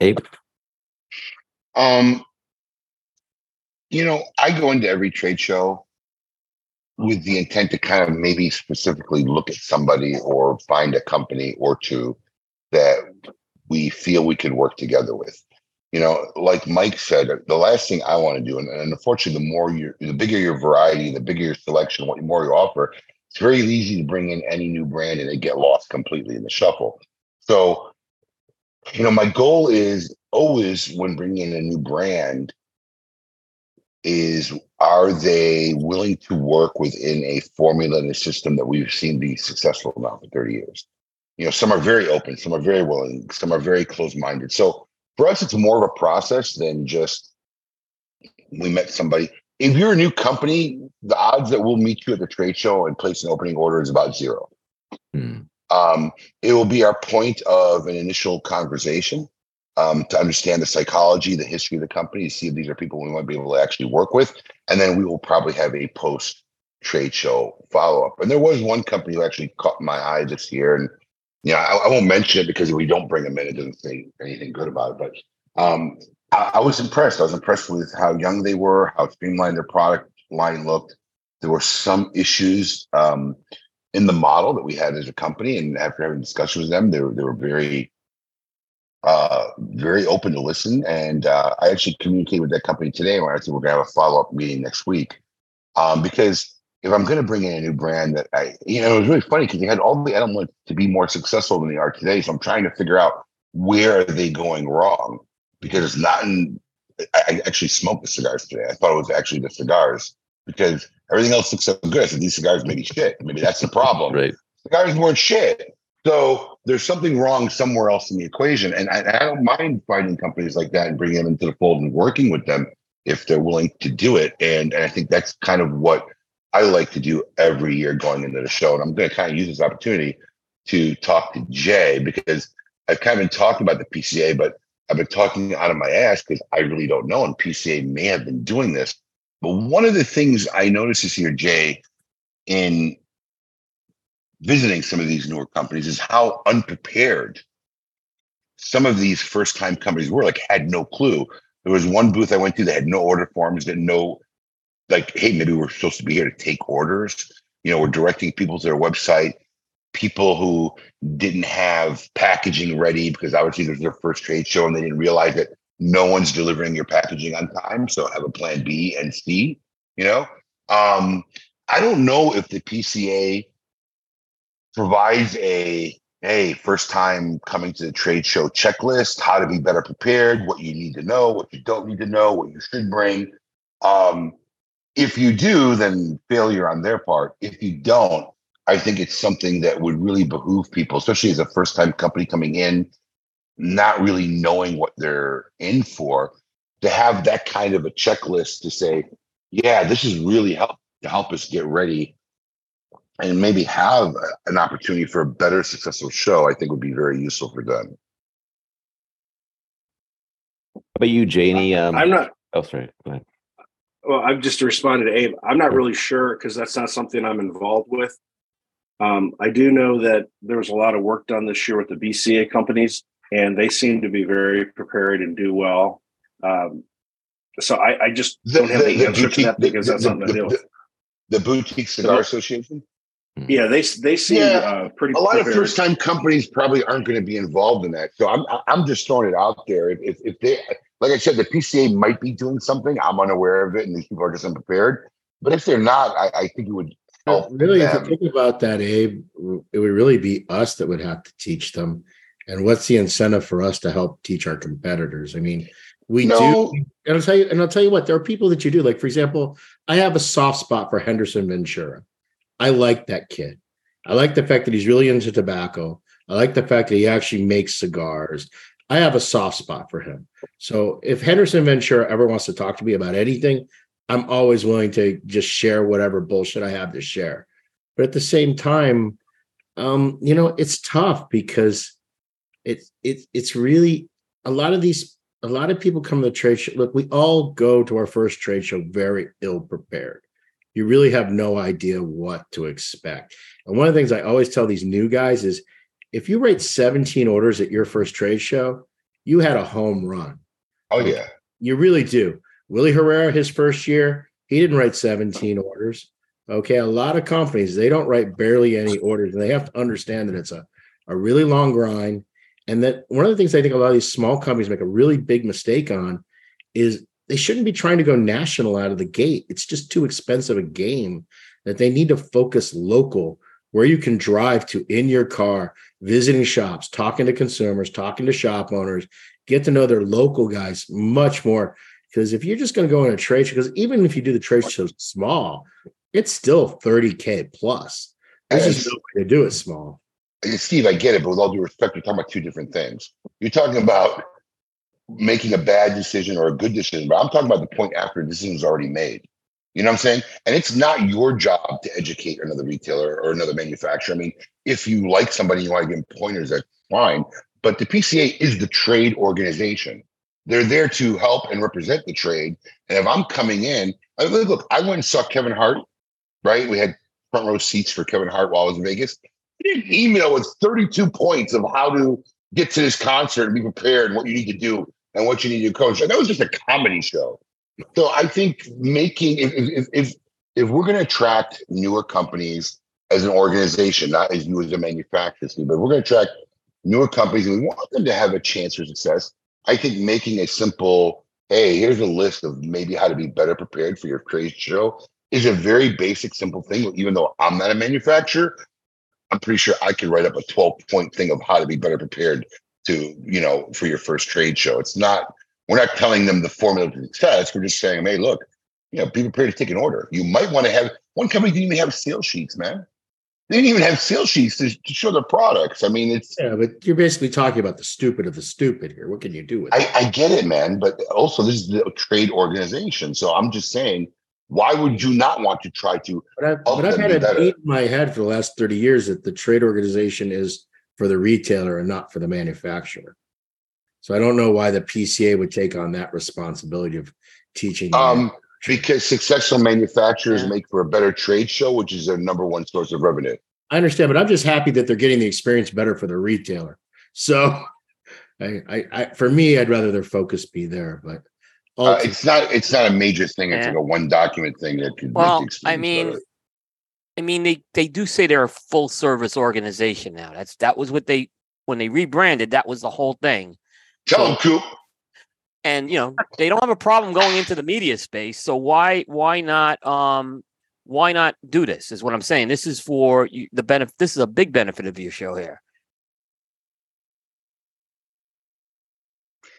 Speaker 1: Abe?
Speaker 7: Um, you know, I go into every trade show with the intent to kind of maybe specifically look at somebody or find a company or two that we feel we could work together with. You know, like Mike said, the last thing I want to do, and, and unfortunately, the more you, the bigger your variety, the bigger your selection, what more you offer, it's very easy to bring in any new brand and they get lost completely in the shuffle. So, you know, my goal is always when bringing in a new brand is are they willing to work within a formula and a system that we've seen be successful now for 30 years? You know, some are very open, some are very willing, some are very closed-minded. So for us, it's more of a process than just we met somebody if you're a new company, the odds that we'll meet you at the trade show and place an opening order is about zero. Hmm. Um, it will be our point of an initial conversation um, to understand the psychology, the history of the company, to see if these are people we might be able to actually work with. And then we will probably have a post trade show follow up. And there was one company who actually caught my eye this year. And, you know, I, I won't mention it because if we don't bring them in, it doesn't say anything good about it. But um, I, I was impressed. I was impressed with how young they were, how streamlined their product line looked. There were some issues um, in the model that we had as a company, and after having discussions with them, they were they were very uh, very open to listen. And uh, I actually communicated with that company today, and I think we're going to have a follow up meeting next week um, because if I'm going to bring in a new brand that I, you know, it was really funny because they had all the elements to be more successful than they are today. So I'm trying to figure out where are they going wrong because it's not in. I actually smoked the cigars today. I thought it was actually the cigars because everything else looks so good. I said these cigars may be shit. Maybe that's the problem.
Speaker 1: right.
Speaker 7: Cigars weren't shit. So there's something wrong somewhere else in the equation. And I, I, don't mind finding companies like that and bringing them into the fold and working with them if they're willing to do it. And, and I think that's kind of what I like to do every year going into the show. And I'm going to kind of use this opportunity to talk to Jay because I've kind of been talking about the PCA, but I've been talking out of my ass because I really don't know. And PCA may have been doing this. But one of the things I noticed this year, Jay, in visiting some of these newer companies is how unprepared some of these first time companies were, like had no clue. There was one booth I went to that had no order forms, didn't know, like, hey, maybe we're supposed to be here to take orders. You know, we're directing people to their website people who didn't have packaging ready because obviously this was their first trade show and they didn't realize that no one's delivering your packaging on time. So have a plan B and C, you know? Um, I don't know if the PCA provides a hey, first time coming to the trade show checklist, how to be better prepared, what you need to know, what you don't need to know, what you should bring. Um, if you do, then failure on their part. If you don't, I think it's something that would really behoove people, especially as a first time company coming in, not really knowing what they're in for, to have that kind of a checklist to say, yeah, this is really help to help us get ready and maybe have an opportunity for a better successful show, I think would be very useful for them.
Speaker 1: How about you, Janie? Um,
Speaker 3: I'm not.
Speaker 1: Oh, sorry. Go ahead.
Speaker 3: Well, I've just responded to Abe. I'm not really sure because that's not something I'm involved with. Um, I do know that there was a lot of work done this year with the BCA companies, and they seem to be very prepared and do well. Um, so I, I just
Speaker 7: the,
Speaker 3: don't have
Speaker 7: the,
Speaker 3: the, answer
Speaker 7: boutique,
Speaker 3: to that because
Speaker 7: the,
Speaker 3: that's something to deal with.
Speaker 7: The Boutique Cigar Association?
Speaker 3: Yeah, they they seem
Speaker 7: Yeah,
Speaker 3: uh, pretty.
Speaker 7: a lot of first time companies probably aren't going to be involved in that. So I'm I'm just throwing it out there. If, if if they like I said, the PCA might be doing something. I'm unaware of it, and these people are just unprepared. But if they're not, I, I think it would Oh, help.
Speaker 4: Really, if you think about that, Abe, it would really be us that would have to teach them. And what's the incentive for us to help teach our competitors? I mean, we
Speaker 7: No.
Speaker 4: do. And I'll tell you, and I'll tell you what, there are people that you do. Like, for example, I have a soft spot for Henderson Ventura. I like that kid. I like the fact that he's really into tobacco. I like the fact that he actually makes cigars. I have a soft spot for him. So if Henderson Ventura ever wants to talk to me about anything, I'm always willing to just share whatever bullshit I have to share. But at the same time, um, you know, it's tough because it's it's it's really a lot of these a lot of people come to the trade show. Look, we all go to our first trade show very ill prepared. You really have no idea what to expect. And one of the things I always tell these new guys is if you rate 17 orders at your first trade show, you had a home run.
Speaker 7: oh yeah,
Speaker 4: You really do. Willie Herrera, his first year, he didn't write 17 orders. Okay. A lot of companies, they don't write barely any orders, and they have to understand that it's a, a really long grind. And that one of the things I think a lot of these small companies make a really big mistake on is they shouldn't be trying to go national out of the gate. It's just too expensive a game that they need to focus local where you can drive to in your car, visiting shops, talking to consumers, talking to shop owners, get to know their local guys much more. Because if you're just going to go in a trade show, because even if you do the trade show small, it's still 30K plus. There's just no way to do it small.
Speaker 7: Steve, I get it, but with all due respect, you're talking about two different things. You're talking about making a bad decision or a good decision, but I'm talking about the point after the decision is already made. You know what I'm saying? And it's not your job to educate another retailer or another manufacturer. I mean, if you like somebody, you want to give them pointers, that's fine. But the PCA is the trade organization. They're there to help and represent the trade. And if I'm coming in, I mean, look, I went and saw Kevin Hart, right? We had front row seats for Kevin Hart while I was in Vegas. I did an email with 32 points of how to get to this concert and be prepared and what you need to do and what you need to coach. And that was just a comedy show. So I think making if if if, if we're going to attract newer companies as an organization, not as you as a manufacturer, but we're going to attract newer companies and we want them to have a chance for success. I think making a simple, hey, here's a list of maybe how to be better prepared for your trade show is a very basic, simple thing. Even though I'm not a manufacturer, I'm pretty sure I could write up a 12 point thing of how to be better prepared to, you know, for your first trade show. It's not, we're not telling them the formula to success. We're just saying, hey, look, you know, be prepared to take an order. You might want to have one company didn't even have sales sheets, man. They didn't even have sales sheets to, to show their products. I mean, it's
Speaker 4: Yeah, but you're basically talking about the stupid of the stupid here. What can you do with
Speaker 7: I. I get it, man, but also this is the trade organization. So I'm just saying, why would you not want to try to?
Speaker 4: But I've, but I've had it
Speaker 7: better.
Speaker 4: beat in my head for the last 30 years that the trade organization is for the retailer and not for the manufacturer. So I don't know why the PCA would take on that responsibility of teaching.
Speaker 7: Um. Because successful manufacturers
Speaker 4: Yeah.
Speaker 7: make for a better trade show, which is their number one source of revenue.
Speaker 4: I understand, but I'm just happy that they're getting the experience better for the retailer. So I, I, I for me, I'd rather their focus be there, but
Speaker 7: Uh, it's not. It's not a major thing. It's
Speaker 6: Yeah.
Speaker 7: like a one document thing that could. make the
Speaker 6: Well, I mean,
Speaker 7: better.
Speaker 6: I mean, they they do say they're a full service organization now. That's that was what they when they rebranded. That was the whole thing.
Speaker 7: tell them, Coop.
Speaker 6: And you know, they don't have a problem going into the media space. So why why not um why not do this? Is what I'm saying. This is for you, the benefit. This is a big benefit of your show here.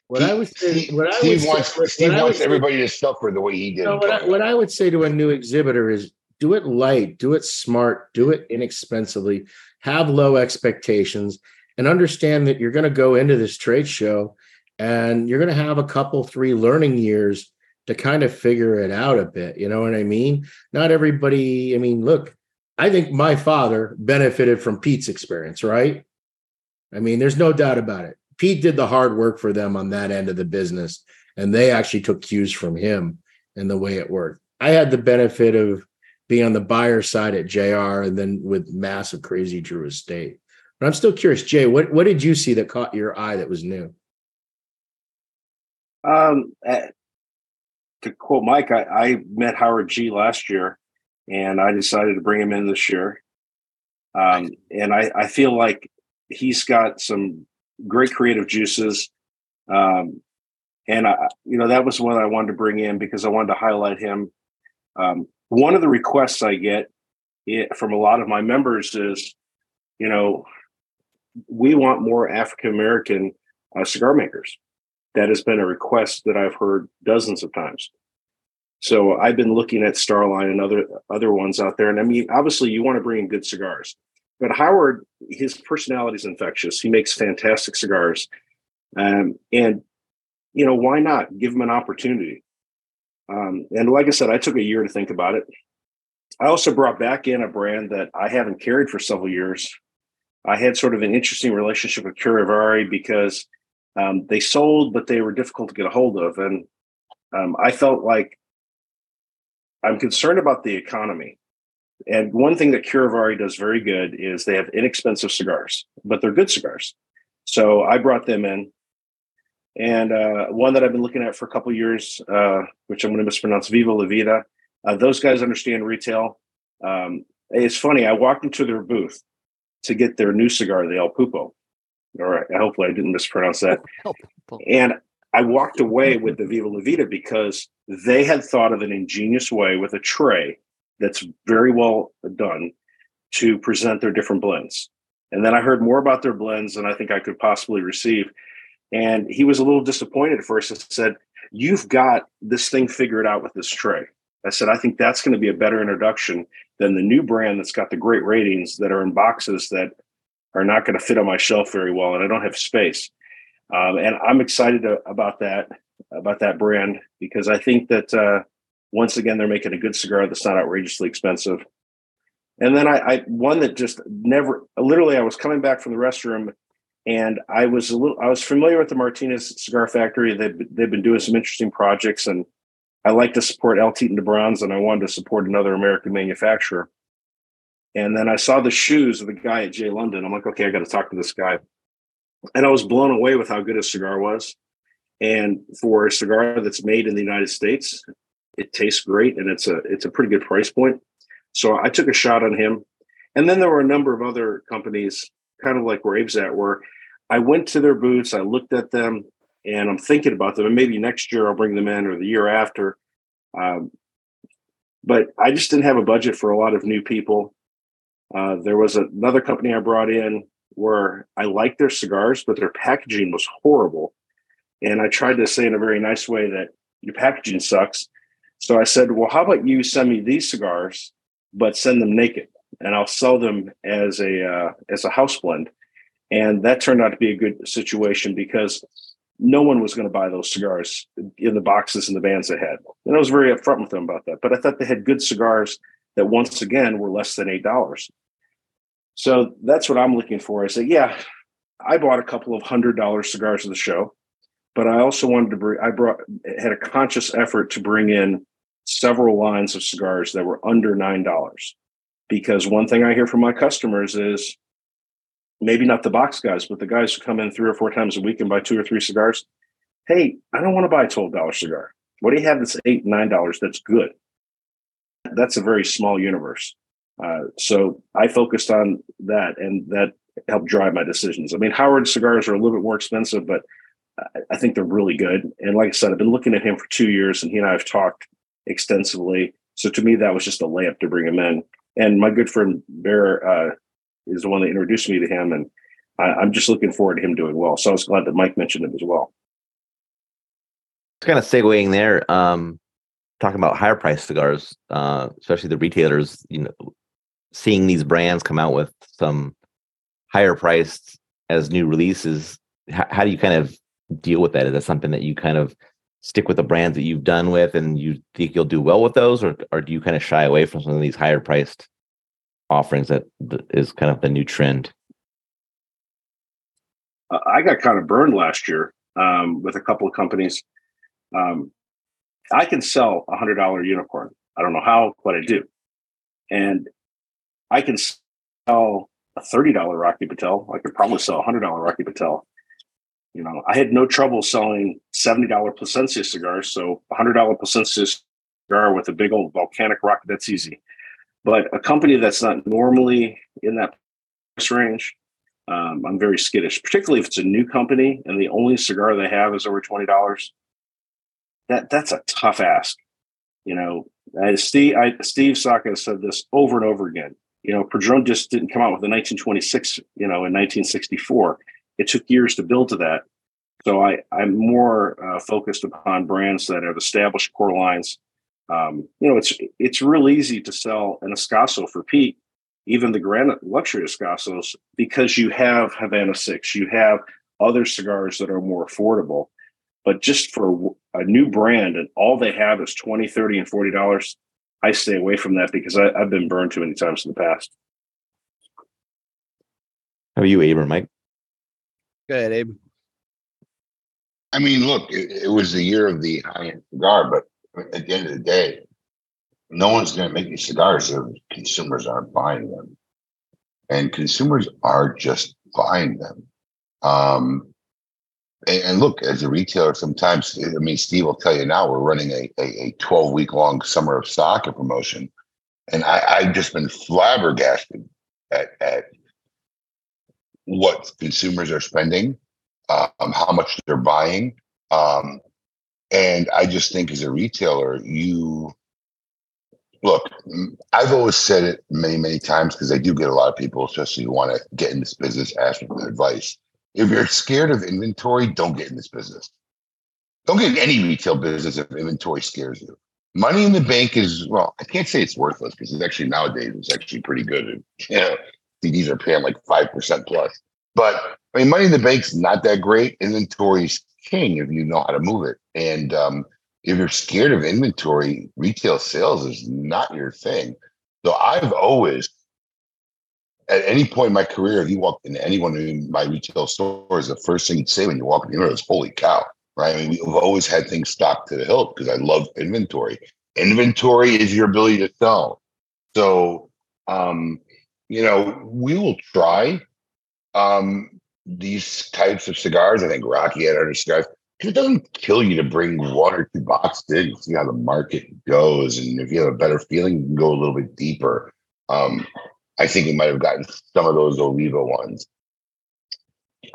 Speaker 4: what
Speaker 7: He-
Speaker 4: I would say,
Speaker 7: Steve,
Speaker 4: what I would
Speaker 7: Steve
Speaker 4: say-
Speaker 7: wants.
Speaker 4: what
Speaker 7: Steve
Speaker 4: I would
Speaker 7: wants
Speaker 4: say-
Speaker 7: everybody to suffer the way he did.
Speaker 4: No,
Speaker 7: in
Speaker 4: what, I, what I would say to a new exhibitor is do it light, do it smart, do it inexpensively, have low expectations, and understand that you're going to go into this trade show and you're going to have a couple, three learning years to kind of figure it out a bit. You know what I mean? Not everybody, I mean, look, I think my father benefited from Pete's experience, right? I mean, there's no doubt about it. Pete did the hard work for them on that end of the business, and they actually took cues from him and the way it worked. I had the benefit of being on the buyer side at JR and then with massive crazy Drew Estate. But I'm still curious, Jay, what, what did you see that caught your eye that was new?
Speaker 3: Um, eh, to quote Mike, I, I met Howard G last year, and I decided to bring him in this year. Um, and I, I feel like he's got some great creative juices. Um, and I, you know, that was one I wanted to bring in because I wanted to highlight him. Um, one of the requests I get it, from a lot of my members is, you know, we want more African American uh, cigar makers. That has been a request that I've heard dozens of times. So I've been looking at Starline and other other ones out there, and I mean, obviously, you want to bring in good cigars, but Howard, his personality is infectious. He makes fantastic cigars, um, and you know why not give him an opportunity? Um, and like I said, I took a year to think about it. I also brought back in a brand that I haven't carried for several years. I had sort of an interesting relationship with Curivari because um, they sold, but they were difficult to get a hold of, and um, I felt like I'm concerned about the economy. And one thing that Curivari does very good is they have inexpensive cigars, but they're good cigars. So I brought them in. And uh, one that I've been looking at for a couple years, uh, which I'm going to mispronounce, Viva La Vida. Uh, those guys understand retail. Um, it's funny. I walked into their booth to get their new cigar, the El Pupo. All right. Hopefully, I didn't mispronounce that. And I walked away with the Viva La Vida because they had thought of an ingenious way with a tray that's very well done to present their different blends. And then I heard more about their blends than I think I could possibly receive. And he was a little disappointed at first and said, You've got this thing figured out with this tray. I said, I think that's going to be a better introduction than the new brand that's got the great ratings that are in boxes that are not going to fit on my shelf very well and I don't have space. Um, and I'm excited to, about that about that brand because I think that uh, once again they're making a good cigar that's not outrageously expensive. And then I, I one that just never literally I was coming back from the restroom and I was a little I was familiar with the Martinez Cigar Factory. They've they've been doing some interesting projects and I like to support El Titan de Bronze and I wanted to support another American manufacturer. And then I saw the shoes of the guy at J London. I'm like, okay, I got to talk to this guy. And I was blown away with how good his cigar was. And for a cigar that's made in the United States, it tastes great and it's a it's a pretty good price point. So I took a shot on him. And then there were a number of other companies, kind of like where Abe's at, where I went to their booths, I looked at them, and I'm thinking about them. And maybe next year I'll bring them in or the year after. Um, but I just didn't have a budget for a lot of new people. Uh, there was another company I brought in where I liked their cigars, but their packaging was horrible. And I tried to say in a very nice way that your packaging sucks. So I said, well, how about you send me these cigars, but send them naked, and I'll sell them as a uh, as a house blend. And that turned out to be a good situation because no one was going to buy those cigars in the boxes and the bands they had. And I was very upfront with them about that. But I thought they had good cigars that once again were less than eight dollars. So that's what I'm looking for. I say, yeah, I bought a couple of hundred dollar cigars of the show, but I also wanted to bring, I brought, had a conscious effort to bring in several lines of cigars that were under $9. Because one thing I hear from my customers is maybe not the box guys, but the guys who come in three or four times a week and buy two or three cigars. Hey, I don't want to buy a $12 cigar. What do you have that's eight, nine dollars that's good? That's a very small universe. Uh, so I focused on that, and that helped drive my decisions. I mean, Howard cigars are a little bit more expensive, but I think they're really good. And like I said, I've been looking at him for two years, and he and I have talked extensively. So to me, that was just a layup to bring him in. And my good friend Bear uh, is the one that introduced me to him, and I, am just looking forward to him doing well. So I was glad that Mike mentioned him as well.
Speaker 1: It's kind of segueing there, um, talking about higher price cigars, uh, especially the retailers. You know, seeing these brands come out with some higher priced as new releases, how, how do you kind of deal with that? Is that something that you kind of stick with the brands that you've done with and you think you'll do well with those, or, or do you kind of shy away from some of these higher priced offerings that is kind of the new trend?
Speaker 3: I got kind of burned last year um, with a couple of companies. Um, I can sell a hundred dollar unicorn. I don't know how, but I do. And I can sell a $30 Rocky Patel. I could probably sell a $100 Rocky Patel. You know, I had no trouble selling $70 Plasencia cigars. So a $100 Plasencia cigar with a big old volcanic rock, that's easy. But a company that's not normally in that price range. Um, I'm very skittish, particularly if it's a new company and the only cigar they have is over twenty dollars. That that's a tough ask. You know, Steve I, Steve Saka said this over and over again. You know, Padron just didn't come out with the 1926. You know, in 1964, it took years to build to that. So I I'm more uh, focused upon brands that have established core lines. Um, you know, it's it's real easy to sell an Escaso for Pete even the granite luxury Escassos, because you have Havana Six, you have other cigars that are more affordable. But just for a new brand and all they have is 20, 30, and $40, I stay away from that because I, have been burned too many times in the past.
Speaker 1: How are you, Abe or Mike?
Speaker 5: Go ahead, Abe.
Speaker 7: I mean, look, it, it was the year of the high end cigar, but at the end of the day, no one's going to make these cigars if consumers aren't buying them. And consumers are just buying them. Um, and, look, as a retailer, sometimes, I mean, Steve will tell you now, we're running a, a, 12 week long summer of soccer promotion. And I, I've just been flabbergasted at, at what consumers are spending, um, how much they're buying. Um, and I just think as a retailer, you look, I've always said it many, many times because I do get a lot of people, especially who want to get in this business, asking for advice. If you're scared of inventory, don't get in this business. Don't get in any retail business if inventory scares you. Money in the bank is well, I can't say it's worthless because it's actually nowadays it's actually pretty good. You know, CDs are paying like five percent plus. But I mean, money in the bank's not that great. Inventory's king if you know how to move it. And um, if you're scared of inventory, retail sales is not your thing. So I've always, at any point in my career, if you walk into any one of my retail stores, the first thing you'd say when you walk in the door is "Holy cow!" Right? I mean, we've always had things stocked to the hilt because I love inventory. Inventory is your ability to sell. So, um, you know, we will try um, these types of cigars. I think Rocky had other cigars it doesn't kill you to bring one or two boxes in, see how the market goes. And if you have a better feeling, you can go a little bit deeper. Um, I think we might have gotten some of those Oliva ones.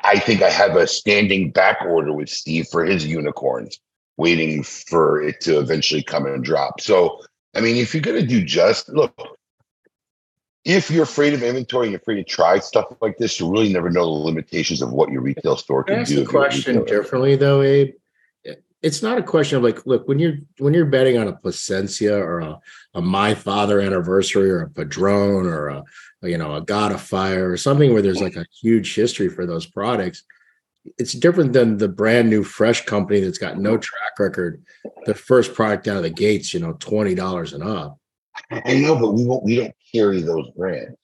Speaker 7: I think I have a standing back order with Steve for his unicorns, waiting for it to eventually come and drop. So, I mean, if you're going to do just look, if you're afraid of inventory and you're afraid to try stuff like this, you really never know the limitations of what your retail store can,
Speaker 4: do. Ask the question differently, though, Abe. It's not a question of like, look, when you're when you're betting on a Plasencia or a, a My Father anniversary or a Padron or a you know a God of Fire or something where there's like a huge history for those products. It's different than the brand new fresh company that's got no track record. The first product out of the gates, you know, twenty dollars and up.
Speaker 7: I know, but we won't. We don't carry those brands.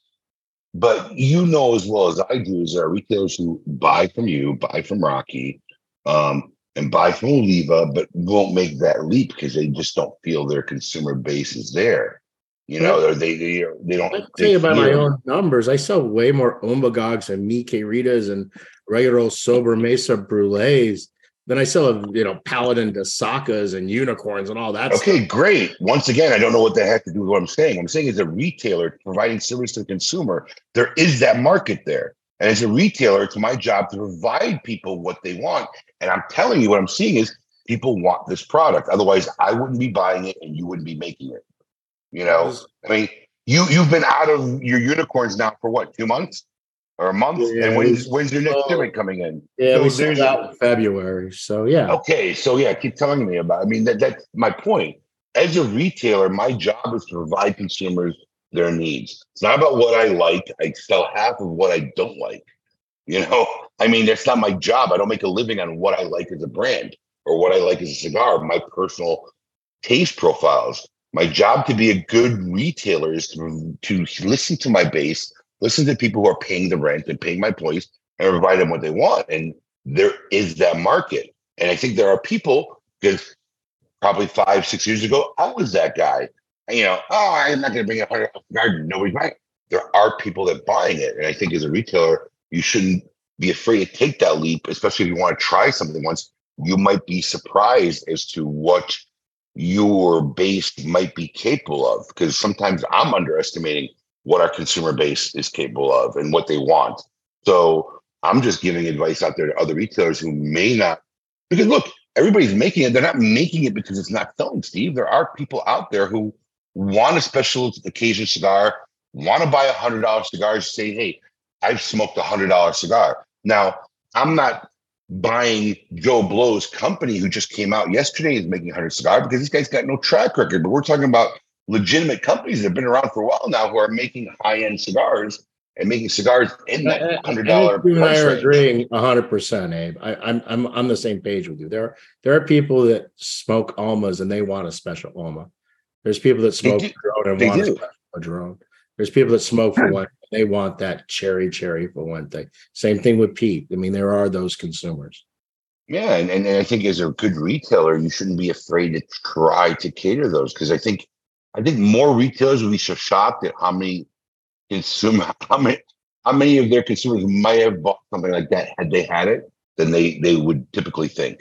Speaker 7: But you know as well as I do is there are retailers who buy from you, buy from Rocky, um, and buy from Oliva, but won't make that leap because they just don't feel their consumer base is there. You know, they they uh, they don't.
Speaker 4: I tell you by my own numbers, I sell way more Umbagogs and Mi Queridas and regular Sobremesa Brulees than I sell have, you know, Paladin de Sakas and unicorns and all that.
Speaker 7: Okay,
Speaker 4: stuff.
Speaker 7: great. Once again, I don't know what that has to do with what I'm saying. I'm saying as a retailer providing service to the consumer, there is that market there. And as a retailer, it's my job to provide people what they want. And I'm telling you, what I'm seeing is people want this product. Otherwise, I wouldn't be buying it and you wouldn't be making it. You know, I mean, you you've been out of your unicorns now for what, two months? or a month. Yeah, and when's when's your next shipment coming in?
Speaker 4: Yeah, so we sent out in February. So yeah.
Speaker 7: Okay, so yeah, keep telling me about. I mean, that that's my point. As a retailer, my job is to provide consumers their needs. It's not about what I like. I sell half of what I don't like. You know, I mean, that's not my job. I don't make a living on what I like as a brand or what I like as a cigar. My personal taste profiles. My job to be a good retailer is to, to listen to my base listen to people who are paying the rent and paying my employees and provide them what they want. And there is that market. And I think there are people because probably five, six years ago, I was that guy. You know, oh, I'm not going to bring a hundred garden. Nobody's buying. There are people that buying it, and I think as a retailer, you shouldn't be afraid to take that leap, especially if you want to try something once. You might be surprised as to what your base might be capable of, because sometimes I'm underestimating what our consumer base is capable of and what they want. So I'm just giving advice out there to other retailers who may not, because look, everybody's making it. They're not making it because it's not selling, Steve. There are people out there who want a special occasion cigar, want to buy a hundred dollar cigar, say, hey, I've smoked a hundred dollar cigar. Now, I'm not buying Joe Blow's company who just came out yesterday is making 100 cigar because this guy's got no track record. But we're talking about legitimate companies that have been around for a while now who are making high end cigars and making cigars in that uh, uh, hundred dollar.
Speaker 4: You and I are agreeing hundred percent, Abe. I, I'm I'm on the same page with you. There there are people that smoke almas and they want a special alma. There's people that smoke Padron and
Speaker 7: They
Speaker 4: want
Speaker 7: do.
Speaker 4: a Padron. There's people that smoke for one. They want that cherry cherry for one thing. Same thing with Pete. I mean, there are those consumers.
Speaker 7: Yeah, and, and, and I think as a good retailer, you shouldn't be afraid to try to cater those because I think I think more retailers would be so shocked at how many consumer how many how many of their consumers might have bought something like that had they had it than they they would typically think.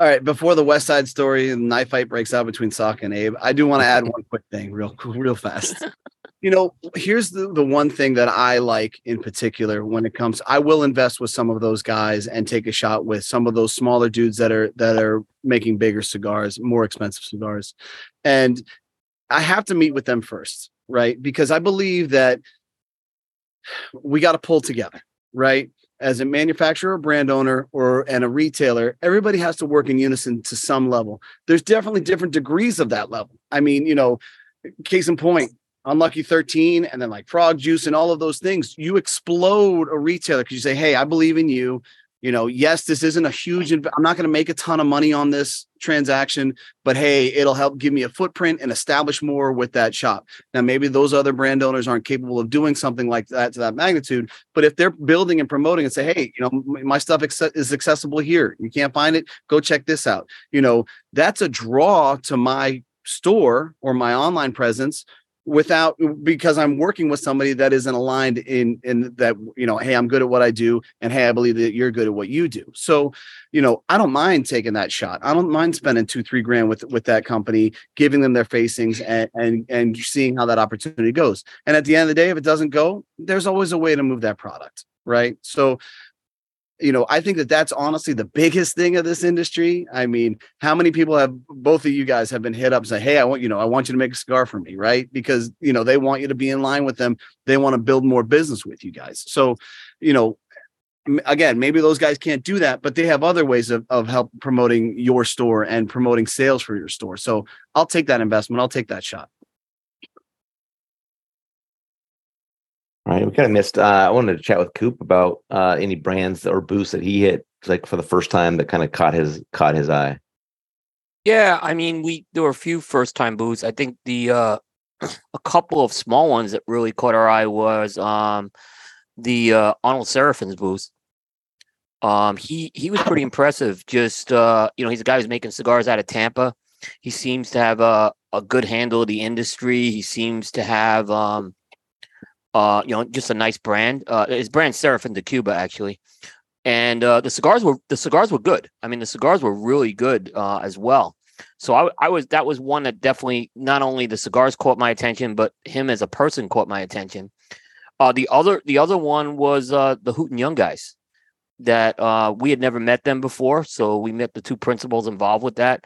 Speaker 5: All right, before the West Side Story and knife fight breaks out between Sock and Abe, I do want to add one quick thing, real real fast. You know, here's the the one thing that I like in particular when it comes. I will invest with some of those guys and take a shot with some of those smaller dudes that are that are making bigger cigars, more expensive cigars, and I have to meet with them first, right? Because I believe that we got to pull together, right? As a manufacturer, brand owner, or and a retailer, everybody has to work in unison to some level. There's definitely different degrees of that level. I mean, you know, case in point, Unlucky 13 and then like Frog Juice and all of those things, you explode a retailer because you say, Hey, I believe in you. You know, yes, this isn't a huge, inv- I'm not going to make a ton of money on this transaction, but hey, it'll help give me a footprint and establish more with that shop. Now, maybe those other brand owners aren't capable of doing something like that to that magnitude, but if they're building and promoting and say, hey, you know, my stuff acce- is accessible here, you can't find it, go check this out. You know, that's a draw to my store or my online presence without because I'm working with somebody that isn't aligned in in that you know hey I'm good at what I do and hey I believe that you're good at what you do. So you know I don't mind taking that shot. I don't mind spending two three grand with with that company giving them their facings and and and seeing how that opportunity goes. And at the end of the day if it doesn't go there's always a way to move that product right? So you know, I think that that's honestly the biggest thing of this industry. I mean, how many people have both of you guys have been hit up and say, "Hey, I want you know, I want you to make a cigar for me," right? Because you know they want you to be in line with them. They want to build more business with you guys. So, you know, again, maybe those guys can't do that, but they have other ways of of help promoting your store and promoting sales for your store. So, I'll take that investment. I'll take that shot.
Speaker 1: We kind of missed. Uh, I wanted to chat with Coop about uh, any brands or boosts that he hit like for the first time that kind of caught his caught his eye.
Speaker 6: Yeah, I mean, we there were a few first time booths. I think the uh a couple of small ones that really caught our eye was um the uh Arnold Seraphin's booth. Um he he was pretty impressive. Just uh, you know, he's a guy who's making cigars out of Tampa. He seems to have a a good handle of the industry. He seems to have um uh you know just a nice brand. Uh his brand Seraphin de Cuba actually and uh, the cigars were the cigars were good. I mean, the cigars were really good uh, as well. So I, I was that was one that definitely not only the cigars caught my attention, but him as a person caught my attention. Uh, the other the other one was uh, the Hooten Young guys that uh, we had never met them before, so we met the two principals involved with that.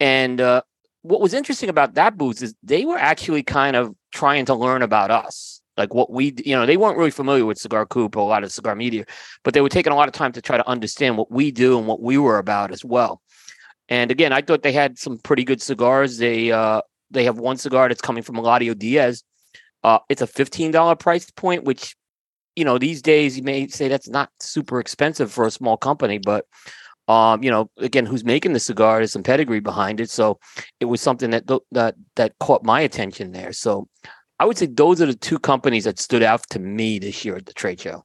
Speaker 6: And uh, what was interesting about that booth is they were actually kind of trying to learn about us like what we you know they weren't really familiar with cigar coop or a lot of cigar media but they were taking a lot of time to try to understand what we do and what we were about as well. And again i thought they had some pretty good cigars. They uh they have one cigar that's coming from eladio diaz. Uh it's a $15 price point which you know these days you may say that's not super expensive for a small company but um you know again who's making the cigar there's some pedigree behind it. So it was something that that that caught my attention there. So I would say those are the two companies that stood out to me this year at the trade show.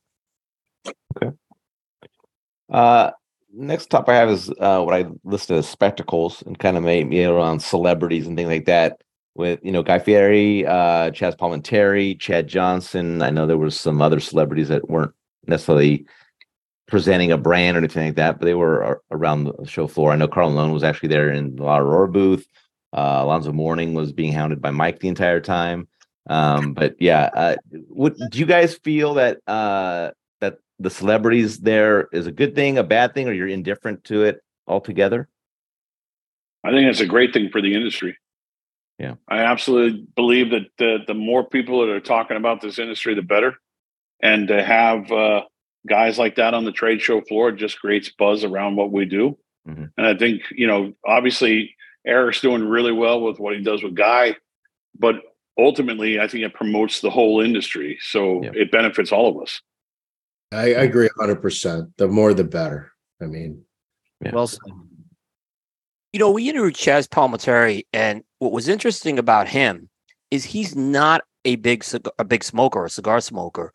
Speaker 1: Uh, next topic I have is uh, what I listed as spectacles and kind of made me around celebrities and things like that. With you know Guy Fieri, uh, Chaz Palminteri, Chad Johnson. I know there was some other celebrities that weren't necessarily presenting a brand or anything like that, but they were ar- around the show floor. I know Karl Malone was actually there in the La Aurora booth. Uh, Alonzo Mourning was being hounded by Mike the entire time. Um, but yeah, uh, what do you guys feel that uh, that the celebrities there is a good thing, a bad thing, or you're indifferent to it altogether?
Speaker 8: I think it's a great thing for the industry.
Speaker 1: Yeah.
Speaker 8: I absolutely believe that the the more people that are talking about this industry, the better. And to have uh, guys like that on the trade show floor just creates buzz around what we do.
Speaker 1: Mhm.
Speaker 8: And I think you know, obviously, Eric's doing really well with what he does with Guy, but ultimately, I think it promotes the whole industry, so
Speaker 1: Yeah.
Speaker 8: it benefits all of us.
Speaker 4: I, I agree hundred percent. The more the better. I mean,
Speaker 1: Yeah.
Speaker 5: Well said.
Speaker 6: You know, we interviewed Chaz Palminteri, and what was interesting about him is he's not a big cig- a big smoker, a cigar smoker,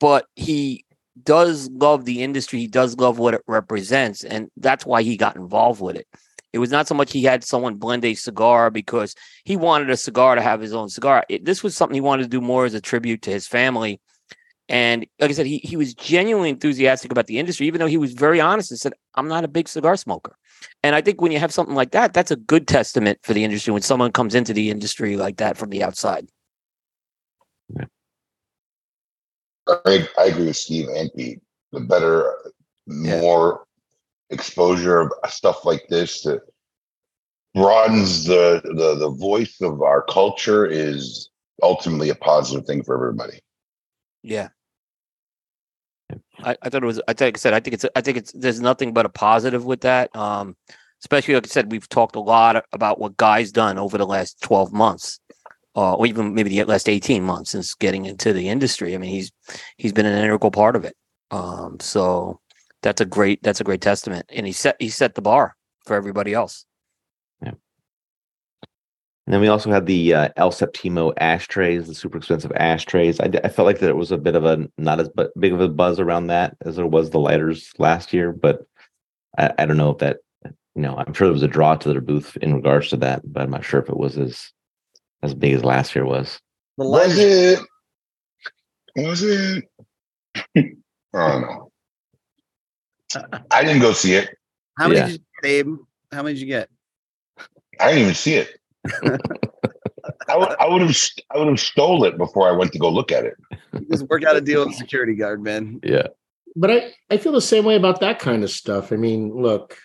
Speaker 6: but he does love the industry. He does love what it represents, and that's why he got involved with it. It was not so much he had someone blend a cigar because he wanted a cigar to have his own cigar. It, this was something he wanted to do more as a tribute to his family. And like I said, he, he was genuinely enthusiastic about the industry, even though he was very honest and said, I'm not a big cigar smoker. And I think when you have something like that, that's a good testament for the industry when someone comes into the industry like that from the outside.
Speaker 7: I, I agree with Steve and Pete. The better, more exposure of stuff like this that broadens the, the the voice of our culture is ultimately a positive thing for everybody.
Speaker 6: Yeah. I, I thought it was. I think I said. I think it's. I think it's. There's nothing but a positive with that. Um, especially like I said, we've talked a lot about what Guy's done over the last 12 months, uh, or even maybe the last 18 months since getting into the industry. I mean, he's he's been an integral part of it. Um, so that's a great that's a great testament, and he set he set the bar for everybody else. Yeah.
Speaker 1: And then we also had the uh, El Septimo ashtrays, the super expensive ashtrays. I felt like that it was a bit of a not as bu- big of a buzz around that as there was the lighters last year, but I, I don't know if that, you know, I'm sure there was a draw to their booth in regards to that, but I'm not sure if it was as as big as last year was.
Speaker 5: The
Speaker 7: Was
Speaker 5: lighters,
Speaker 7: it? Was it? I don't know. I didn't go see it.
Speaker 5: how many
Speaker 1: Yeah.
Speaker 5: did you get, Abe? How many did you get?
Speaker 7: I didn't even see it. I would I would have I would have stole it before I went to go look at it.
Speaker 5: Just work out a deal with the security guard, man.
Speaker 1: Yeah.
Speaker 4: but I, I feel the same way about that kind of stuff. I mean, look,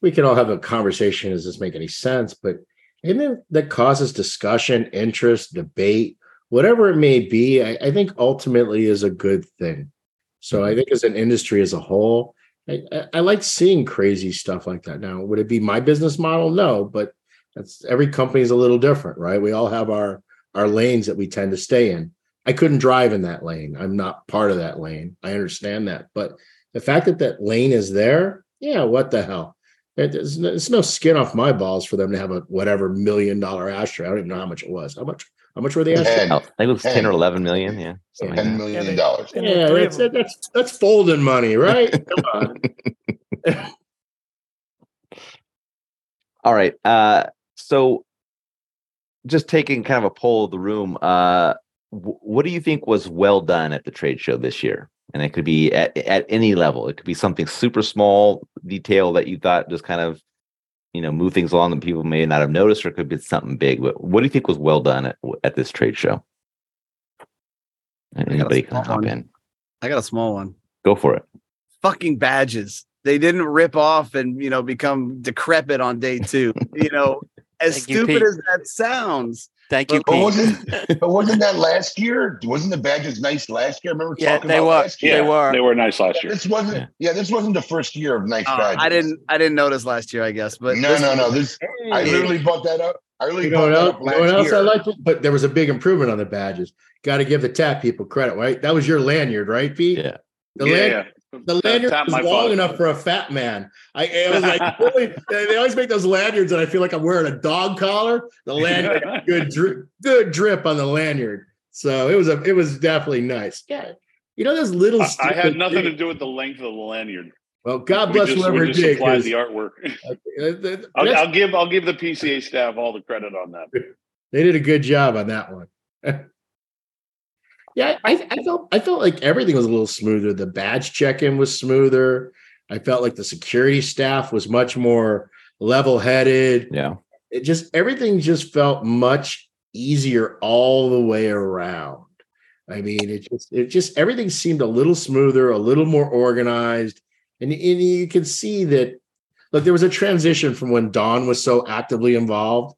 Speaker 4: we can all have a conversation. Does this make any sense? But anything that causes discussion, interest, debate, whatever it may be, I, I think ultimately is a good thing. So I mm-hmm. think as an industry as a whole, I, I, I like seeing crazy stuff like that. Now, would it be my business model? No, but that's every company is a little different, right? We all have our our lanes that we tend to stay in. I couldn't drive in that lane. I'm not part of that lane. I understand that. But the fact that that lane is there, yeah, what the hell? It's no, skin off my balls for them to have a whatever million dollar ashtray. I don't even know how much it was. How much? How much were they asking?
Speaker 7: Ten,
Speaker 1: I think it was 10 or 11 million. Yeah. something like
Speaker 7: million
Speaker 2: yeah, they,
Speaker 7: dollars.
Speaker 2: And
Speaker 4: Yeah, that's that's that's folding money, right? Come on.
Speaker 1: All right. Uh, so just taking kind of a poll of the room, uh, wh- what do you think was well done at the trade show this year? And it could be at, at any level. It could be something super small detail that you thought just kind of, you know, move things along that people may not have noticed, or it could be something big. But what do you think was well done at, at this trade show? Anybody can
Speaker 5: small
Speaker 1: hop
Speaker 5: one.
Speaker 1: in.
Speaker 5: I got a small one.
Speaker 1: Go for it.
Speaker 5: Fucking badges. They didn't rip off and you know become decrepit on day two. you know, as
Speaker 6: Thank you,
Speaker 5: stupid as that sounds.
Speaker 6: Thank you,
Speaker 7: But
Speaker 6: Pete.
Speaker 7: wasn't but wasn't that last year? Wasn't the badges nice last year? I remember
Speaker 6: Yeah,
Speaker 7: talking
Speaker 6: they
Speaker 7: about
Speaker 6: were.
Speaker 7: last year.
Speaker 6: They were.
Speaker 8: They were nice last year.
Speaker 7: This wasn't
Speaker 1: Yeah.
Speaker 7: yeah. this wasn't the first year of nice
Speaker 5: Uh,
Speaker 7: badges.
Speaker 5: I didn't. I didn't notice last year. I guess, but
Speaker 7: no,
Speaker 5: this-
Speaker 7: no, no. This I
Speaker 4: Hey.
Speaker 7: literally bought that up. I really
Speaker 4: You know
Speaker 7: bought
Speaker 4: what
Speaker 7: that
Speaker 4: else?
Speaker 7: up
Speaker 4: You know what else
Speaker 7: year.
Speaker 4: I liked? it? But there was a big improvement on the badges. Got to give the tap people credit, right? That was your lanyard, right, Pete?
Speaker 1: Yeah.
Speaker 4: The
Speaker 8: yeah,
Speaker 4: lanyard,
Speaker 8: yeah.
Speaker 4: The lanyard was long enough for a fat man. I, I was like, really, they always make those lanyards, and I feel like I'm wearing a dog collar. The lanyard, good drip, good drip on the lanyard. So it was a, it was definitely nice. Yeah, you know, those little.
Speaker 8: I, I had nothing to do with the length of the lanyard.
Speaker 4: Well, God
Speaker 8: We
Speaker 4: bless
Speaker 8: just,
Speaker 4: whoever
Speaker 8: just
Speaker 4: did.
Speaker 8: the artwork. I'll, I'll give I'll give the PCA staff all the credit on that.
Speaker 4: They did a good job on that one. Yeah, I, I felt I felt like everything was a little smoother. The badge check-in was smoother. I felt like the security staff was much more level-headed.
Speaker 1: Yeah.
Speaker 4: It just everything just felt much easier all the way around. I mean, it just it just everything seemed a little smoother, a little more organized, and, and you can see that. Look, there was a transition from when Don was so actively involved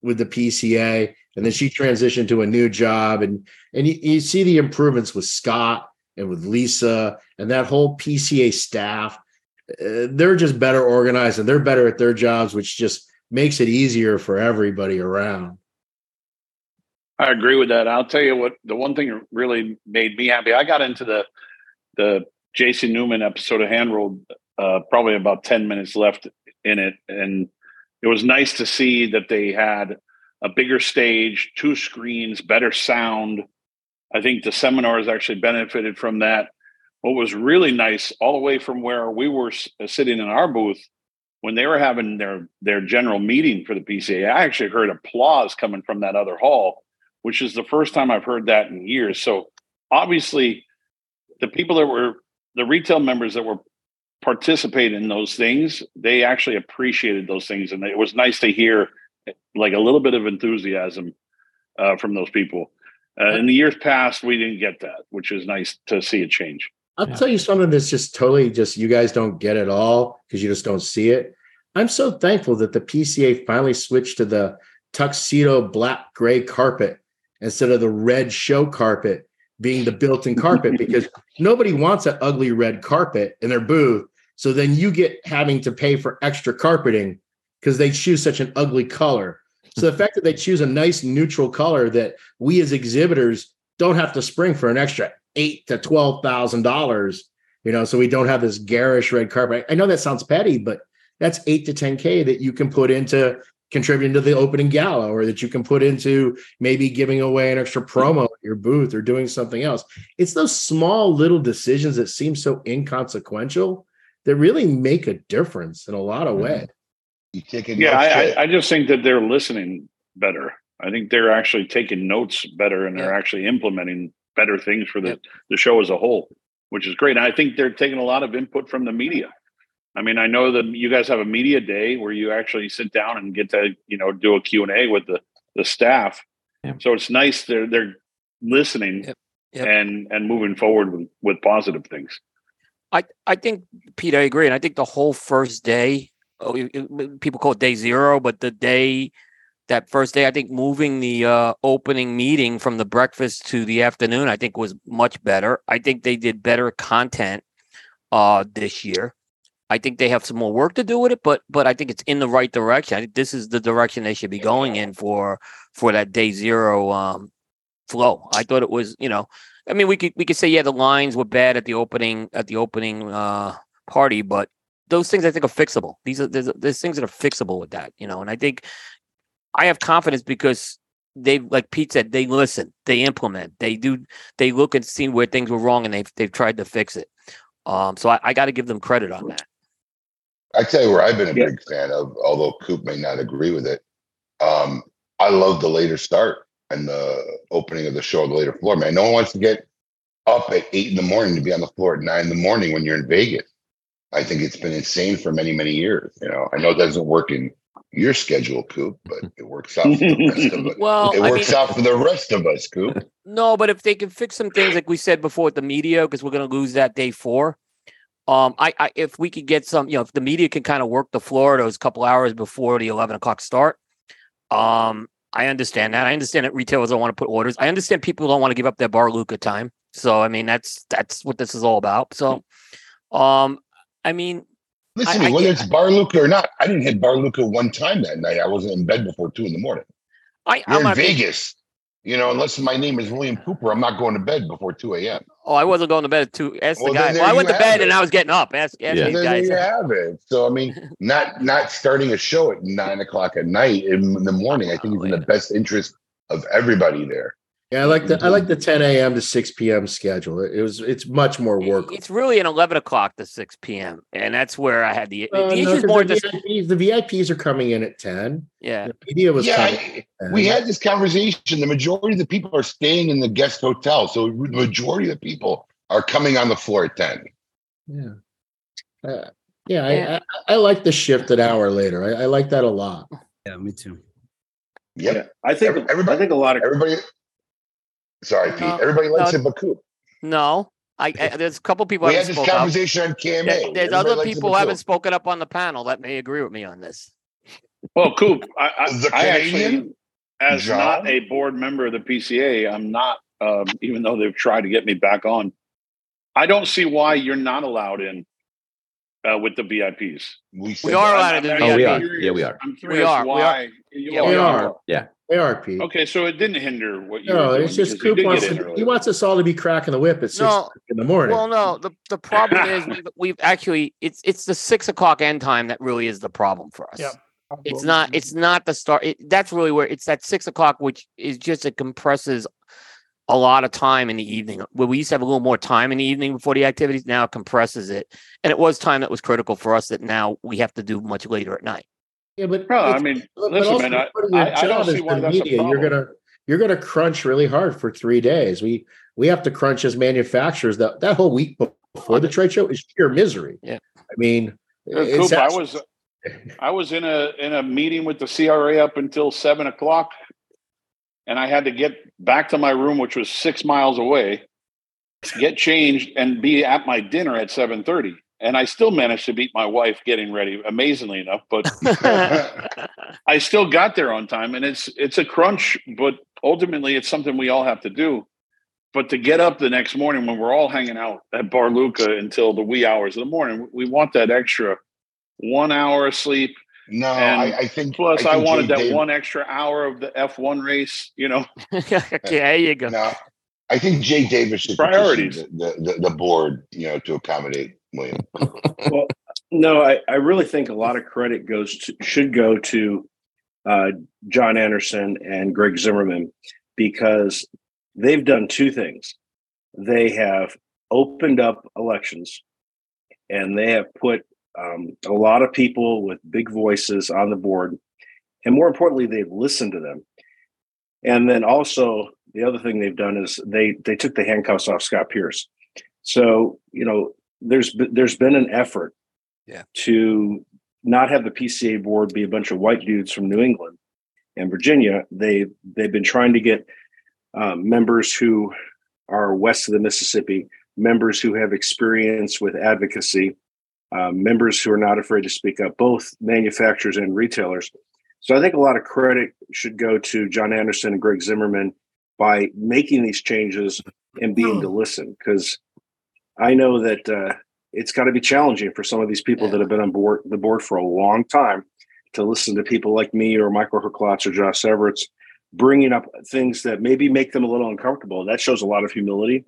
Speaker 4: with the PCA, and then she transitioned to a new job, and and you, you see the improvements with Scott and with Lisa and that whole PCA staff. Uh, they're just better organized and they're better at their jobs, which just makes it easier for everybody around.
Speaker 8: I agree with that. I'll tell you what. The one thing that really made me happy. I got into the the Jason Newman episode of Hand Rolled uh, probably about ten minutes left in it, and it was nice to see that they had a bigger stage, two screens, better sound. I think the seminars actually benefited from that. What was really nice, all the way from where we were uh, sitting in our booth, when they were having their their general meeting for the PCA, I actually heard applause coming from that other hall which is the first time I've heard that in years. So obviously, the people that were the retail members that were participating in those things, they actually appreciated those things, and it was nice to hear like a little bit of enthusiasm uh, from those people. Uh, in the years past, we didn't get that, which is nice to see a change.
Speaker 4: I'll yeah. tell you something that's just totally just you guys don't get it all because you just don't see it. I'm so thankful that the PCA finally switched to the tuxedo black gray carpet instead of the red show carpet being the built-in carpet because nobody wants that ugly red carpet in their booth. So then you get having to pay for extra carpeting because they choose such an ugly color. So the fact that they choose a nice neutral color that we as exhibitors don't have to spring for an extra eight to twelve thousand dollars, you know, so we don't have this garish red carpet. I know that sounds petty, but that's eight to ten k that you can put into contributing to the opening gala or that you can put into maybe giving away an extra promo at your booth or doing something else. It's those small little decisions that seem so inconsequential that really make a difference in a lot of mm-hmm. ways.
Speaker 7: You take
Speaker 8: yeah, I, I, just think that they're listening better. I think they're actually taking notes better and they're actually implementing better things for the, yep. the show as a whole, which is great. And I think they're taking a lot of input from the media. I mean, I know that you guys have a media day where you actually sit down and get to, you know, do a Q&A with the, the staff. So it's nice they're they're listening yep. Yep. and and moving forward with, with positive things.
Speaker 6: I I think Pete, I agree, and I think the whole first day, oh, people call it day zero, but the day that first day, I think moving the uh, opening meeting from the breakfast to the afternoon, I think was much better. I think they did better content uh, this year. I think they have some more work to do with it, but but I think it's in the right direction. I think this is the direction they should be going in for for that day zero um, flow. I thought it was, you know, I mean, we could we could say yeah, the lines were bad at the opening at the opening uh, party, but those things I think are fixable. These are there's, there's things that are fixable with that, you know, and I think I have confidence because they like Pete said, they listen, they implement, they do, they look and see where things were wrong, and they've they've tried to fix it. Um, so I, I got to give them credit on that.
Speaker 7: I tell you where I've been a yeah. big fan of, although Coop may not agree with it. Um, I love the later start and the opening of the show, the later floor. Man, no one wants to get up at eight in the morning to be on the floor at nine in the morning when you're in Vegas. I think it's been insane for many, many years. You know, I know it doesn't work in your schedule, Coop, but it works out for the rest of us. well, it works I mean, out for the rest of us, Coop.
Speaker 6: No, but if they can fix some things, like we said before with the media, because we're going to lose that day four. Um, I, I if we could get some, you know, if the media can kind of work the floor those couple hours before the eleven o'clock start, um, I understand that. I understand that retailers don't want to put orders. I understand people don't want to give up their bar Luca time. So I mean, that's that's what this is all about. So, um, I mean,
Speaker 7: listen, I, whether I, it's bar Luca or not, I didn't hit bar Luca one time that night. I wasn't in bed before two in the morning.
Speaker 6: I,
Speaker 7: You're I'm in Vegas. You know, unless my name is William Cooper, I'm not going to bed before 2 a.m.
Speaker 6: Oh, I wasn't going to bed at 2. Ask well, the guy. Well, I went to bed it. and I was getting up. Ask, ask
Speaker 7: yeah. There you have it. So, I mean, not not starting a show at 9 o'clock at night in the morning, I think is in the best interest of everybody there.
Speaker 4: Yeah, I like the I like the 10 a.m. to 6 p.m. schedule. It, was it's much more work.
Speaker 6: It's really an 11 o'clock to 6 p.m. and that's where I had the, uh, the
Speaker 4: no, more the, just, VIPs, the VIPs are coming in at 10.
Speaker 6: Yeah,
Speaker 4: the media was.
Speaker 7: Yeah, we had this conversation. The majority of the people are staying in the guest hotel, so the majority of the people are coming on the floor at 10.
Speaker 4: Yeah, uh, yeah, yeah. I, I, I like the shift an hour later. I, I like that a lot.
Speaker 5: Yeah, me too.
Speaker 7: Yep.
Speaker 3: Yeah, I think
Speaker 7: everybody-
Speaker 3: I think a lot of
Speaker 7: Everybody. Sorry, Pete.
Speaker 6: No,
Speaker 7: Everybody likes
Speaker 6: no.
Speaker 7: him, but Coop.
Speaker 6: No, I, I there's a couple people
Speaker 7: We had
Speaker 6: haven't
Speaker 7: this
Speaker 6: spoken up.
Speaker 7: conversation on KMA.
Speaker 6: There- There's
Speaker 7: Everybody
Speaker 6: other people who haven't spoken up on the panel that may agree with me on this.
Speaker 8: Well, Coop, I, I,
Speaker 7: The
Speaker 8: I actually, as
Speaker 7: John?
Speaker 8: not a board member of the PCA, I'm not, um, even though they've tried to get me back on. I don't see why you're not allowed in uh, with the VIPs.
Speaker 7: We,
Speaker 6: We are allowed
Speaker 8: I'm
Speaker 6: in
Speaker 1: Oh, we are.
Speaker 8: curious-
Speaker 1: Yeah, we are.
Speaker 8: I'm curious
Speaker 6: are. We are.
Speaker 8: why. you
Speaker 6: Yeah,
Speaker 4: we
Speaker 8: are.
Speaker 4: are. They are, Pete.
Speaker 8: Okay, so it didn't hinder what you.
Speaker 4: No,
Speaker 8: were
Speaker 4: it's just Coop wants to, he wants us all to be cracking the whip at six
Speaker 6: No,
Speaker 4: in the morning.
Speaker 6: Well, no, the the problem is we've, we've actually it's it's the six o'clock end time that really is the problem for us.
Speaker 2: Yep.
Speaker 6: It's not it's not the start. It, that's really where it's that six o'clock, which is just it compresses a lot of time in the evening. Where we used to have a little more time in the evening before the activities, now it compresses it, and it was time that was critical for us that now we have to do much later at night.
Speaker 4: Yeah, but
Speaker 8: No, I mean,
Speaker 4: but
Speaker 8: listen,
Speaker 4: also
Speaker 8: man, I,
Speaker 4: your
Speaker 8: I, I don't see
Speaker 4: as
Speaker 8: why
Speaker 4: the
Speaker 8: that's a
Speaker 4: media, You're gonna you're gonna crunch really hard for three days. We we have to crunch as manufacturers. That that whole week before the trade show is sheer misery.
Speaker 6: Yeah.
Speaker 4: I mean,
Speaker 8: Uh,
Speaker 4: it's
Speaker 8: Coop, I was I was in a in a meeting with the CRA up until seven o'clock, and I had to get back to my room, which was six miles away, get changed, and be at my dinner at seven thirty. And I still managed to beat my wife getting ready, amazingly enough. But I still got there on time, and it's it's a crunch, but ultimately it's something we all have to do. But to get up the next morning when we're all hanging out at Bar Luca until the wee hours of the morning, we want that extra one hour of sleep.
Speaker 7: No, I, I think.
Speaker 8: Plus, I,
Speaker 7: think
Speaker 8: wanted
Speaker 7: Jay
Speaker 8: that
Speaker 7: Davis-
Speaker 8: one extra hour of the F1 race. You know,
Speaker 6: yeah, there you go.
Speaker 7: No, I think Jay Davis should
Speaker 8: Priorities.
Speaker 7: the, the, the board, you know, to accommodate William.
Speaker 3: well, no, I, I really think a lot of credit goes to should go to uh, John Anderson and Greg Zimmerman because they've done two things. They have opened up elections, and they have put um, a lot of people with big voices on the board, and more importantly, they've listened to them. And then also the other thing they've done is they they took the handcuffs off Scott Pearce. So you know there's there's been an effort
Speaker 6: Yeah.
Speaker 3: to not have the PCA board be a bunch of white dudes from New England and Virginia. They they've been trying to get um, members who are west of the Mississippi, members who have experience with advocacy, um, members who are not afraid to speak up, both manufacturers and retailers. So I think a lot of credit should go to John Anderson and Greg Zimmerman by making these changes and being to listen because I know that uh, it's got to be challenging for some of these people that have been on board the board for a long time to listen to people like me or Michael Herklots or Josh Everett's bringing up things that maybe make them a little uncomfortable. That shows a lot of humility.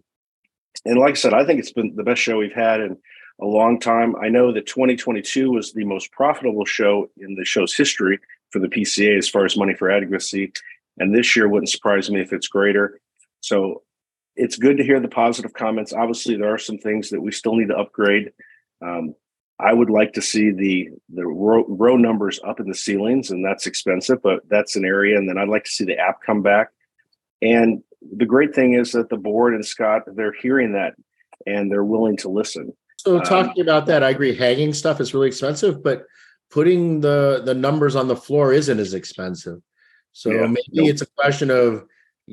Speaker 3: And like I said, I think it's been the best show we've had in a long time. I know that 2022 was the most profitable show in the show's history for the PCA as far as money for advocacy. And this year wouldn't surprise me if it's greater. So it's good to hear the positive comments. Obviously, there are some things that we still need to upgrade. Um, I would like to see the the row, row numbers up in the ceilings, and that's expensive, but that's an area. And then I'd like to see the app come back. And the great thing is that the board and Scott they're hearing that, and they're willing to listen.
Speaker 4: So
Speaker 3: Um,
Speaker 4: talking about that, I agree. Hanging stuff is really expensive, but putting the the numbers on the floor isn't as expensive. So
Speaker 3: Yeah.
Speaker 4: maybe it's a question of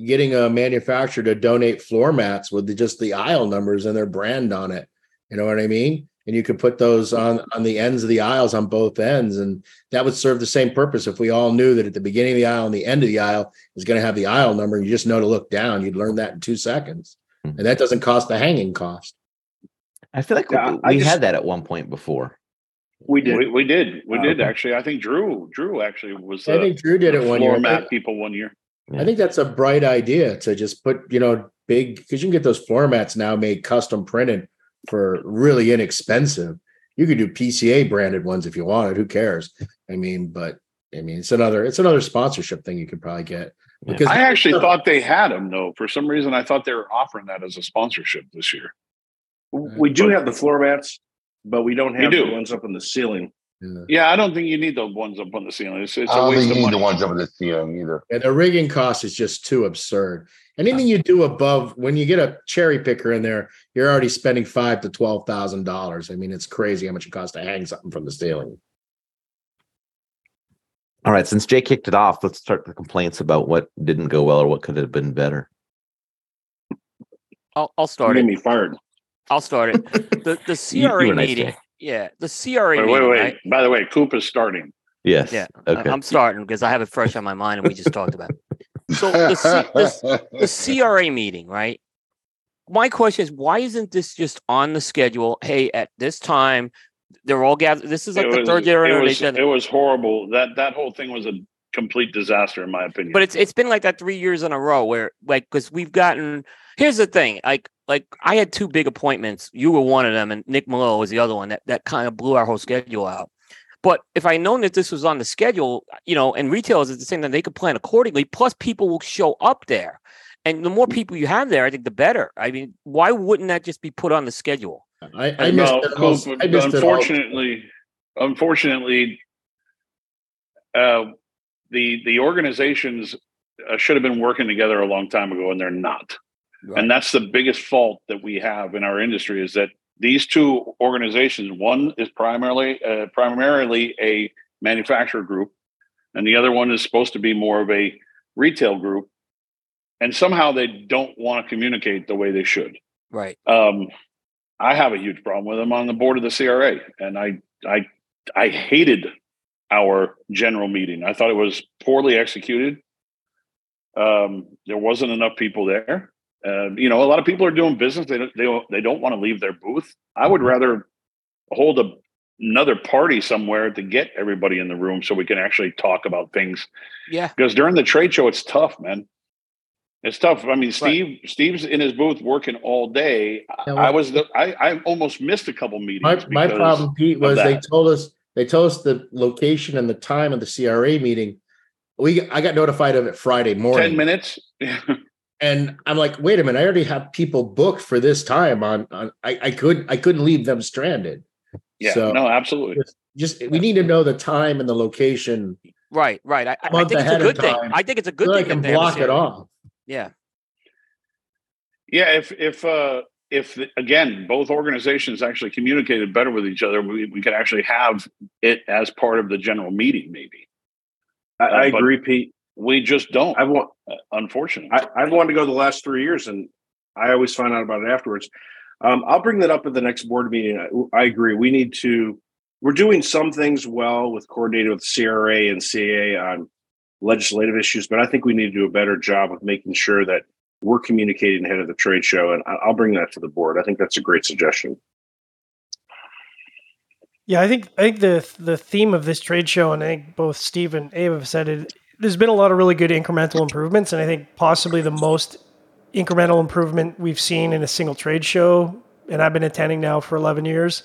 Speaker 4: getting a manufacturer to donate floor mats with the, just the aisle numbers and their brand on it. You know what I mean? And you could put those on on the ends of the aisles on both ends, and that would serve the same purpose. If we all knew that at the beginning of the aisle and the end of the aisle is going to have the aisle number, and you just know to look down, you'd learn that in two seconds,
Speaker 1: Mhm.
Speaker 4: and that doesn't cost the hanging cost.
Speaker 1: I feel like
Speaker 3: Yeah,
Speaker 1: we, we
Speaker 3: just-
Speaker 1: had that at one point before.
Speaker 3: We did.
Speaker 8: we, we did, we
Speaker 3: Uh,
Speaker 8: did
Speaker 1: okay.
Speaker 8: actually. I think Drew, Drew actually was.
Speaker 4: I
Speaker 8: uh,
Speaker 4: think Drew did it one
Speaker 8: floor
Speaker 4: year.
Speaker 8: mat people one year.
Speaker 4: I think that's a bright idea to just put, you know, big because you can get those floor mats now made custom printed for really inexpensive. You could do PCA branded ones if you wanted. Who cares? I mean, but I mean, it's another it's another sponsorship thing you could probably get
Speaker 1: Yeah.
Speaker 4: because
Speaker 8: I actually thought they had them though. For some reason, I thought they were offering that as a sponsorship this year.
Speaker 3: Uh, we do have the floor mats, but we don't
Speaker 8: You
Speaker 3: have
Speaker 8: do.
Speaker 3: the ones up in the ceiling.
Speaker 4: Yeah.
Speaker 8: Yeah, I don't think you need the ones up on the ceiling. It's, it's
Speaker 7: I
Speaker 8: a
Speaker 7: don't
Speaker 8: waste
Speaker 7: think you need
Speaker 8: money.
Speaker 7: the ones up in the ceiling either.
Speaker 4: And the rigging cost is just too absurd. Anything you do above when you get a cherry picker in there, you're already spending five to twelve thousand dollars. I mean, it's crazy how much it costs to hang something from the ceiling.
Speaker 1: All right, since Jay kicked it off, let's start the complaints about what didn't go well or what could have been better.
Speaker 6: I'll, I'll
Speaker 3: You
Speaker 6: start
Speaker 3: made
Speaker 6: it.
Speaker 3: me fired.
Speaker 6: I'll start it. The the
Speaker 1: You- you
Speaker 6: CRA
Speaker 1: were nice,
Speaker 6: meeting.
Speaker 1: Jay.
Speaker 6: Yeah, the CRA
Speaker 8: Wait, wait,
Speaker 6: meeting.
Speaker 8: wait.
Speaker 6: right?
Speaker 8: By the way, Coop is starting.
Speaker 1: Yes.
Speaker 6: Yeah, I-
Speaker 1: Okay.
Speaker 6: I'm starting because I have it fresh on my mind and we just talked about it. So the, C- the, the CRA meeting, right? My question is, why isn't this just on the schedule? Hey, at this time, they're all gathered. This is like
Speaker 8: it
Speaker 6: the
Speaker 8: was,
Speaker 6: third year
Speaker 8: it
Speaker 6: in
Speaker 8: was,
Speaker 6: they've done
Speaker 8: it
Speaker 6: it.
Speaker 8: was horrible. That that whole thing was a complete disaster, in my opinion.
Speaker 6: But it's it's been like that three years in a row where like because we've gotten. Here's the thing, like like I had two big appointments. You were one of them, and Nick Malone was the other one. That that kind of blew our whole schedule out. But if I known that this was on the schedule, you know, and retailers at the same time, they could plan accordingly. Plus, people will show up there, and the more people you have there, I think the better. I mean, why wouldn't that just be put on the schedule?
Speaker 4: I, I missed
Speaker 8: no,
Speaker 4: it all. I missed it all.
Speaker 8: unfortunately, unfortunately, uh, the the organizations uh, should have been working together a long time ago, and they're not. And that's the biggest fault that we have in our industry is that these two organizations, one is primarily uh, primarily a manufacturer group, and the other one is supposed to be more of a retail group, and somehow they don't want to communicate the way they should.
Speaker 6: Right.
Speaker 8: Um, I have a huge problem with them on the board of the CRA, and I I I hated our general meeting. I thought it was poorly executed. Um, there wasn't enough people there. Uh, you know, a lot of people are doing business. They don't, they don't, they don't want to leave their booth. I would rather hold a, another party somewhere to get everybody in the room so we can actually talk about things.
Speaker 6: Yeah.
Speaker 8: Because during the trade show, it's tough, man. It's tough. I mean, Steve, Steve's in his booth working all day. I-
Speaker 4: Yeah,
Speaker 8: I was the, I, I almost missed a couple meetings.
Speaker 4: My, my problem, Pete, was they told us they told us the location and the time of the CRA meeting. We I got notified of it Friday morning.
Speaker 8: ten minutes.
Speaker 4: and I'm like, wait a minute, I already have people booked for this time. On, on I, I could I couldn't leave them stranded.
Speaker 8: yeah,
Speaker 4: So-
Speaker 8: no, absolutely.
Speaker 4: Just we need to know the time and the location
Speaker 6: Right. Right. I, I- I think it's a good thing.
Speaker 4: time,
Speaker 6: I think it's a
Speaker 4: so
Speaker 6: good
Speaker 4: I
Speaker 6: thing.
Speaker 4: can
Speaker 6: they have
Speaker 4: block it off.
Speaker 6: Yeah.
Speaker 8: Yeah, if if uh if again both organizations actually communicated better with each other, we, we could actually have it as part of the general meeting. Maybe
Speaker 3: I, I
Speaker 8: but-
Speaker 3: agree, Pete.
Speaker 8: We just don't.
Speaker 3: I've wa-
Speaker 8: uh, unfortunately,
Speaker 3: I, I've wanted to go the last three years, and I always find out about it afterwards. Um, I'll bring that up at the next board meeting. I, I agree. We need to. We're doing some things well with coordinating with CRA and CA on legislative issues, but I think we need to do a better job of making sure that we're communicating ahead of the trade show. And I- I'll bring that to the board. I think that's a great suggestion.
Speaker 2: Yeah, I think I think the the theme of this trade show, and I think both Steve and Abe have said it. There's been a lot of really good incremental improvements, and I think possibly the most incremental improvement we've seen in a single trade show. And I've been attending now for 11 years,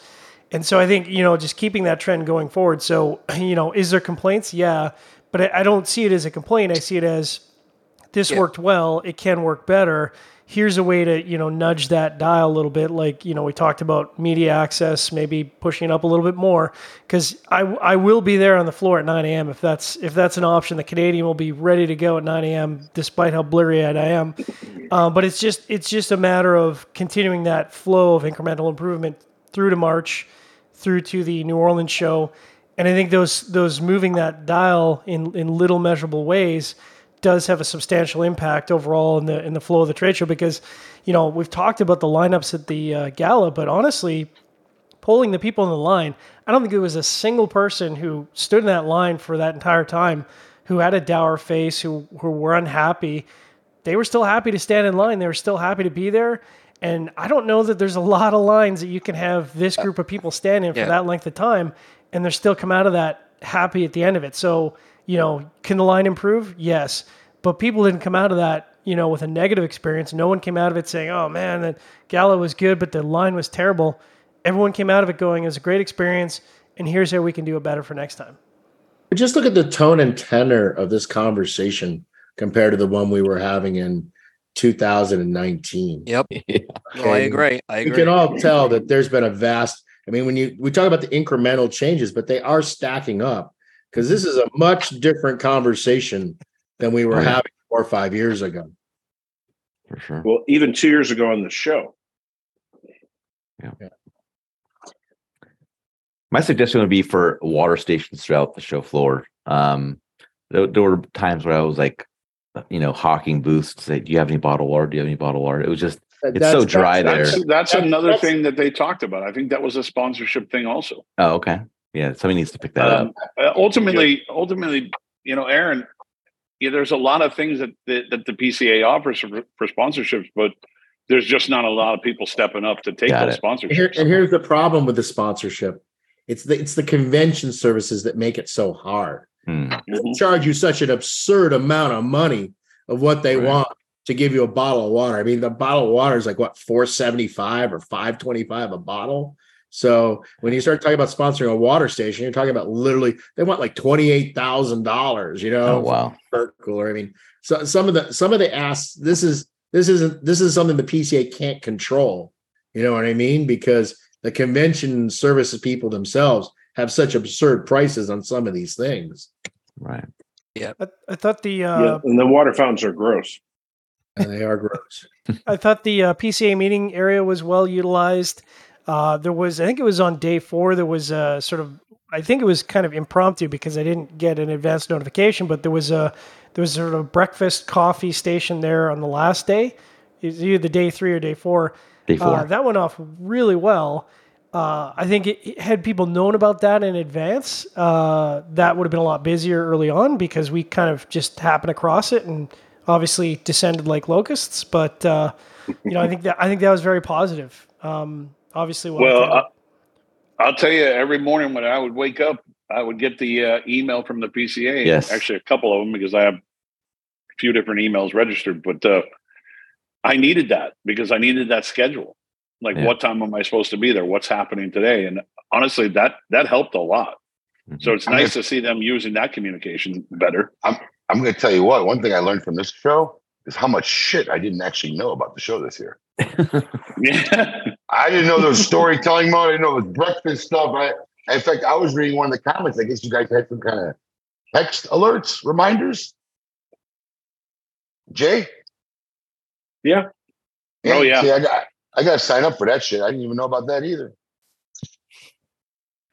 Speaker 2: and so I think you know just keeping that trend going forward. So you know, is there complaints? Yeah, but I, I don't see it as a complaint. I see it as this
Speaker 6: Yeah.
Speaker 2: worked well. It can work better. Here's a way to you know nudge that dial a little bit. Like you know we talked about media access, maybe pushing it up a little bit more because I I will be there on the floor at 9 a.m. if that's if that's an option. The Canadian will be ready to go at 9 a.m. despite how blurry-eyed I am. Uh, but it's just it's just a matter of continuing that flow of incremental improvement through to March, through to the New Orleans show, and I think those those moving that dial in in little measurable ways does have a substantial impact overall in the in the flow of the trade show because you know we've talked about the lineups at the uh, gala, but honestly, polling the people in the line, I don't think there was a single person who stood in that line for that entire time who had a dour face, who who were unhappy. They were still happy to stand in line. They were still happy to be there. And I don't know that there's a lot of lines that you can have this group of people stand in for
Speaker 6: Yeah.
Speaker 2: that length of time and they're still come out of that happy at the end of it. So, you know, can the line improve? Yes. But people didn't come out of that, you know, with a negative experience. No one came out of it saying, oh man, the gala was good, but the line was terrible. Everyone came out of it going, it was a great experience. And here's how we can do it better for next time.
Speaker 4: But just look at the tone and tenor of this conversation compared to the one we were having in 2019.
Speaker 6: Yep.
Speaker 1: Yeah.
Speaker 6: No, I agree. I agree.
Speaker 4: You can all tell that there's been a vast. I mean, when you we talk about the incremental changes, but they are stacking up because this is a much different conversation than we were
Speaker 1: yeah.
Speaker 4: having four or five years ago.
Speaker 1: For sure.
Speaker 3: Well, even two years ago on the show, Yeah.
Speaker 1: My suggestion would be for water stations throughout the show floor. Um, there, there were times where I was like, you know, hawking booths to say, "Do you have any bottled water? Do you have any bottled water?" It was just it's
Speaker 4: That's-
Speaker 1: so dry
Speaker 4: that's-
Speaker 1: there.
Speaker 8: That's, that's
Speaker 4: That's-
Speaker 8: another
Speaker 4: that's-
Speaker 8: thing that they talked about. I think that was a sponsorship thing also.
Speaker 1: oh, okay, yeah. Somebody needs to pick that up.
Speaker 8: Um, uh, ultimately, ultimately, you know, Aaron, yeah, there's a lot of things that the, that the PCA offers for, for sponsorships, but there's just not a lot of people stepping up to take
Speaker 1: Got
Speaker 8: those
Speaker 1: it.
Speaker 4: And, here,
Speaker 8: sponsorships.
Speaker 4: and here's the problem with the sponsorship. It's the it's the convention services that make it so hard.
Speaker 1: Hmm.
Speaker 4: They
Speaker 8: Mhm.
Speaker 4: charge you such an absurd amount of money of what they
Speaker 1: Right.
Speaker 4: want to give you a bottle of water. I mean, the bottle of water is like what 475 or 525 a bottle. So when you start talking about sponsoring a water station, you're talking about literally they want like twenty-eight thousand dollars, you know,
Speaker 1: Oh wow.
Speaker 4: for cooler. I mean, so some of the some of the asks, this is this isn't this is something the PCA can't control. You know what I mean? Because the convention services people themselves have such absurd prices on some of these things.
Speaker 1: Right.
Speaker 2: I, I thought the uh,
Speaker 3: yeah, and the water fountains are gross.
Speaker 4: And they are gross.
Speaker 2: I thought the uh, PCA meeting area was well utilized. Uh, there was, I think it was on day four. There was a sort of, I think it was kind of impromptu because I didn't get an advance notification, but there was a there was sort of a breakfast coffee station there on the last day. It was either the day three or day four.
Speaker 1: Day four.
Speaker 2: Uh, that went off really well. Uh, I think it, it- had people known about that in advance, uh, that would have been a lot busier early on because we kind of just happened across it and obviously descended like locusts. But uh, you know, I think that I think that was very positive. Um, obviously, well,
Speaker 8: Well. I, I'll tell you, every morning when I would wake up, I would get the uh, email from the PCA.
Speaker 1: Yes.
Speaker 8: Actually, a couple of them because I have a few different emails registered, but uh, I needed that because I needed that schedule. Like,
Speaker 1: Yeah.
Speaker 8: what time am I supposed to be there? What's happening today? And honestly, that that helped a lot.
Speaker 1: Mhm.
Speaker 8: So it's
Speaker 7: I
Speaker 8: nice to see them using that communication better.
Speaker 7: I'm going to tell you what. One thing I learned from this show is how much shit I didn't actually know about the show this year.
Speaker 8: Yeah.
Speaker 7: I didn't know there was storytelling mode. I didn't know it was breakfast stuff. I, in fact, I was reading one of the comments. I guess you guys had some kind of text alerts, reminders. Jay?
Speaker 3: Yeah.
Speaker 8: Oh, yeah.
Speaker 7: See, I got I got to sign up for that shit. I didn't even know about that either.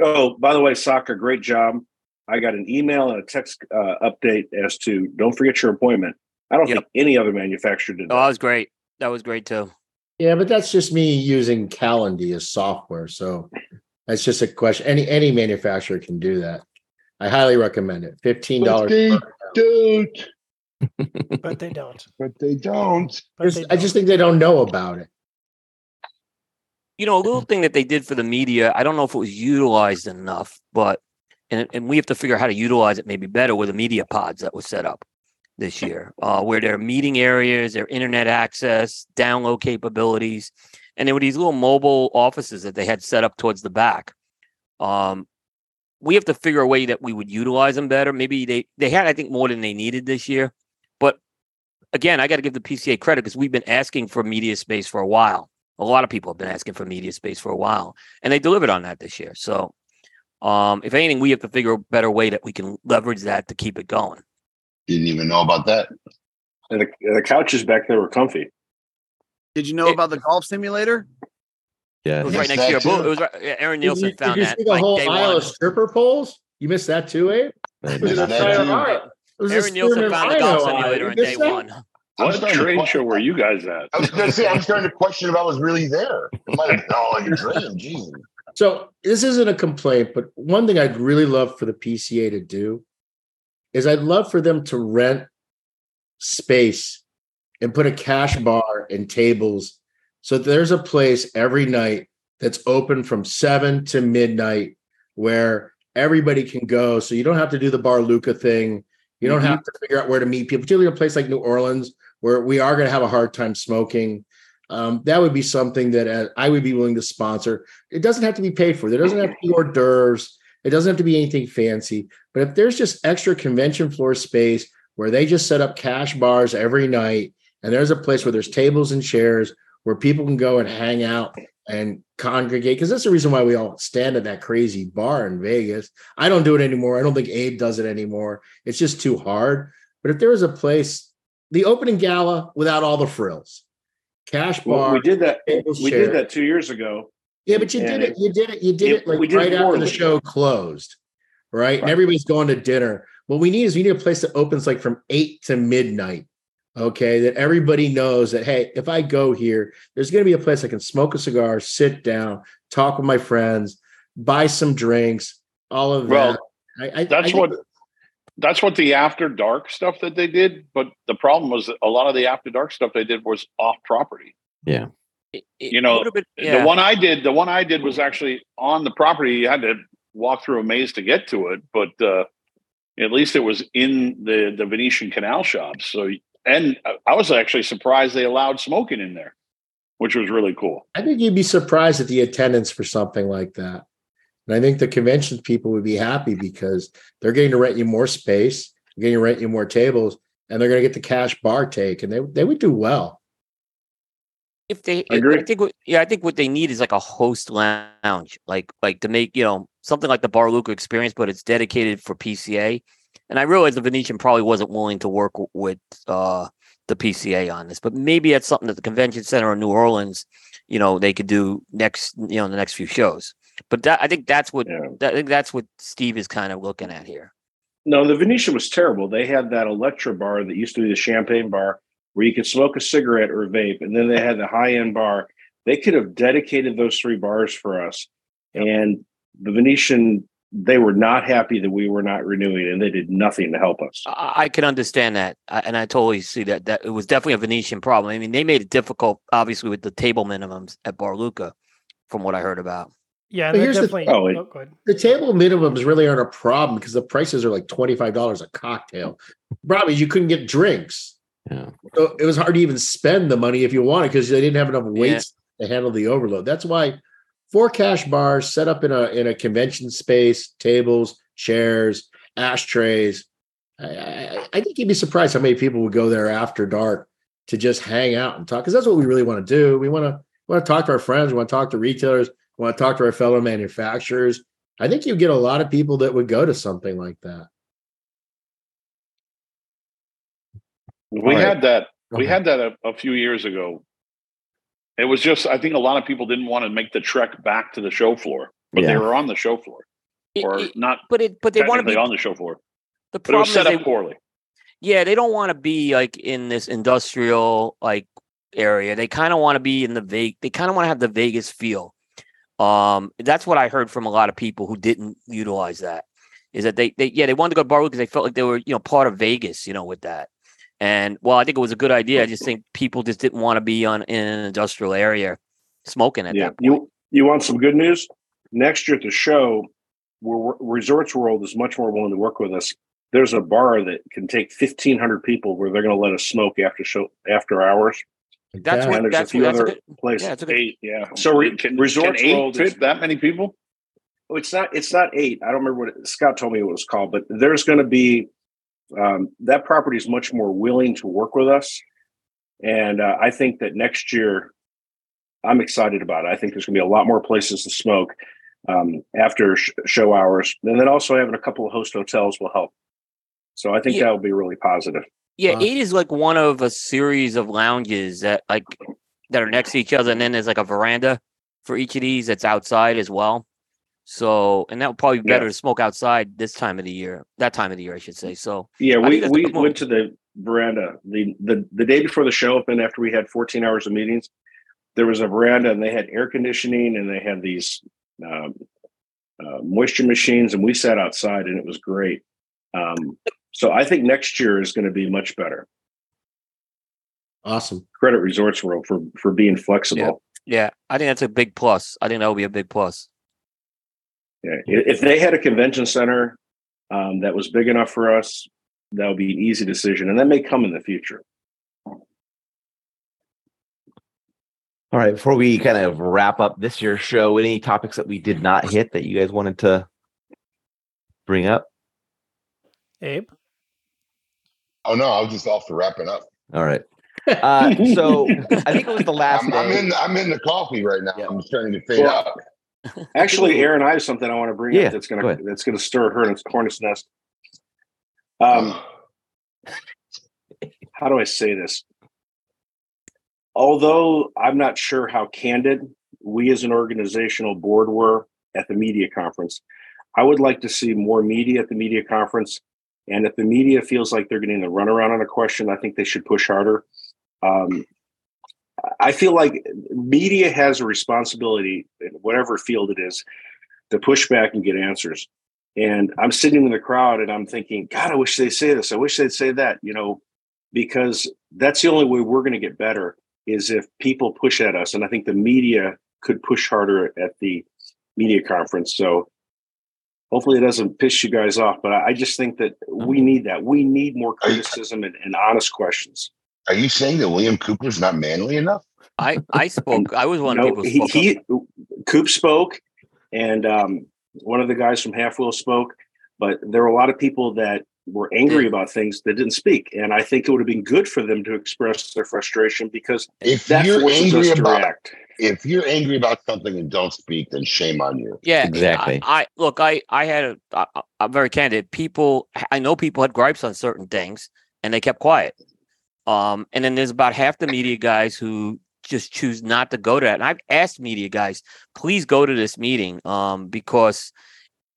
Speaker 3: Oh, by the way, Saka, great job. I got an email and a text uh, update as to don't forget your appointment. I don't
Speaker 6: Yep.
Speaker 3: think any other manufacturer did
Speaker 6: Oh, that
Speaker 3: that.
Speaker 6: was great. That was great too.
Speaker 4: Yeah, but that's just me using Calendly as software. So that's just a question. Any any manufacturer can do that. I highly recommend it. Fifteen
Speaker 7: But
Speaker 4: dollars.
Speaker 7: they don't.
Speaker 2: but they don't.
Speaker 7: But they don't.
Speaker 2: But they
Speaker 4: I just think they don't know about it.
Speaker 6: you know, a little thing that they did for the media, I don't know if it was utilized enough, but and and we have to figure out how to utilize it maybe better with the media pods that was set up this year, uh, where there are meeting areas, their internet access, download capabilities, and there were these little mobile offices that they had set up towards the back. Um, we have to figure a way that we would utilize them better. Maybe they they had, I think, more than they needed this year, but again, I got to give the PCA credit because we've been asking for media space for a while. A lot of people have been asking for media space for a while and they delivered on that this year. So um if anything we have to figure a better way that we can leverage that to keep it going
Speaker 7: Didn't even know about that.
Speaker 3: And the, the couches back there were comfy.
Speaker 5: Did you know
Speaker 6: It-
Speaker 5: about the golf simulator?
Speaker 1: Yeah.
Speaker 6: it was right next to your
Speaker 7: that
Speaker 6: booth it was right, yeah, aaron
Speaker 4: Did you,
Speaker 6: nielsen
Speaker 4: did
Speaker 6: found
Speaker 4: you
Speaker 6: that
Speaker 4: see the
Speaker 6: like
Speaker 4: whole
Speaker 6: day
Speaker 4: aisle
Speaker 6: one
Speaker 4: of stripper poles? You missed that too, Abe?
Speaker 1: But-
Speaker 7: Missed
Speaker 4: It was
Speaker 7: that
Speaker 4: a-
Speaker 7: too.
Speaker 4: all right. It was a
Speaker 6: aaron nielsen found the golf simulator
Speaker 4: You
Speaker 6: on day
Speaker 4: that?
Speaker 6: one
Speaker 8: What
Speaker 7: starting
Speaker 8: trade show were you guys at?
Speaker 7: I was going to say, I'm starting to question if I was really there. It might have been all like a dream. Jesus.
Speaker 4: So this isn't a complaint, but one thing I'd really love for the PCA to do is I'd love for them to rent space and put a cash bar and tables so there's a place every night that's open from seven to midnight where everybody can go. So you don't have to do the Bar Luca thing. You don't
Speaker 8: Mhm.
Speaker 4: have to figure out where to meet people, particularly a place like New Orleans where we are going to have a hard time smoking. Um, that would be something that uh, I would be willing to sponsor. It doesn't have to be paid for. There doesn't have to be hors d'oeuvres. It doesn't have to be anything fancy. But if there's just extra convention floor space where they just set up cash bars every night, and there's a place where there's tables and chairs where people can go and hang out and congregate, because that's the reason why we all stand at that crazy bar in Vegas. I don't do it anymore. I don't think Abe does it anymore. It's just too hard. But if there was a place, the opening gala without all the frills, cash
Speaker 3: Well,
Speaker 4: bar,
Speaker 3: we did that. We
Speaker 4: chairs.
Speaker 3: did that two years ago.
Speaker 4: Yeah, but you did
Speaker 3: And
Speaker 4: it. You did it. You did
Speaker 3: it-
Speaker 4: it like
Speaker 3: we did it
Speaker 4: right after the show closed, right? And everybody's going to dinner. What we need is we need a place that opens like from eight to midnight. Okay, that everybody knows that hey, if I go here, there's going to be a place I can smoke a cigar, sit down, talk with my friends, buy some drinks, all of
Speaker 8: Well,
Speaker 4: that. I, I,
Speaker 8: That's
Speaker 4: I
Speaker 8: what that's what the after dark stuff that they did. But the problem was that a lot of the after dark stuff they did was off property.
Speaker 6: It- it
Speaker 8: You know,
Speaker 6: been- yeah.
Speaker 8: The one I did, the one I did was actually on the property. You had to walk through a maze to get to it, but uh, at least it was in the the Venetian canal shops. So, and I was actually surprised they allowed smoking in there, which was really cool.
Speaker 4: I think you'd be surprised at the attendance for something like that. And I think the convention people would be happy because they're getting to rent you more space, they're getting to rent you more tables, and they're going to get the cash bar take, and they they would do well.
Speaker 6: If they
Speaker 3: I agree.
Speaker 6: I think what, yeah i think what they need is like a host lounge like like to make you know something like the bar luca experience but it's dedicated for pca and i realize the venetian probably wasn't willing to work w- with uh the pca on this but maybe that's something that the convention center in new orleans you know they could do next you know the next few shows but that i think that's what
Speaker 3: Yeah.
Speaker 6: that, i think that's what steve is kind of looking at here
Speaker 3: No, the Venetian was terrible. They had that Electra bar that used to be the champagne bar where you could smoke a cigarette or vape, and then they had the high end bar. They could have dedicated those three bars for us.
Speaker 2: Yep.
Speaker 3: And the Venetian, they were not happy that we were not renewing, and they did nothing to help us.
Speaker 6: I, I can understand that, I, and I totally see that. That it was definitely a Venetian problem. I mean, they made it difficult, obviously, with the table minimums at Bar Luca, from what I heard about.
Speaker 2: Yeah,
Speaker 4: But
Speaker 2: they're
Speaker 4: here's the-
Speaker 2: definitely.
Speaker 3: Oh, it-
Speaker 2: oh.
Speaker 4: The table minimums really aren't a problem because the prices are like twenty five dollars a cocktail. Probably you couldn't get drinks,
Speaker 1: Yeah.
Speaker 4: so it was hard to even spend the money if you wanted because they didn't have enough weights to handle the overload. That's why four cash bars set up in a in a convention space, tables, chairs, ashtrays. I, I, I think you'd be surprised how many people would go there after dark to just hang out and talk because that's what we really want to do. We want to want to talk to our friends. We want to talk to retailers. We want to talk to our fellow manufacturers. I think you get a lot of people that would go to something like that.
Speaker 8: We
Speaker 4: All right.
Speaker 8: had that. We had that a, a few years ago. It was just I think a lot of people didn't want to make the trek back to the show floor, but they were on the show floor or
Speaker 6: it-
Speaker 8: not
Speaker 6: but it, but they want to be
Speaker 8: on the show floor.
Speaker 6: the
Speaker 8: But it was
Speaker 6: problem
Speaker 8: set
Speaker 6: is
Speaker 8: up
Speaker 6: they,
Speaker 8: poorly.
Speaker 6: yeah, they don't want to be like in this industrial like area. They kind of want to be in the Vegas. They kind of want to have the Vegas feel. Um, that's what I heard from a lot of people who didn't utilize that. Is that they they yeah they wanted to go to Bar because they felt like they were you know part of Vegas you know with that. And well, I think it was a good idea. I just think people just didn't want to be on in an industrial area smoking at
Speaker 3: yeah,
Speaker 6: that point.
Speaker 3: you you want some good news? Next year at the show, where Resorts World is much more willing to work with us. There's a bar that can take fifteen hundred people where they're going to let us smoke after show after hours.
Speaker 6: That's
Speaker 4: Yeah.
Speaker 6: what
Speaker 3: there's
Speaker 6: that's
Speaker 3: a few
Speaker 6: what, that's
Speaker 3: other
Speaker 6: good,
Speaker 3: places.
Speaker 6: yeah, it's good,
Speaker 8: Eight.
Speaker 3: Yeah. So re-
Speaker 8: Can,
Speaker 3: Resorts
Speaker 8: can
Speaker 3: World
Speaker 8: fit that many people?
Speaker 3: Oh, it's not it's not eight. I don't remember what it, Scott told me what it was called, but there's going to be um, that property is much more willing to work with us, and uh, I think that next year I'm excited about it. I think there's going to be a lot more places to smoke um, after sh- show hours, and then also having a couple of host hotels will help. So I think
Speaker 6: Yeah.
Speaker 3: that will be really positive.
Speaker 6: Yeah,
Speaker 4: Wow.
Speaker 6: eight is like one of a series of lounges that like that are next to each other, and then there's like a veranda for each of these that's outside as well. So, and that would probably be better
Speaker 3: Yeah.
Speaker 6: to smoke outside this time of the year, that time of the year, I should say. So,
Speaker 3: Yeah, we
Speaker 6: think that's a
Speaker 3: we
Speaker 6: good move.
Speaker 3: went to the veranda the, the the day before the show opened after we had 14 hours of meetings. There was a veranda and they had air conditioning and they had these um, uh, moisture machines and we sat outside and it was great. Um, so I think next year is going to be much better.
Speaker 4: Awesome.
Speaker 3: Credit Resorts World for for being flexible.
Speaker 6: yeah, I think that's a big plus. I think that would be a big plus.
Speaker 3: Yeah. If they had a convention center um, that was big enough for us, that would be an easy decision, and that may come in the future.
Speaker 1: All right. Before we kind of wrap up this year's show, any topics that we did not hit that you guys wanted to bring up?
Speaker 2: Abe.
Speaker 7: Oh no, I was just off to wrapping up.
Speaker 1: All right. Uh, so I think it was the last
Speaker 7: I'm, I'm
Speaker 1: day.
Speaker 7: in. I'm in the coffee right now.
Speaker 1: Yeah.
Speaker 7: I'm starting to fade
Speaker 3: Well,
Speaker 7: out.
Speaker 3: Actually, Aaron, I have something I want to bring
Speaker 1: Yeah,
Speaker 3: up that's gonna
Speaker 1: ahead.
Speaker 3: that's gonna stir her in its hornet's nest. Um, how do I say this? Although I'm not sure how candid we as an organizational board were at the media conference, I would like to see more media at the media conference And if the media feels like they're getting the runaround on a question, I think they should push harder. Um, I feel like media has a responsibility in whatever field it is to push back and get answers. And I'm sitting in the crowd and I'm thinking, God, I wish they'd say this. I wish they'd say that, you know, because that's the only way we're going to get better is if people push at us. And I think the media could push harder at the media conference. So hopefully it doesn't piss you guys off. But I just think that we mm-hmm. need that. We need more criticism and, and honest questions.
Speaker 7: Are you saying that William Cooper's not manly enough?
Speaker 6: I I spoke. I was one
Speaker 3: No,
Speaker 6: of the
Speaker 3: he,
Speaker 6: people. spoke
Speaker 3: he Coop spoke, and um, one of the guys from halfwheel spoke. But there were a lot of people that were angry about things that didn't speak, and I think it would have been good for them to express their frustration because
Speaker 7: If
Speaker 3: that
Speaker 7: you're
Speaker 3: forces
Speaker 7: angry
Speaker 3: us to
Speaker 7: about
Speaker 3: react.
Speaker 7: if you're angry about something and don't speak, then shame on you.
Speaker 6: Yeah,
Speaker 1: Exactly.
Speaker 6: I, I look. I I had a. I, I- I'm very candid. People. I know people had gripes on certain things, and they kept quiet. Um, and then there's about half the media guys who just choose not to go to that. And I've asked media guys, please go to this meeting, um, because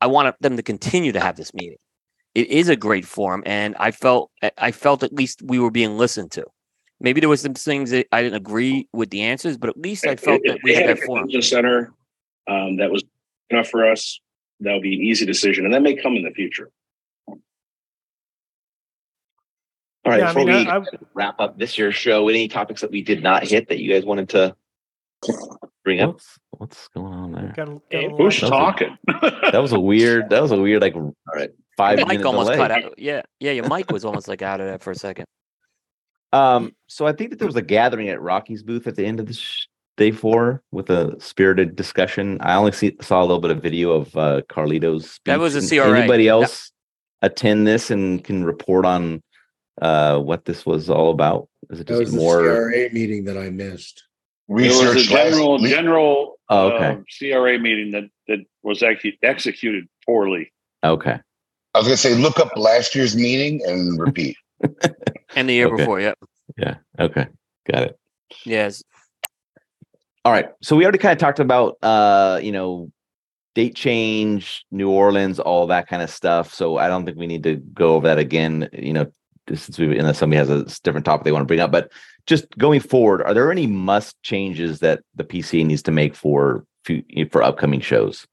Speaker 6: I want them to continue to have this meeting. It is a great forum, and I felt I felt at least we were being listened to. Maybe there was some things that I didn't agree with the answers, but at least I felt
Speaker 3: If
Speaker 6: that we
Speaker 3: they
Speaker 6: had
Speaker 3: a
Speaker 6: that forum.
Speaker 3: center um, that was enough for us. That would be an easy decision, and that may come in the future.
Speaker 1: All right,
Speaker 2: Yeah, I
Speaker 1: before
Speaker 2: mean,
Speaker 1: we
Speaker 2: I- I-
Speaker 1: wrap up this year's show, any topics that we did not hit that you guys wanted to bring up? What's, what's going on there?
Speaker 2: Got a, got
Speaker 8: Hey, who's
Speaker 2: lot-
Speaker 8: talking?
Speaker 1: That was a weird. That was a weird, like, all right, five
Speaker 6: Your mic almost
Speaker 1: delay.
Speaker 6: cut out. Yeah, yeah, your mic was almost like out of that for a second.
Speaker 1: Um, so I think that there was a gathering at Rocky's booth at the end of this sh- day four with a spirited discussion. I only see, saw a little bit of video of uh, Carlito's. Speech.
Speaker 6: That was a
Speaker 1: And
Speaker 6: CRA.
Speaker 1: Anybody
Speaker 6: That-
Speaker 1: else attend this and can report on uh, what this was all about? Is it
Speaker 4: That was
Speaker 1: just
Speaker 4: the
Speaker 1: more?
Speaker 4: CRA meeting that I missed.
Speaker 8: There was a
Speaker 7: Research last-
Speaker 8: general
Speaker 7: le-
Speaker 8: general
Speaker 1: Oh, okay.
Speaker 8: uh, CRA meeting that that was actually executed poorly.
Speaker 1: Okay.
Speaker 7: I was gonna say look up last year's meeting and repeat.
Speaker 6: And the year
Speaker 1: Okay.
Speaker 6: before, yep.
Speaker 1: Yeah. Okay. Got it.
Speaker 6: Yes.
Speaker 1: All right. So we already kind of talked about uh, you know, date change, New Orleans, all that kind of stuff. So I don't think we need to go over that again, you know, since we unless somebody has a different topic they want to bring up. But just going forward, are there any must changes that the PCA needs to make for for upcoming shows?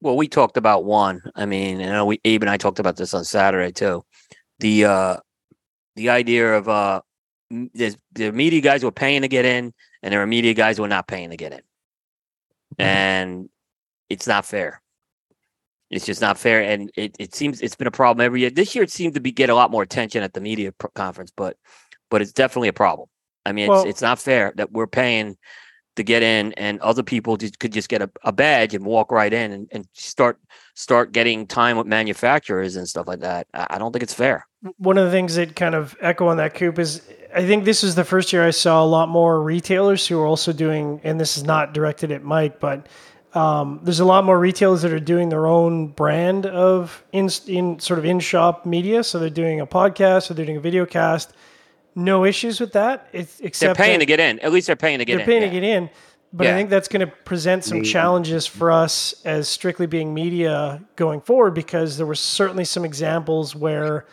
Speaker 6: Well, we talked about one. I mean, and I know we Abe and I talked about this on Saturday too. The uh the idea of uh there's the media guys were paying to get in and there are media guys who are not paying to get in. And it's not fair. It's just not fair. And it, it seems it's been a problem every year. This year it seemed to be get a lot more attention at the media pr- conference, but but it's definitely a problem. I mean, it's
Speaker 2: Well-
Speaker 6: it's not fair that we're paying to get in and other people just could just get a, a badge and walk right in and, and start start getting time with manufacturers and stuff like that. I, I don't think it's fair.
Speaker 2: one of the things that kind of echo on that coop is I think this is the first year I saw a lot more retailers who are also doing, and this is not directed at Mike, but um, there's a lot more retailers that are doing their own brand of in, in sort of in shop media. So they're doing a podcast or they're doing a video cast. No issues with that. It's,
Speaker 6: They're paying to get in. At least they're paying to get in.
Speaker 2: they're paying
Speaker 6: yeah.
Speaker 2: to get in. But I think that's going to present some
Speaker 4: Maybe.
Speaker 2: challenges for us as strictly being media going forward because there were certainly some examples where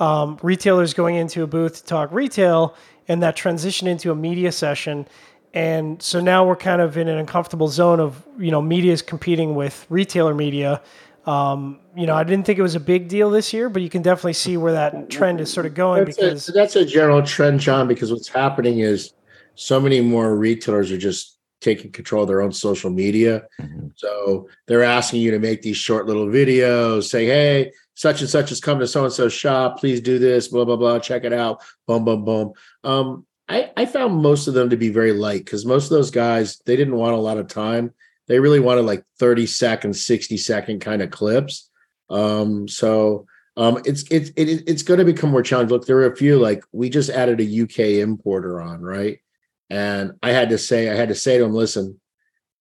Speaker 2: um, retailers going into a booth to talk retail and that transition into a media session. And so now we're kind of in an uncomfortable zone of, you know, media is competing with retailer media. Um, you know, I didn't think it was a big deal this year, but you can definitely see where that trend is sort of going
Speaker 4: That's
Speaker 2: because
Speaker 4: a, that's a general trend, John, because what's happening is so many more retailers are just taking control of their own social media.
Speaker 1: Mhm.
Speaker 4: So they're asking you to make these short little videos, say, hey, such and such has come to so and so shop. Please do this, blah, blah, blah. Check it out. Boom, boom, boom. Um, I, I found most of them to be very light because most of those guys, they didn't want a lot of time. They really wanted like 30 second, 60 second kind of clips. Um, so um, it's it's it, it's going to become more challenging. Look, there were a few like we just added a UK importer on, right? And I had to say, I had to say to him, listen,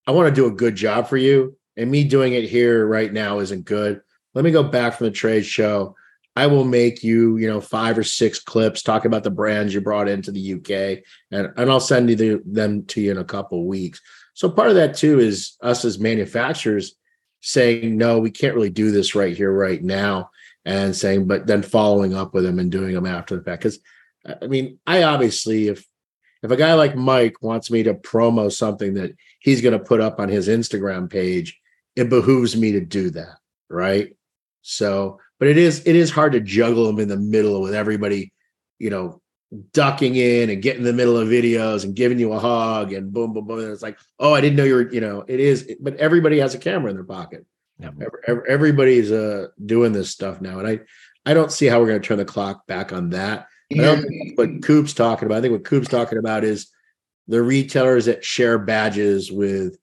Speaker 4: I want to do a good job for you, and me doing it here right now isn't good. Let me go back from the trade show. I will make you, you know, five or six clips talking about the brands you brought into the UK, and and I'll send you the, them to you in a couple of weeks. So part of that too is us as manufacturers saying no, we can't really do this right here, right now, and saying, but then following up with them and doing them after the fact. Because I mean, I obviously if if a guy like Mike wants me to promo something that he's going to put up on his Instagram page, it behooves me to do that, right? So, but it is it is hard to juggle them in the middle with everybody, you know, ducking in and getting in the middle of videos and giving you a hug and boom, boom, boom. And it's like, oh, I didn't know you were, you know, it is, but everybody has a camera in their pocket.
Speaker 1: Yeah.
Speaker 4: Everybody's uh doing this stuff now, and I I don't see how we're going to turn the clock back on that. I don't think what Coop's talking about. I think what Coop's talking about is the retailers that share badges with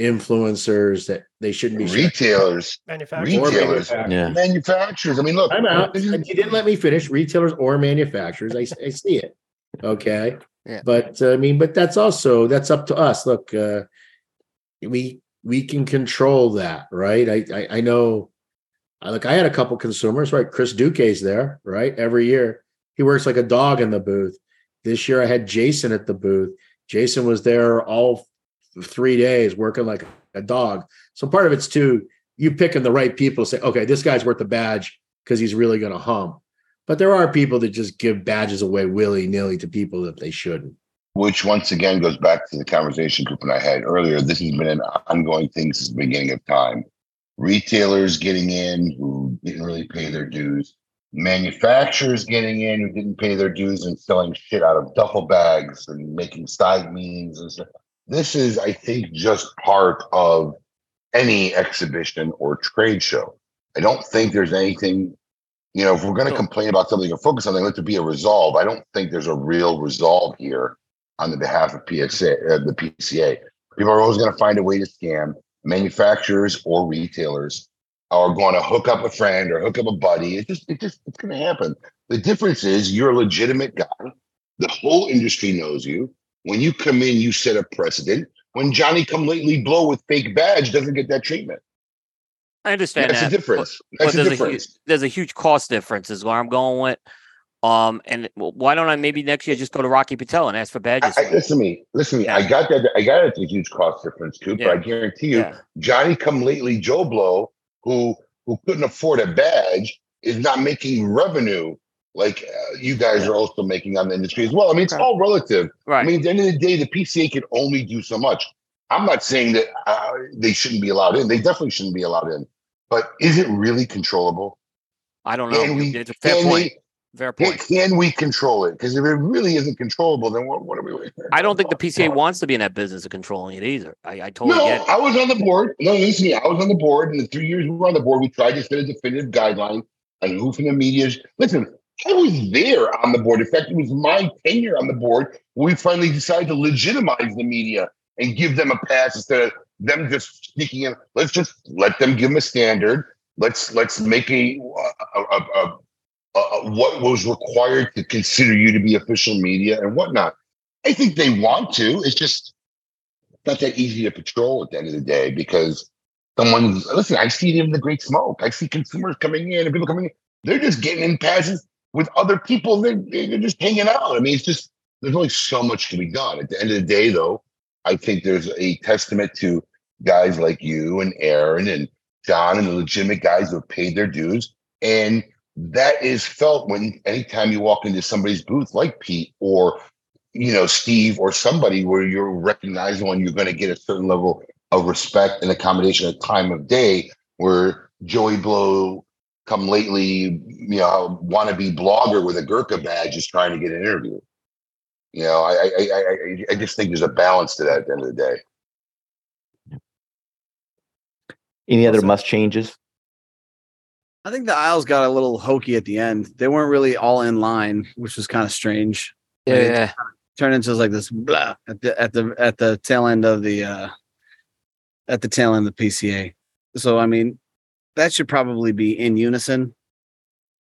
Speaker 4: influencers that they shouldn't be
Speaker 7: retailers,
Speaker 2: manufacturers,
Speaker 4: Or
Speaker 7: retailers,
Speaker 1: Yeah.
Speaker 7: manufacturers. I mean, look,
Speaker 4: I'm out. You didn't let me finish. Retailers or manufacturers. I, I see it. Okay.
Speaker 6: Yeah.
Speaker 4: But uh, I mean, but that's also that's up to us. Look, uh, we we can control that, right? I I, I know. I like I had a couple consumers, right? Chris Duque's there, right? Every year he works like a dog in the booth. This year I had Jason at the booth. Jason was there all three days working like a dog. So part of it's too you picking the right people say, okay, this guy's worth the badge because he's really going to hum. But there are people that just give badges away willy nilly to people that they shouldn't.
Speaker 7: which once again goes back to the conversation Coop and I had earlier. This has been an ongoing thing since the beginning of time. Retailers getting in who didn't really pay their dues, manufacturers getting in who didn't pay their dues and selling shit out of duffel bags and making side means and stuff. This is, I think, just part of any exhibition or trade show. I don't think there's anything, you know, if we're going to complain about something or focus on something, let there be a resolve. I don't think there's a real resolve here on the behalf of PXA, uh, the PCA. People are always going to find a way to scam. Manufacturers or retailers are going to hook up a friend or hook up a buddy. It just, it just, it's going to happen. The difference is you're a legitimate guy. The whole industry knows you. When you come in, you set a precedent. When Johnny come lately blow with fake badge doesn't get that treatment.
Speaker 6: I understand
Speaker 7: That's the difference.
Speaker 6: but
Speaker 7: That's the
Speaker 6: there's a,
Speaker 7: difference.
Speaker 6: there's a huge cost difference is where I'm going with. Um, and why don't I maybe next year just go to Rocky Patel and ask for badges?
Speaker 7: I, I, listen to me. Listen to me.
Speaker 6: Yeah.
Speaker 7: I got that. I got it's a huge cost difference, Coop.
Speaker 6: Yeah.
Speaker 7: But I guarantee you,
Speaker 6: yeah.
Speaker 7: Johnny come lately Joe Blow, who who couldn't afford a badge, is not making revenue like uh, you guys are also making on the industry as well. I mean, it's
Speaker 6: Okay.
Speaker 7: all relative.
Speaker 6: Right.
Speaker 7: I mean, at the end of the day, the PCA can only do so much. I'm not saying that uh, they shouldn't be allowed in. They definitely shouldn't be allowed in. But is it really controllable?
Speaker 6: I don't know.
Speaker 7: Can we?
Speaker 6: it's a fair point.
Speaker 7: we?
Speaker 6: Fair
Speaker 7: Can,
Speaker 6: point.
Speaker 7: can we control it? Because if it really isn't controllable, then what, what are we waiting?
Speaker 6: I don't think the? PCA wants to be in that business of controlling it either. I, I totally
Speaker 7: No. I was on the board. No, listen me. I was on the board, and the three years we were on the board, we tried to set a definitive guideline on who from the media. Listen, I was there on the board. In fact, it was my tenure on the board we finally decided to legitimize the media and give them a pass instead of them just sneaking in. Let's just let them give them a standard. Let's let's make a, a, a, a what was required to consider you to be official media and whatnot. I think they want to. It's just not that easy to patrol at the end of the day because someone's listen. I see it in the Great Smoke. I see consumers coming in and people coming in. They're just getting in passes with other people. They're they're just hanging out. I mean, it's just there's only so much to be done. At the end of the day, though, I think there's a testament to guys like you and Aaron and John and the legitimate guys who have paid their dues. And that is felt when anytime you walk into somebody's booth like Pete or you know Steve or somebody where you're recognizable and you're going to get a certain level of respect and accommodation at time of day where Joey Blow come lately, you know, wannabe blogger with a Gurkha badge is trying to get an interview. You know, I I I, I, I just think there's a balance to that at the end of the day.
Speaker 1: Any other
Speaker 6: Also-
Speaker 1: must changes?
Speaker 5: I think the aisles got a little hokey at the end. They weren't really all in line, which was kind of strange. Like,
Speaker 6: Yeah.
Speaker 5: turned into like this blah at the at the at the tail end of the uh at the tail end of the PCA. So I mean, that should probably be in unison,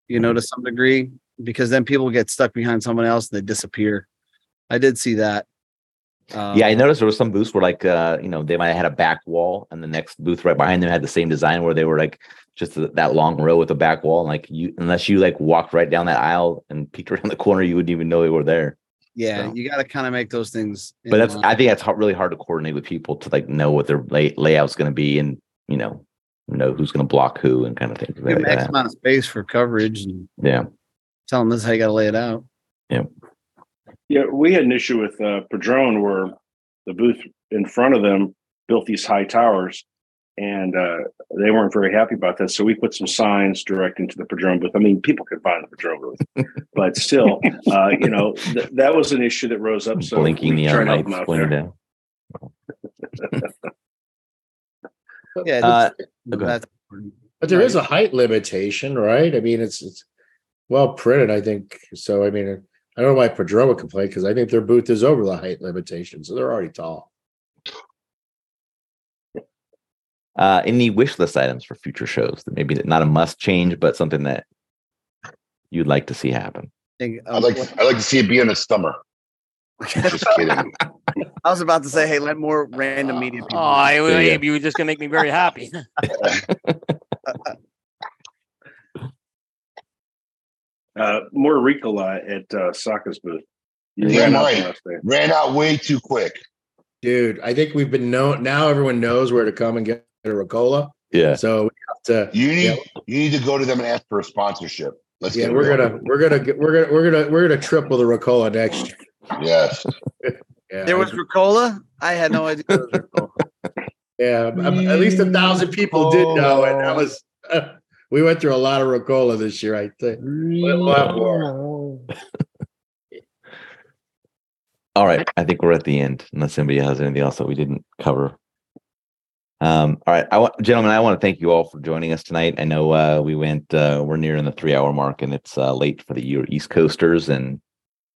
Speaker 5: you know, to some degree, because then people get stuck behind someone else and they disappear. I did see that. Um,
Speaker 1: yeah, I noticed there was some booths where like uh, you know, they might have had a back wall and the next booth right behind them had the same design where they were like just that long row with a back wall. And like you unless you like walked right down that aisle and peeked around the corner, you wouldn't even know they were there.
Speaker 5: yeah,
Speaker 1: So-
Speaker 5: you got to kind of make those things.
Speaker 1: But that's
Speaker 5: line.
Speaker 1: I think that's hard, really hard to coordinate with people to like know what their lay, layout's going to be and you know know who's going to block who and kind of things
Speaker 5: Give
Speaker 1: like
Speaker 5: them X
Speaker 1: that.
Speaker 5: amount of space for coverage and
Speaker 1: Yeah.
Speaker 5: tell them this is how you got to lay it out.
Speaker 3: Yeah, Yeah. we had an issue with uh, Padron where the booth in front of them built these high towers, and uh, they weren't very happy about that. So we put some signs directing to the Padron booth. I mean, people could find the Padron booth, but still, uh, you know, th- that was an issue that rose up. So
Speaker 1: Blinking
Speaker 3: we
Speaker 1: neon
Speaker 3: tried to help
Speaker 1: lights
Speaker 3: out
Speaker 1: pointed down.
Speaker 5: Yeah,
Speaker 1: Uh,
Speaker 5: that's-
Speaker 1: okay.
Speaker 5: that's important.
Speaker 4: But there is a height limitation, right? I mean, it's it's well printed, I think. So I mean, I don't know why Padron would complain because I think their booth is over the height limitation, so they're already tall.
Speaker 1: Uh, any wish list items for future shows that maybe not a must change, but something that you'd like to see happen?
Speaker 7: I'd
Speaker 5: um,
Speaker 7: like I'd like to see it be in the summer. Just kidding.
Speaker 5: I was about to say, hey, let more random media people.
Speaker 6: Oh, I,
Speaker 1: There you
Speaker 6: were just gonna make me very happy.
Speaker 3: Uh, more Ricola at uh, Saka's booth. You ran out
Speaker 7: right.
Speaker 3: last day.
Speaker 7: Ran out way too quick.
Speaker 4: Dude, I think we've been known now. Everyone knows where to come and get a Ricola.
Speaker 1: Yeah.
Speaker 4: So we have to.
Speaker 7: You need
Speaker 4: Yeah.
Speaker 7: you need to go to them and ask for a sponsorship. Let's
Speaker 4: Yeah,
Speaker 7: get
Speaker 4: we're
Speaker 7: real.
Speaker 4: gonna we're gonna we're gonna we're gonna we're gonna triple the Ricola next year.
Speaker 7: Yes.
Speaker 4: Yeah,
Speaker 5: There was Ricola. I had no idea. There was Ricola.
Speaker 4: yeah. um, At least a thousand people did know, and that was. we went through a lot of Ricola this year. I think. We'll we'll more.
Speaker 1: All right. I think we're at the end, unless anybody has anything else that we didn't cover. Um, all right. I want gentlemen, I want to thank you all for joining us tonight. I know uh we went uh we're nearing the three hour mark and it's uh late for the East Coasters and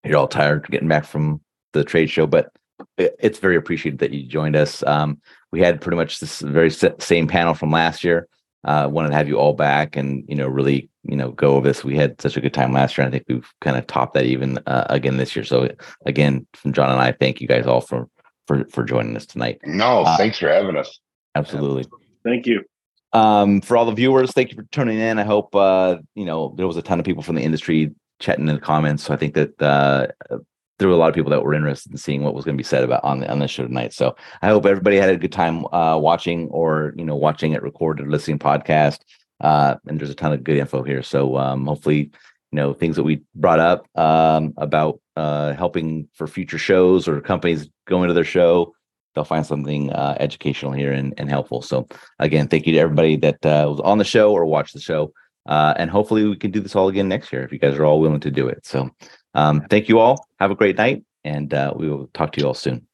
Speaker 1: you're all tired getting back from the trade show, but it- it's very appreciated that you joined us. Um, we had pretty much this very same panel from last year. Uh, wanted to have you all back and you know really you know go over this. We had such a good time last year. And I think we've kind of topped that even uh, again this year. So again, from John and I, thank you guys all for for for joining us tonight.
Speaker 7: No,
Speaker 1: Uh,
Speaker 7: thanks for having us.
Speaker 1: Absolutely.
Speaker 3: Thank you.
Speaker 1: Um, for all the viewers, thank you for tuning in. I hope uh, you know there was a ton of people from the industry chatting in the comments. So I think that uh, there were a lot of people that were interested in seeing what was going to be said about on the on the show tonight. So I hope everybody had a good time uh, watching or you know watching it recorded, listening podcast. Uh, and there's a ton of good info here. So um, hopefully, you know things that we brought up um, about uh, helping for future shows or companies going to their show. They'll find something uh, educational here and, and helpful. So again, thank you to everybody that uh, was on the show or watched the show. Uh, and hopefully we can do this all again next year if you guys are all willing to do it. So um, thank you all. Have a great night, and uh, we will talk to you all soon.